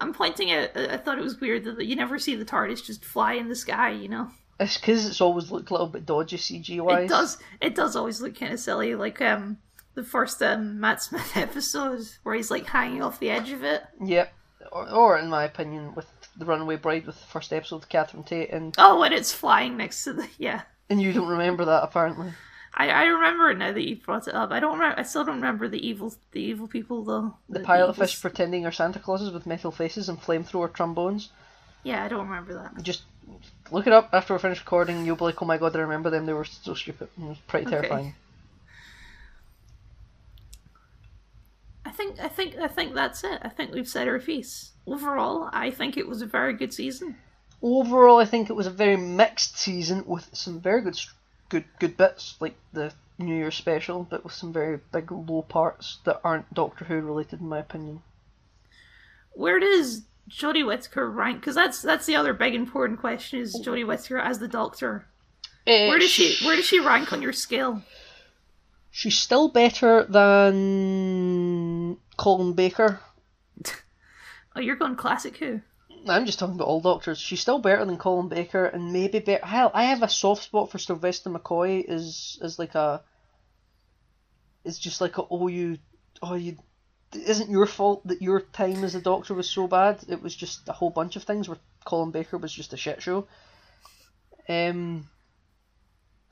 I'm pointing out. I thought it was weird that you never see the TARDIS just fly in the sky. You know, it's because it's always looked a little bit dodgy CG wise. it does. It does always look kind of silly, like um the first um Matt Smith episode where he's like hanging off the edge of it. Yep. Or, or in my opinion, with the Runaway Bride with the first episode of Catherine Tate and Oh, and it's flying next to the yeah. And you don't remember that apparently. I, I remember it now that you brought it up. I don't remember. I still don't remember the evil the evil people though. The, pilot evil- fish pretending are Santa Clauses with metal faces and flamethrower trombones. Yeah, I don't remember that. Just look it up after we're finished recording. You'll be like, oh my god, I remember them. They were so stupid. It was pretty Okay. terrifying. Think I think I think that's it. I think we've said our piece. Overall, I think it was a very good season. Overall, I think it was a very mixed season with some very good, good, good bits like the New Year special, but with some very big low parts that aren't Doctor Who related, in my opinion. Where does Jodie Whittaker rank? Because that's that's the other big important question: is oh. Jodie Whittaker as the Doctor? Eh, where does she Where does she rank on your scale? She's still better than Colin Baker. Oh, you're going classic Who? I'm just talking about all doctors. She's still better than Colin Baker, and maybe better. Hell, I have a soft spot for Sylvester McCoy. Is is like a. It's just like a oh you, oh you. It isn't your fault that your time as a doctor was so bad. It was just a whole bunch of things where Colin Baker was just a shit show. Um.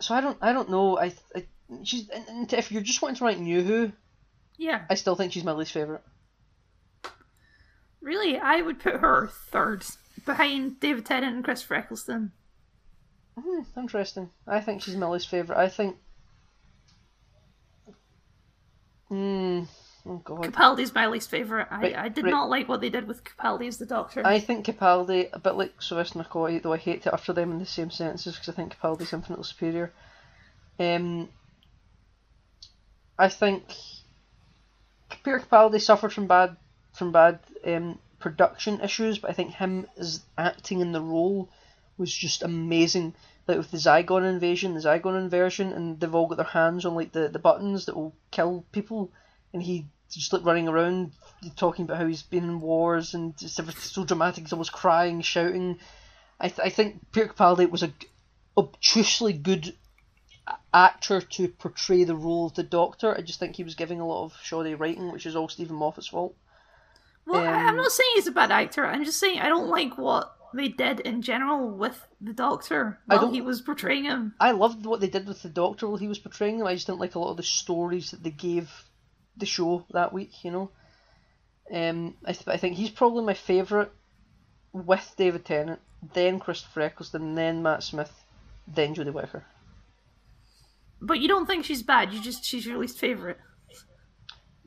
So I don't I don't know I, I she's and, and if you're just wanting to write new Who Yeah, I still think she's my least favorite. really, I would put her third behind David Tennant and Chris Eccleston. Hmm, interesting. I think she's my least favourite. I think. Hmm. Oh god. Capaldi's my least favorite. I, Right, I did right. not like what they did with Capaldi as the Doctor. I think Capaldi, a bit like Sylvester McCoy, though I hate to utter them in the same sentences because I think Capaldi's infinitely superior. Um, I think Peter Capaldi suffered from bad from bad um, production issues, but I think him as acting in the role was just amazing. Like with the Zygon invasion, the Zygon inversion, and they've all got their hands on like the, the buttons that will kill people, and he just like running around talking about how he's been in wars and just everything's so dramatic. He's almost crying, shouting. I th- I think Peter Capaldi was a obtusely good actor to portray the role of the Doctor. I just think he was giving a lot of shoddy writing, which is all Steven Moffat's fault. well, I- I'm um, not saying he's a bad actor. I'm just saying I don't like what they did in general with the Doctor while he was portraying him. I loved what they did with the Doctor while he was portraying him. I just didn't like a lot of the stories that they gave the show that week. You know, um, I th- I think he's probably my favourite with David Tennant, then Christopher Eccleston, then Matt Smith, then Jodie Whittaker. But you don't think she's bad. You just she's your least favorite.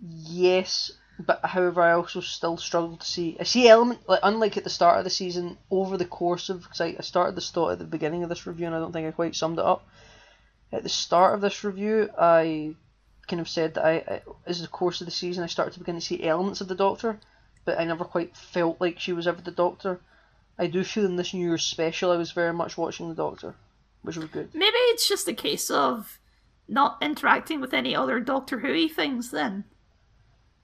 Yes, but however, I also still struggle to see. I see element like unlike at the start of the season, over the course of because I, I started this thought at the beginning of this review, and I don't think I quite summed it up. At the start of this review, I kind of said that I, I as the course of the season, I started to begin to see elements of the Doctor, but I never quite felt like she was ever the Doctor. I do feel in this New Year's special, I was very much watching the Doctor, which was good. Maybe it's just a case of not interacting with any other Doctor Who things then.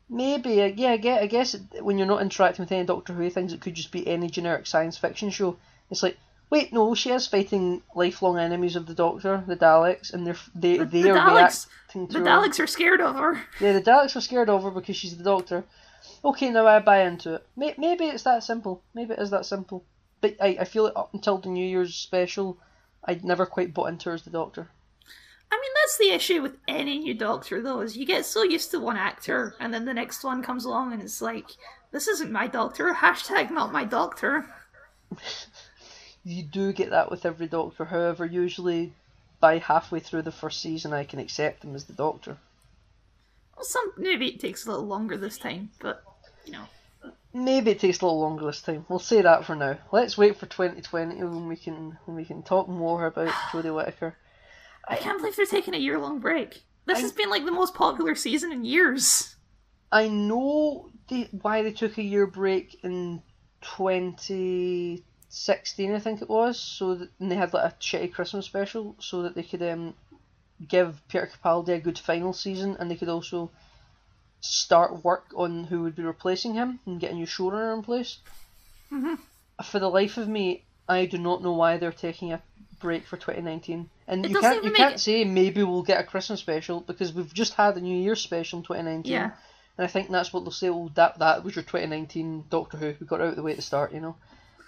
Maybe, uh, yeah, I guess, it- when you're not interacting with any Doctor Who things, it could just be any generic science fiction show. It's like, wait, no, she is fighting lifelong enemies of the Doctor, the Daleks, and they're they The, they the are Daleks, reacting to the her. Daleks are scared of her. Yeah, the Daleks are scared of her because she's the Doctor. Okay, now I buy into it. Maybe it's that simple. Maybe it is that simple. But I, I feel like up until the New Year's special, I'd never quite bought into her as the Doctor. I mean, that's the issue with any new Doctor, though, is you get so used to one actor, and then the next one comes along, and it's like, this isn't my Doctor. Hashtag not my Doctor. You do get that with every Doctor. However, usually by halfway through the first season, I can accept him as the Doctor. Well, some maybe it takes a little longer this time, but you know. Maybe it takes a little longer this time. We'll say that for now. Let's wait for 2020 when we can when we can talk more about Jodie Whittaker. I can't believe they're taking a year long break. This I- has been like the most popular season in years. I know the, why they took a year break in 2016, I think it was. So that, and they had like a shitty Christmas special, so that they could um give Peter Capaldi a good final season, and they could also start work on who would be replacing him and get a new showrunner in place. Mhm. For the life of me, I do not know why they're taking a break for 2019. And It you can't you can't make- say maybe we'll get a Christmas special because we've just had a New Year's special in 2019. Yeah. And I think that's what they'll say. Well, that that was your 2019 Doctor Who. We got it out of the way at the start, you know.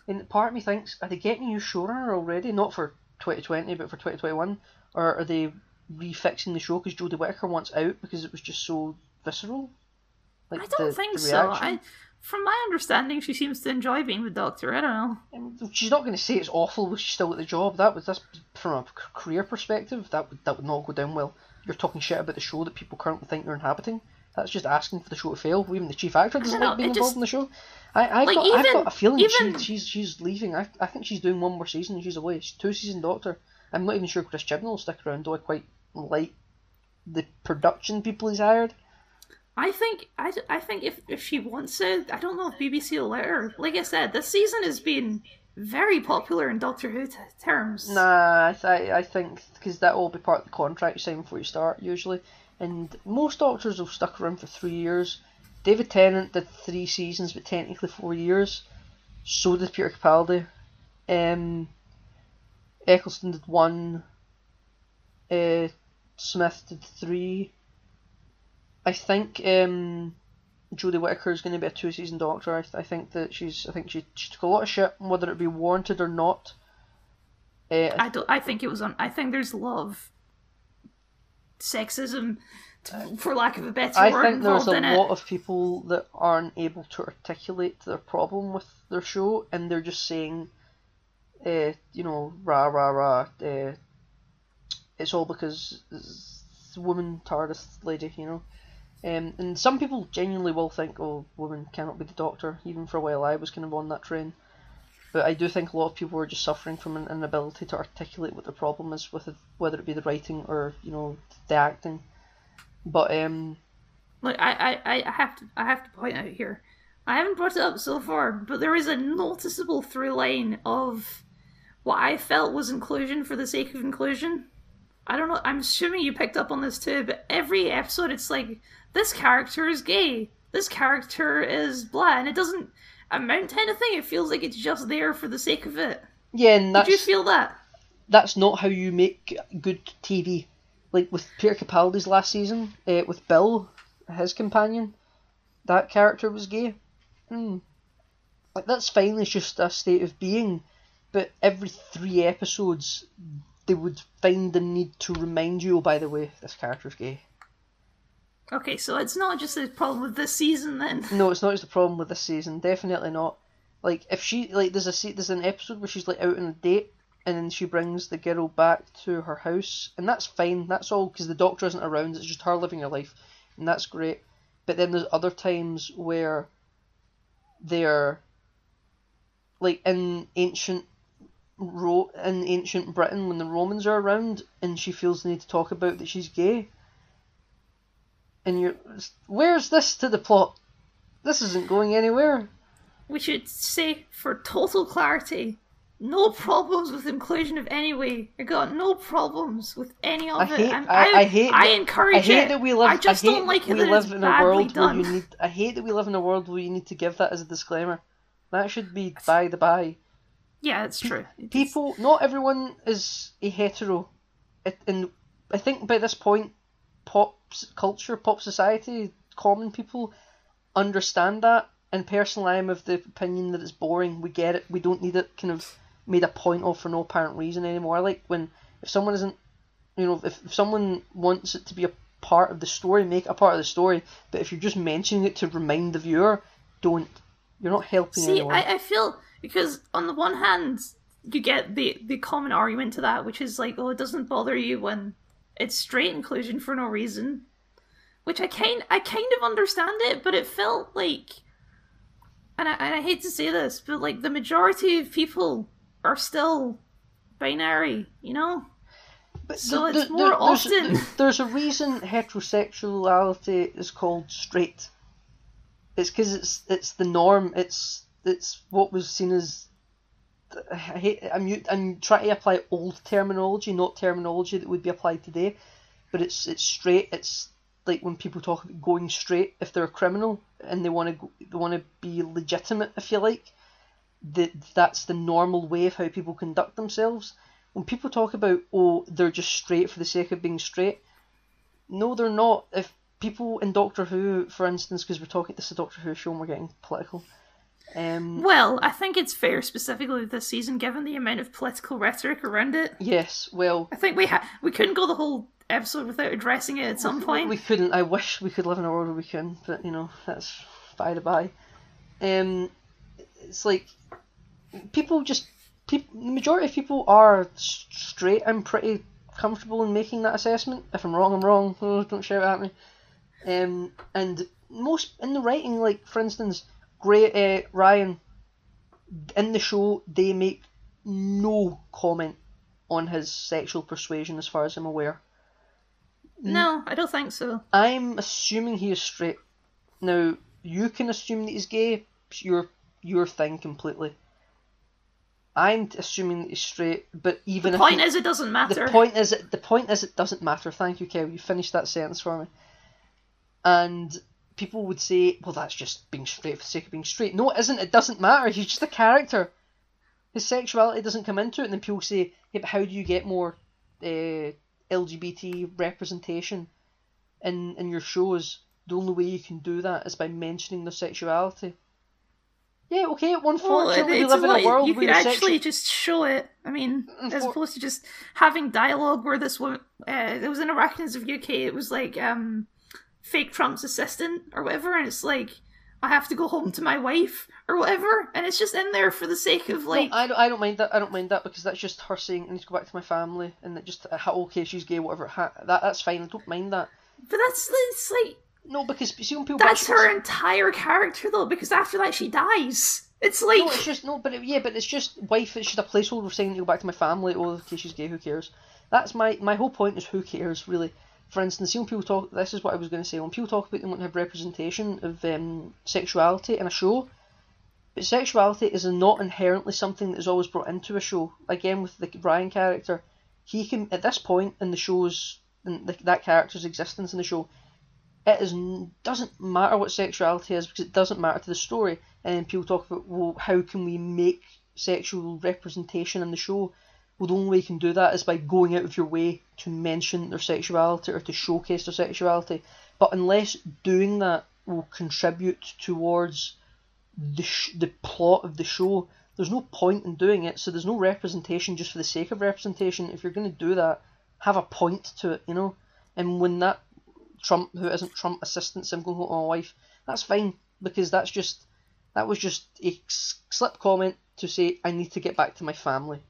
And part of me thinks, are they getting a new showrunner already? Not for 2020 but for 2021, or are they refixing the show because Jodie Whittaker wants out because it was just so visceral? Like I don't the, think the so. I, from my understanding, she seems to enjoy being the Doctor. I don't know. Um, she's not going to say it's awful. She's still at the job. That was that's from a career perspective. That would that would not go down well. You're talking shit about the show that people currently think you're inhabiting. That's just asking for the show to fail. Even the chief actor doesn't like being involved just, in the show. I, I've, like got, even, I've got a feeling even, she, she's she's leaving. I, I think she's doing one more season. She's away. She's two season Doctor. I'm not even sure Chris Chibnall will stick around. Though I quite like the production people he's hired. I think I, I think if, if she wants it, I don't know if BBC will let her. Like I said, this season has been very popular in Doctor Who t- terms. Nah, I, th- I think because that will be part of the contract you sign before you start usually, and most Doctors have stuck around for three years. David Tennant did three seasons, but technically four years. So did Peter Capaldi. Um, Eccleston did one. Uh, Smith did three. I think um, Jodie Whittaker is going to be a two-season Doctor. I, I think that she's. I think she, she took a lot of shit, whether it be warranted or not. Uh, I don't. I think it was on. I think there's love, sexism, to, for lack of a better I word. I think there's a lot it. of people that aren't able to articulate their problem with their show, and they're just saying, uh, you know, rah rah rah. Uh, it's all because woman TARDIS lady, you know. Um, and some people genuinely will think, oh, women cannot be the doctor. Even for a while, I was kind of on that train. But I do think a lot of people are just suffering from an inability to articulate what the problem is with it, whether it be the writing or you know the acting. But um, like I, I, I have to I have to point out here, I haven't brought it up so far, but there is a noticeable through line of what I felt was inclusion for the sake of inclusion. I don't know. I'm assuming you picked up on this too, but every episode it's like this character is gay, this character is blah, and it doesn't amount to anything. It feels like it's just there for the sake of it. Yeah, and that's, Did you feel that? That's not how you make good TV. Like with Peter Capaldi's last season, uh, with Bill, his companion, that character was gay. Hmm. Like that's fine. It's just a state of being. But every three episodes, they would find the need to remind you, oh, by the way, this character's gay. Okay, so it's not just a problem with this season then. No, it's not just a problem with this season. Definitely not. Like if she like there's a there's an episode where she's like out on a date and then she brings the girl back to her house and that's fine. That's all because the doctor isn't around. It's just her living her life, and that's great. But then there's other times where they're like in ancient Ro- in ancient Britain when the Romans are around, and she feels the need to talk about that she's gay and you're where's this to the plot? This isn't going anywhere. We should say for total clarity, no problems with inclusion of any way. I got no problems with any of I it. Hate, I, I, I, hate. I encourage I hate it. That we live, I just I don't like we it that live in a world done. where you need. I hate that we live in a world where you need to give that as a disclaimer. That should be by the by. Yeah, it's true. People, not everyone is a hetero, it, and I think by this point, pop culture, pop society, common people understand that. And personally, I'm of the opinion that it's boring. We get it. We don't need it kind of made a point of for no apparent reason anymore. I like when if someone isn't, you know, if, if someone wants it to be a part of the story, make it a part of the story. But if you're just mentioning it to remind the viewer, don't. You're not helping See, anyone. I, I feel because on the one hand, you get the the common argument to that, which is like, oh, it doesn't bother you when it's straight inclusion for no reason, which I kind I kind of understand it, but it felt like, and I, and I hate to say this, but like the majority of people are still binary, you know. But so it's more often. There's, there's a reason heterosexuality is called straight. It's because it's it's the norm. It's it's what was seen as I hate, I'm I'm trying to apply old terminology, not terminology that would be applied today, but it's it's straight. It's like when people talk about going straight if they're a criminal and they want to they want to be legitimate, if you like. That that's the normal way of how people conduct themselves. When people talk about oh they're just straight for the sake of being straight, no they're not. If people in Doctor Who, for instance, because we're talking this is a Doctor Who show and we're getting political Um, Well, I think it's fair, specifically this season, given the amount of political rhetoric around it. yes, well, I think we ha- we couldn't go the whole episode without addressing it at some point. We couldn't. I wish we could live in a world where we can, but you know that's by the by. Um, it's like people just people. The majority of people are straight. I'm pretty comfortable in making that assessment. If I'm wrong, I'm wrong. Oh, don't shout at me. Um, and most in the writing, like for instance, Gray uh, Ryan in the show, they make no comment on his sexual persuasion, as far as I'm aware. no, I don't think so. I'm assuming he is straight. Now you can assume that he's gay. It's your your thing completely. I'm assuming that he's straight, but even The if point he- is, it doesn't matter. the point is it the point is it doesn't matter. Thank you, Kev. You finished that sentence for me. And people would say, well, that's just being straight for the sake of being straight. No, it isn't. It doesn't matter. He's just a character. His sexuality doesn't come into it. And then people say, yeah, but how do you get more uh, LGBT representation in in your shows? The only way you can do that is by mentioning their sexuality. Yeah, okay. well, Unfortunately, it- we live in a world you where could actually sexual- just show it. I mean, as opposed to just having dialogue where this woman, uh, it was in Arachnids of UK. It was like um, fake Trump's assistant or whatever, and it's like I have to go home to my wife or whatever, and it's just in there for the sake of like. no, I don't. I don't mind that. I don't mind that because that's just her saying I need to go back to my family, and that just okay, she's gay, whatever. Ha- that that's fine. I don't mind that. but that's it's like No, because see when people that's her entire character though, because after that she dies. It's like No, it's just no, but it, yeah, but it's just wife. It's just a placeholder saying to go back to my family. Oh, okay, she's gay. Who cares? That's my my whole point. Is who cares really? For instance, when people talk. This is what I was going to say. When people talk about they want to have representation of um, sexuality in a show, but sexuality is not inherently something that is always brought into a show. Again, with the Ryan character, he can at this point in the show's in the, that character's existence in the show, it is doesn't matter what sexuality is because it doesn't matter to the story. And people talk about well, how can we make sexual representation in the show? Well, the only way you can do that is by going out of your way to mention their sexuality or to showcase their sexuality. But unless doing that will contribute towards the sh- the plot of the show, there's no point in doing it. So there's no representation just for the sake of representation. If you're going to do that, have a point to it, you know. And when that Trump, who isn't Trump assistant, I'm going home to my wife, that's fine because that's just that was just a slip comment to say I need to get back to my family.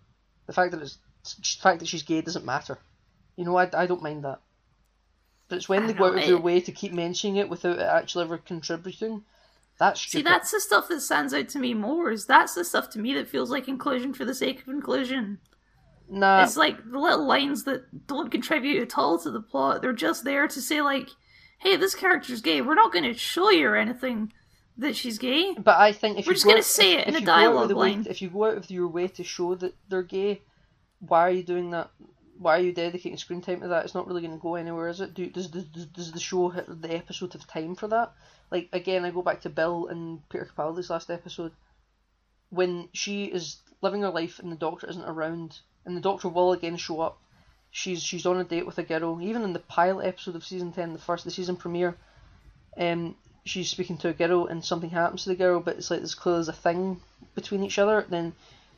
The fact that it's the fact that she's gay doesn't matter. You know, I, I don't mind that. But it's when I they go out of their way to keep mentioning it without it actually ever contributing. That's See, that's the stuff that stands out to me more. Is that's the stuff to me that feels like inclusion for the sake of inclusion. nah, it's like the little lines that don't contribute at all to the plot. They're just there to say like, "Hey, this character's gay. We're not going to show you or anything that she's gay." But I think if We're just go gonna say if- it in a you go out of dialogue the way- line. if you go out of your way to show that they're gay, why are you doing that? Why are you dedicating screen time to that? It's not really going to go anywhere, is it? Do, does, does does the show hit the episode have time for that? Like again, I go back to Bill and Peter Capaldi's last episode when she is living her life and the doctor isn't around, and the doctor will again show up. She's she's on a date with a girl. Even in the pilot episode of season ten, the first the season premiere, um, she's speaking to a girl and something happens to the girl, but it's like there's clearly a thing between each other. Then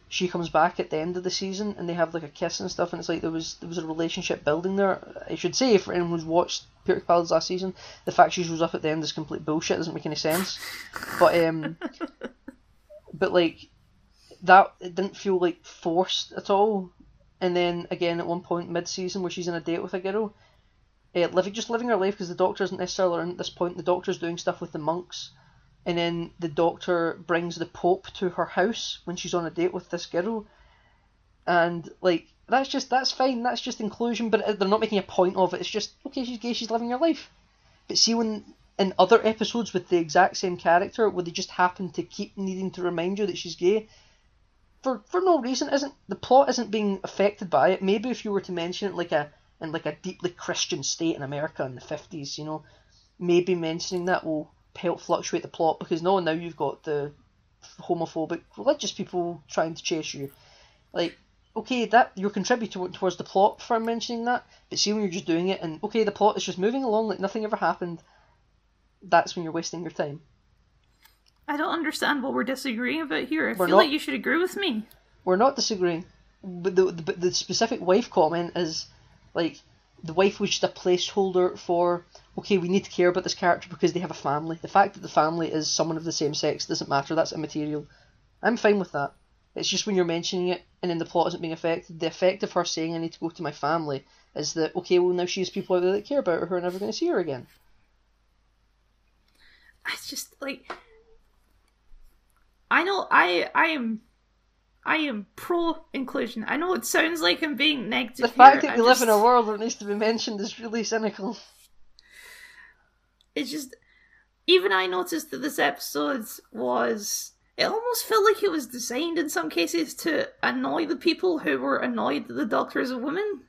she comes back at the end of the season and they have like a kiss and stuff, and it's like there was there was a relationship building there. I should say for anyone who's watched Peter Capaldi's last season, the fact she shows up at the end is complete bullshit. Doesn't make any sense. But um, but like that it didn't feel like forced at all. And then again at one point mid season where she's in a date with a girl, uh, living just living her life because the doctor isn't necessarily at this point. The doctor's doing stuff with the monks, and then the doctor brings the pope to her house when she's on a date with this girl, and like that's just that's fine. That's just inclusion, but uh, they're not making a point of it. It's just okay. She's gay. She's living her life. But see when in other episodes with the exact same character, where they just happen to keep needing to remind you that she's gay, for for no reason, isn't the plot isn't being affected by it. Maybe if you were to mention it like a in like a deeply Christian state in America in the fifties, you know, maybe mentioning that will help fluctuate the plot because no, now you've got the homophobic religious people trying to chase you. Like, okay, that you're contributing towards the plot for mentioning that, but see when you're just doing it and okay, the plot is just moving along like nothing ever happened. That's when you're wasting your time. I don't understand what we're disagreeing about here. I We're feel not- like you should agree with me. We're not disagreeing, but the, the but the specific wife comment is like the wife was just a placeholder for okay, we need to care about this character because they have a family. The fact that the family is someone of the same sex doesn't matter. That's immaterial. I'm fine with that. It's just when you're mentioning it and then the plot isn't being affected. The effect of her saying I need to go to my family is that okay, well now she has people out there that care about her who are never going to see her again. It's just like I know I I am I am pro inclusion. I know it sounds like I'm being negative. The fact here. that we I live in a world that needs to be mentioned is really cynical. it's just even I noticed that this episode was it almost felt like it was designed in some cases to annoy the people who were annoyed that the doctor is a woman.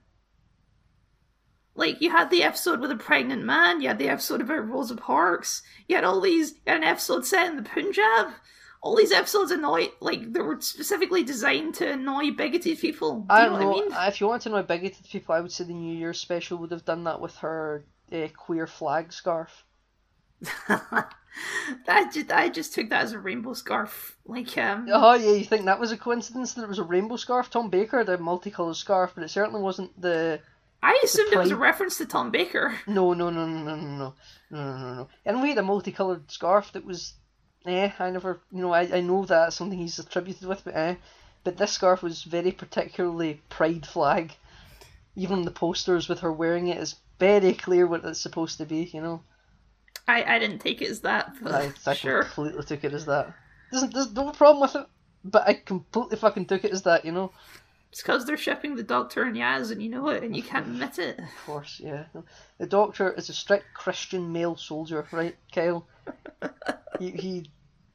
Like you had the episode with a pregnant man, you had the episode about Rosa Parks, you had all these you had an episode set in the Punjab. All these episodes annoy like they were specifically designed to annoy bigoted people. Do I you know don't what. I mean? If you want to know bigoted people, I would say the New Year's special would have done that with her uh, queer flag scarf. that just, I just took that as a rainbow scarf. Like um Oh yeah, you think that was a coincidence that it was a rainbow scarf? Tom Baker had a multicolored scarf, but it certainly wasn't the. I assumed it was a reference to Tom Baker. No, no, no, no, no, no, no, no, no, no. And we had a multicolored scarf that was. Eh, I never, you know, I, I know that's something he's attributed with, but eh. But this scarf was very particularly pride flag. Even the posters with her wearing it, it's very clear what it's supposed to be, you know. I, I didn't take it as that, but I, I sure. completely took it as that. There's, there's no problem with it, but I completely fucking took it as that, you know. It's because they're shipping the Doctor and Yaz, and you know it, and you can't admit it. Of course, yeah. The Doctor is a strict Christian male soldier, right, Kyle? he he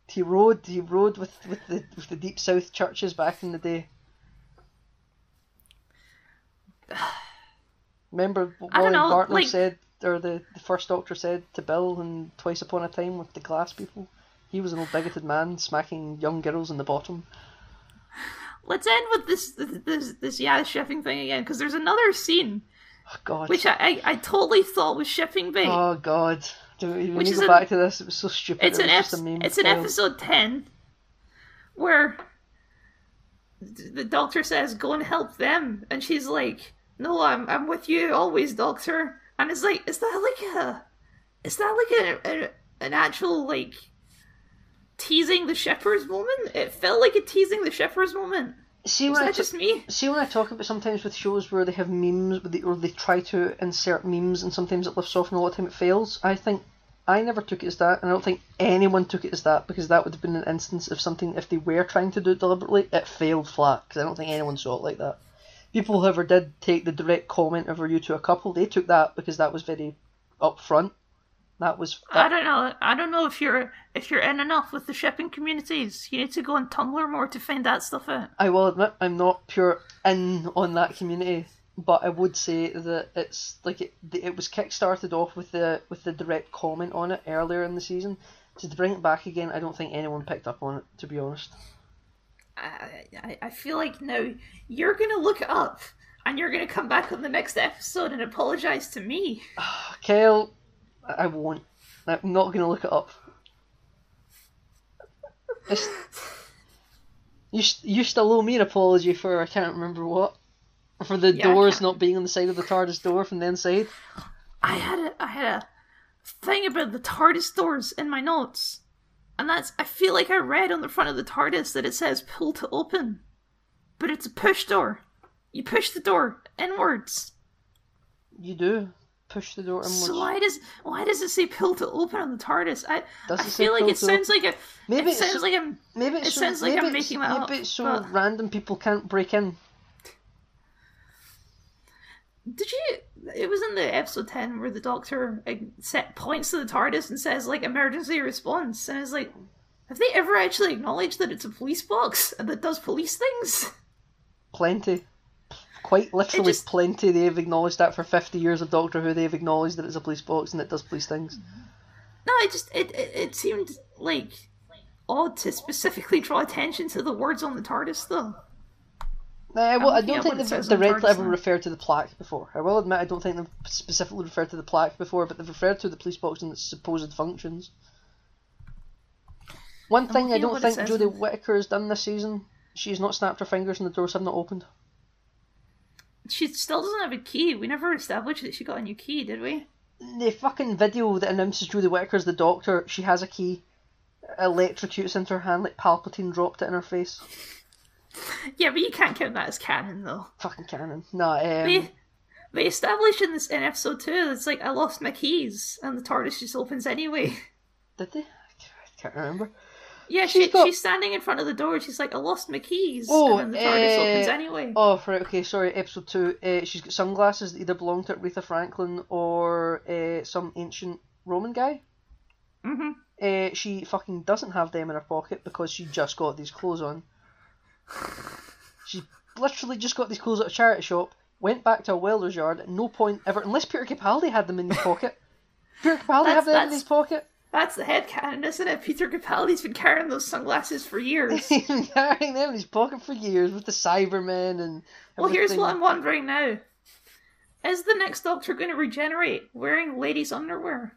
he rode he rode with, with the with the deep south churches back in the day. Remember what know, Bartner like- said, or the, the first Doctor said to Bill in Twice Upon a Time with the glass people? He was an old bigoted man smacking young girls in the bottom. Let's end with this this this Yaz shipping thing again, because there's another scene Oh, God. which I, I, I totally thought was shipping bait. Oh God! Do we, when Which you is go an- back to this, it was so stupid. it's it an was ep- a meme. it's an episode ten where the doctor says go and help them and she's like no i'm i'm with you always doctor and it's like is that like a is that like a, a an actual like teasing the shepherds moment it felt like a teasing the shepherds moment See when I just me see when I talk about sometimes with shows where they have memes, where they, or they try to insert memes, and sometimes it lifts off, and a lot of time it fails. I think I never took it as that, and I don't think anyone took it as that because that would have been an instance of something if they were trying to do it deliberately, it failed flat. Because I don't think anyone saw it like that. People, however, did take the direct comment over you to a couple. They took that because that was very upfront. That was I don't know. I don't know if you're if you're in enough with the shipping communities. You need to go on Tumblr more to find that stuff out. I will admit I'm not pure in on that community, but I would say that it's like it, it was kick-started off with the with the direct comment on it earlier in the season. To bring it back again, I don't think anyone picked up on it. To be honest, I, I, I feel like now you're gonna look it up and you're gonna come back on the next episode and apologize to me. Kale, I won't. I'm not gonna look it up. It's, you you still owe me an apology for I can't remember what. For the Yeah, doors not being on the side of the TARDIS door from the inside. I had a I had a thing about the TARDIS doors in my notes, and that's I feel like I read on the front of the TARDIS that it says pull to open, but it's a push door. You push the door inwards. You do push the door inwards. So why does why does it say pull to open on the TARDIS? I I feel like it sounds like a Maybe it sounds like I'm Maybe it's It so, sounds like maybe I'm it's- making that maybe up, it's so but- random people can't break in. Did you? It was in the episode ten where the Doctor set points to the TARDIS and says like emergency response, and it's like, have they ever actually acknowledged that it's a police box and that does police things? Plenty. Quite literally just- plenty. They've acknowledged that for 50 years of Doctor Who. They've acknowledged that it's a police box and it does police things. No, it just it it, it seemed like odd to specifically draw attention to the words on the TARDIS though. Uh, well, I don't think they've directly ever referred to the plaque before. I will admit I don't think they've specifically referred to the plaque before, but they've referred to the police box and its supposed functions. One thing I don't think. Jodie Whittaker has done this season, she's not snapped her fingers and the doors have not opened. She still doesn't have a key. We never established that she got a new key, did we? The fucking video that announces Jodie Whittaker as the Doctor, she has a key, electrocutes into her hand like Palpatine dropped it in her face. Yeah, but you can't count that as canon, though. Fucking canon. Nah, um, They they established in this in episode two. It's like I lost my keys, and the TARDIS just opens anyway. did they? I can't remember. Yeah, She's she, got- she's standing in front of the door. She's like, I lost my keys, Oh, and then the TARDIS opens eh, anyway. Oh, right, okay, sorry, episode 2. Uh, she's got sunglasses that either belong to Aretha Franklin or uh, some ancient Roman guy. hmm Uh, she fucking doesn't have them in her pocket because she just got these clothes on. She literally just got these clothes at a charity shop, went back to a welder's yard, at no point ever, unless Peter Capaldi had them in his pocket. Peter Capaldi have them in his pocket? That's the head isn't it? Peter Capaldi's been carrying those sunglasses for years. He's been carrying them in his pocket for years with the Cybermen and. well, here's what I'm wondering now: Is the next Doctor going to regenerate wearing ladies' underwear?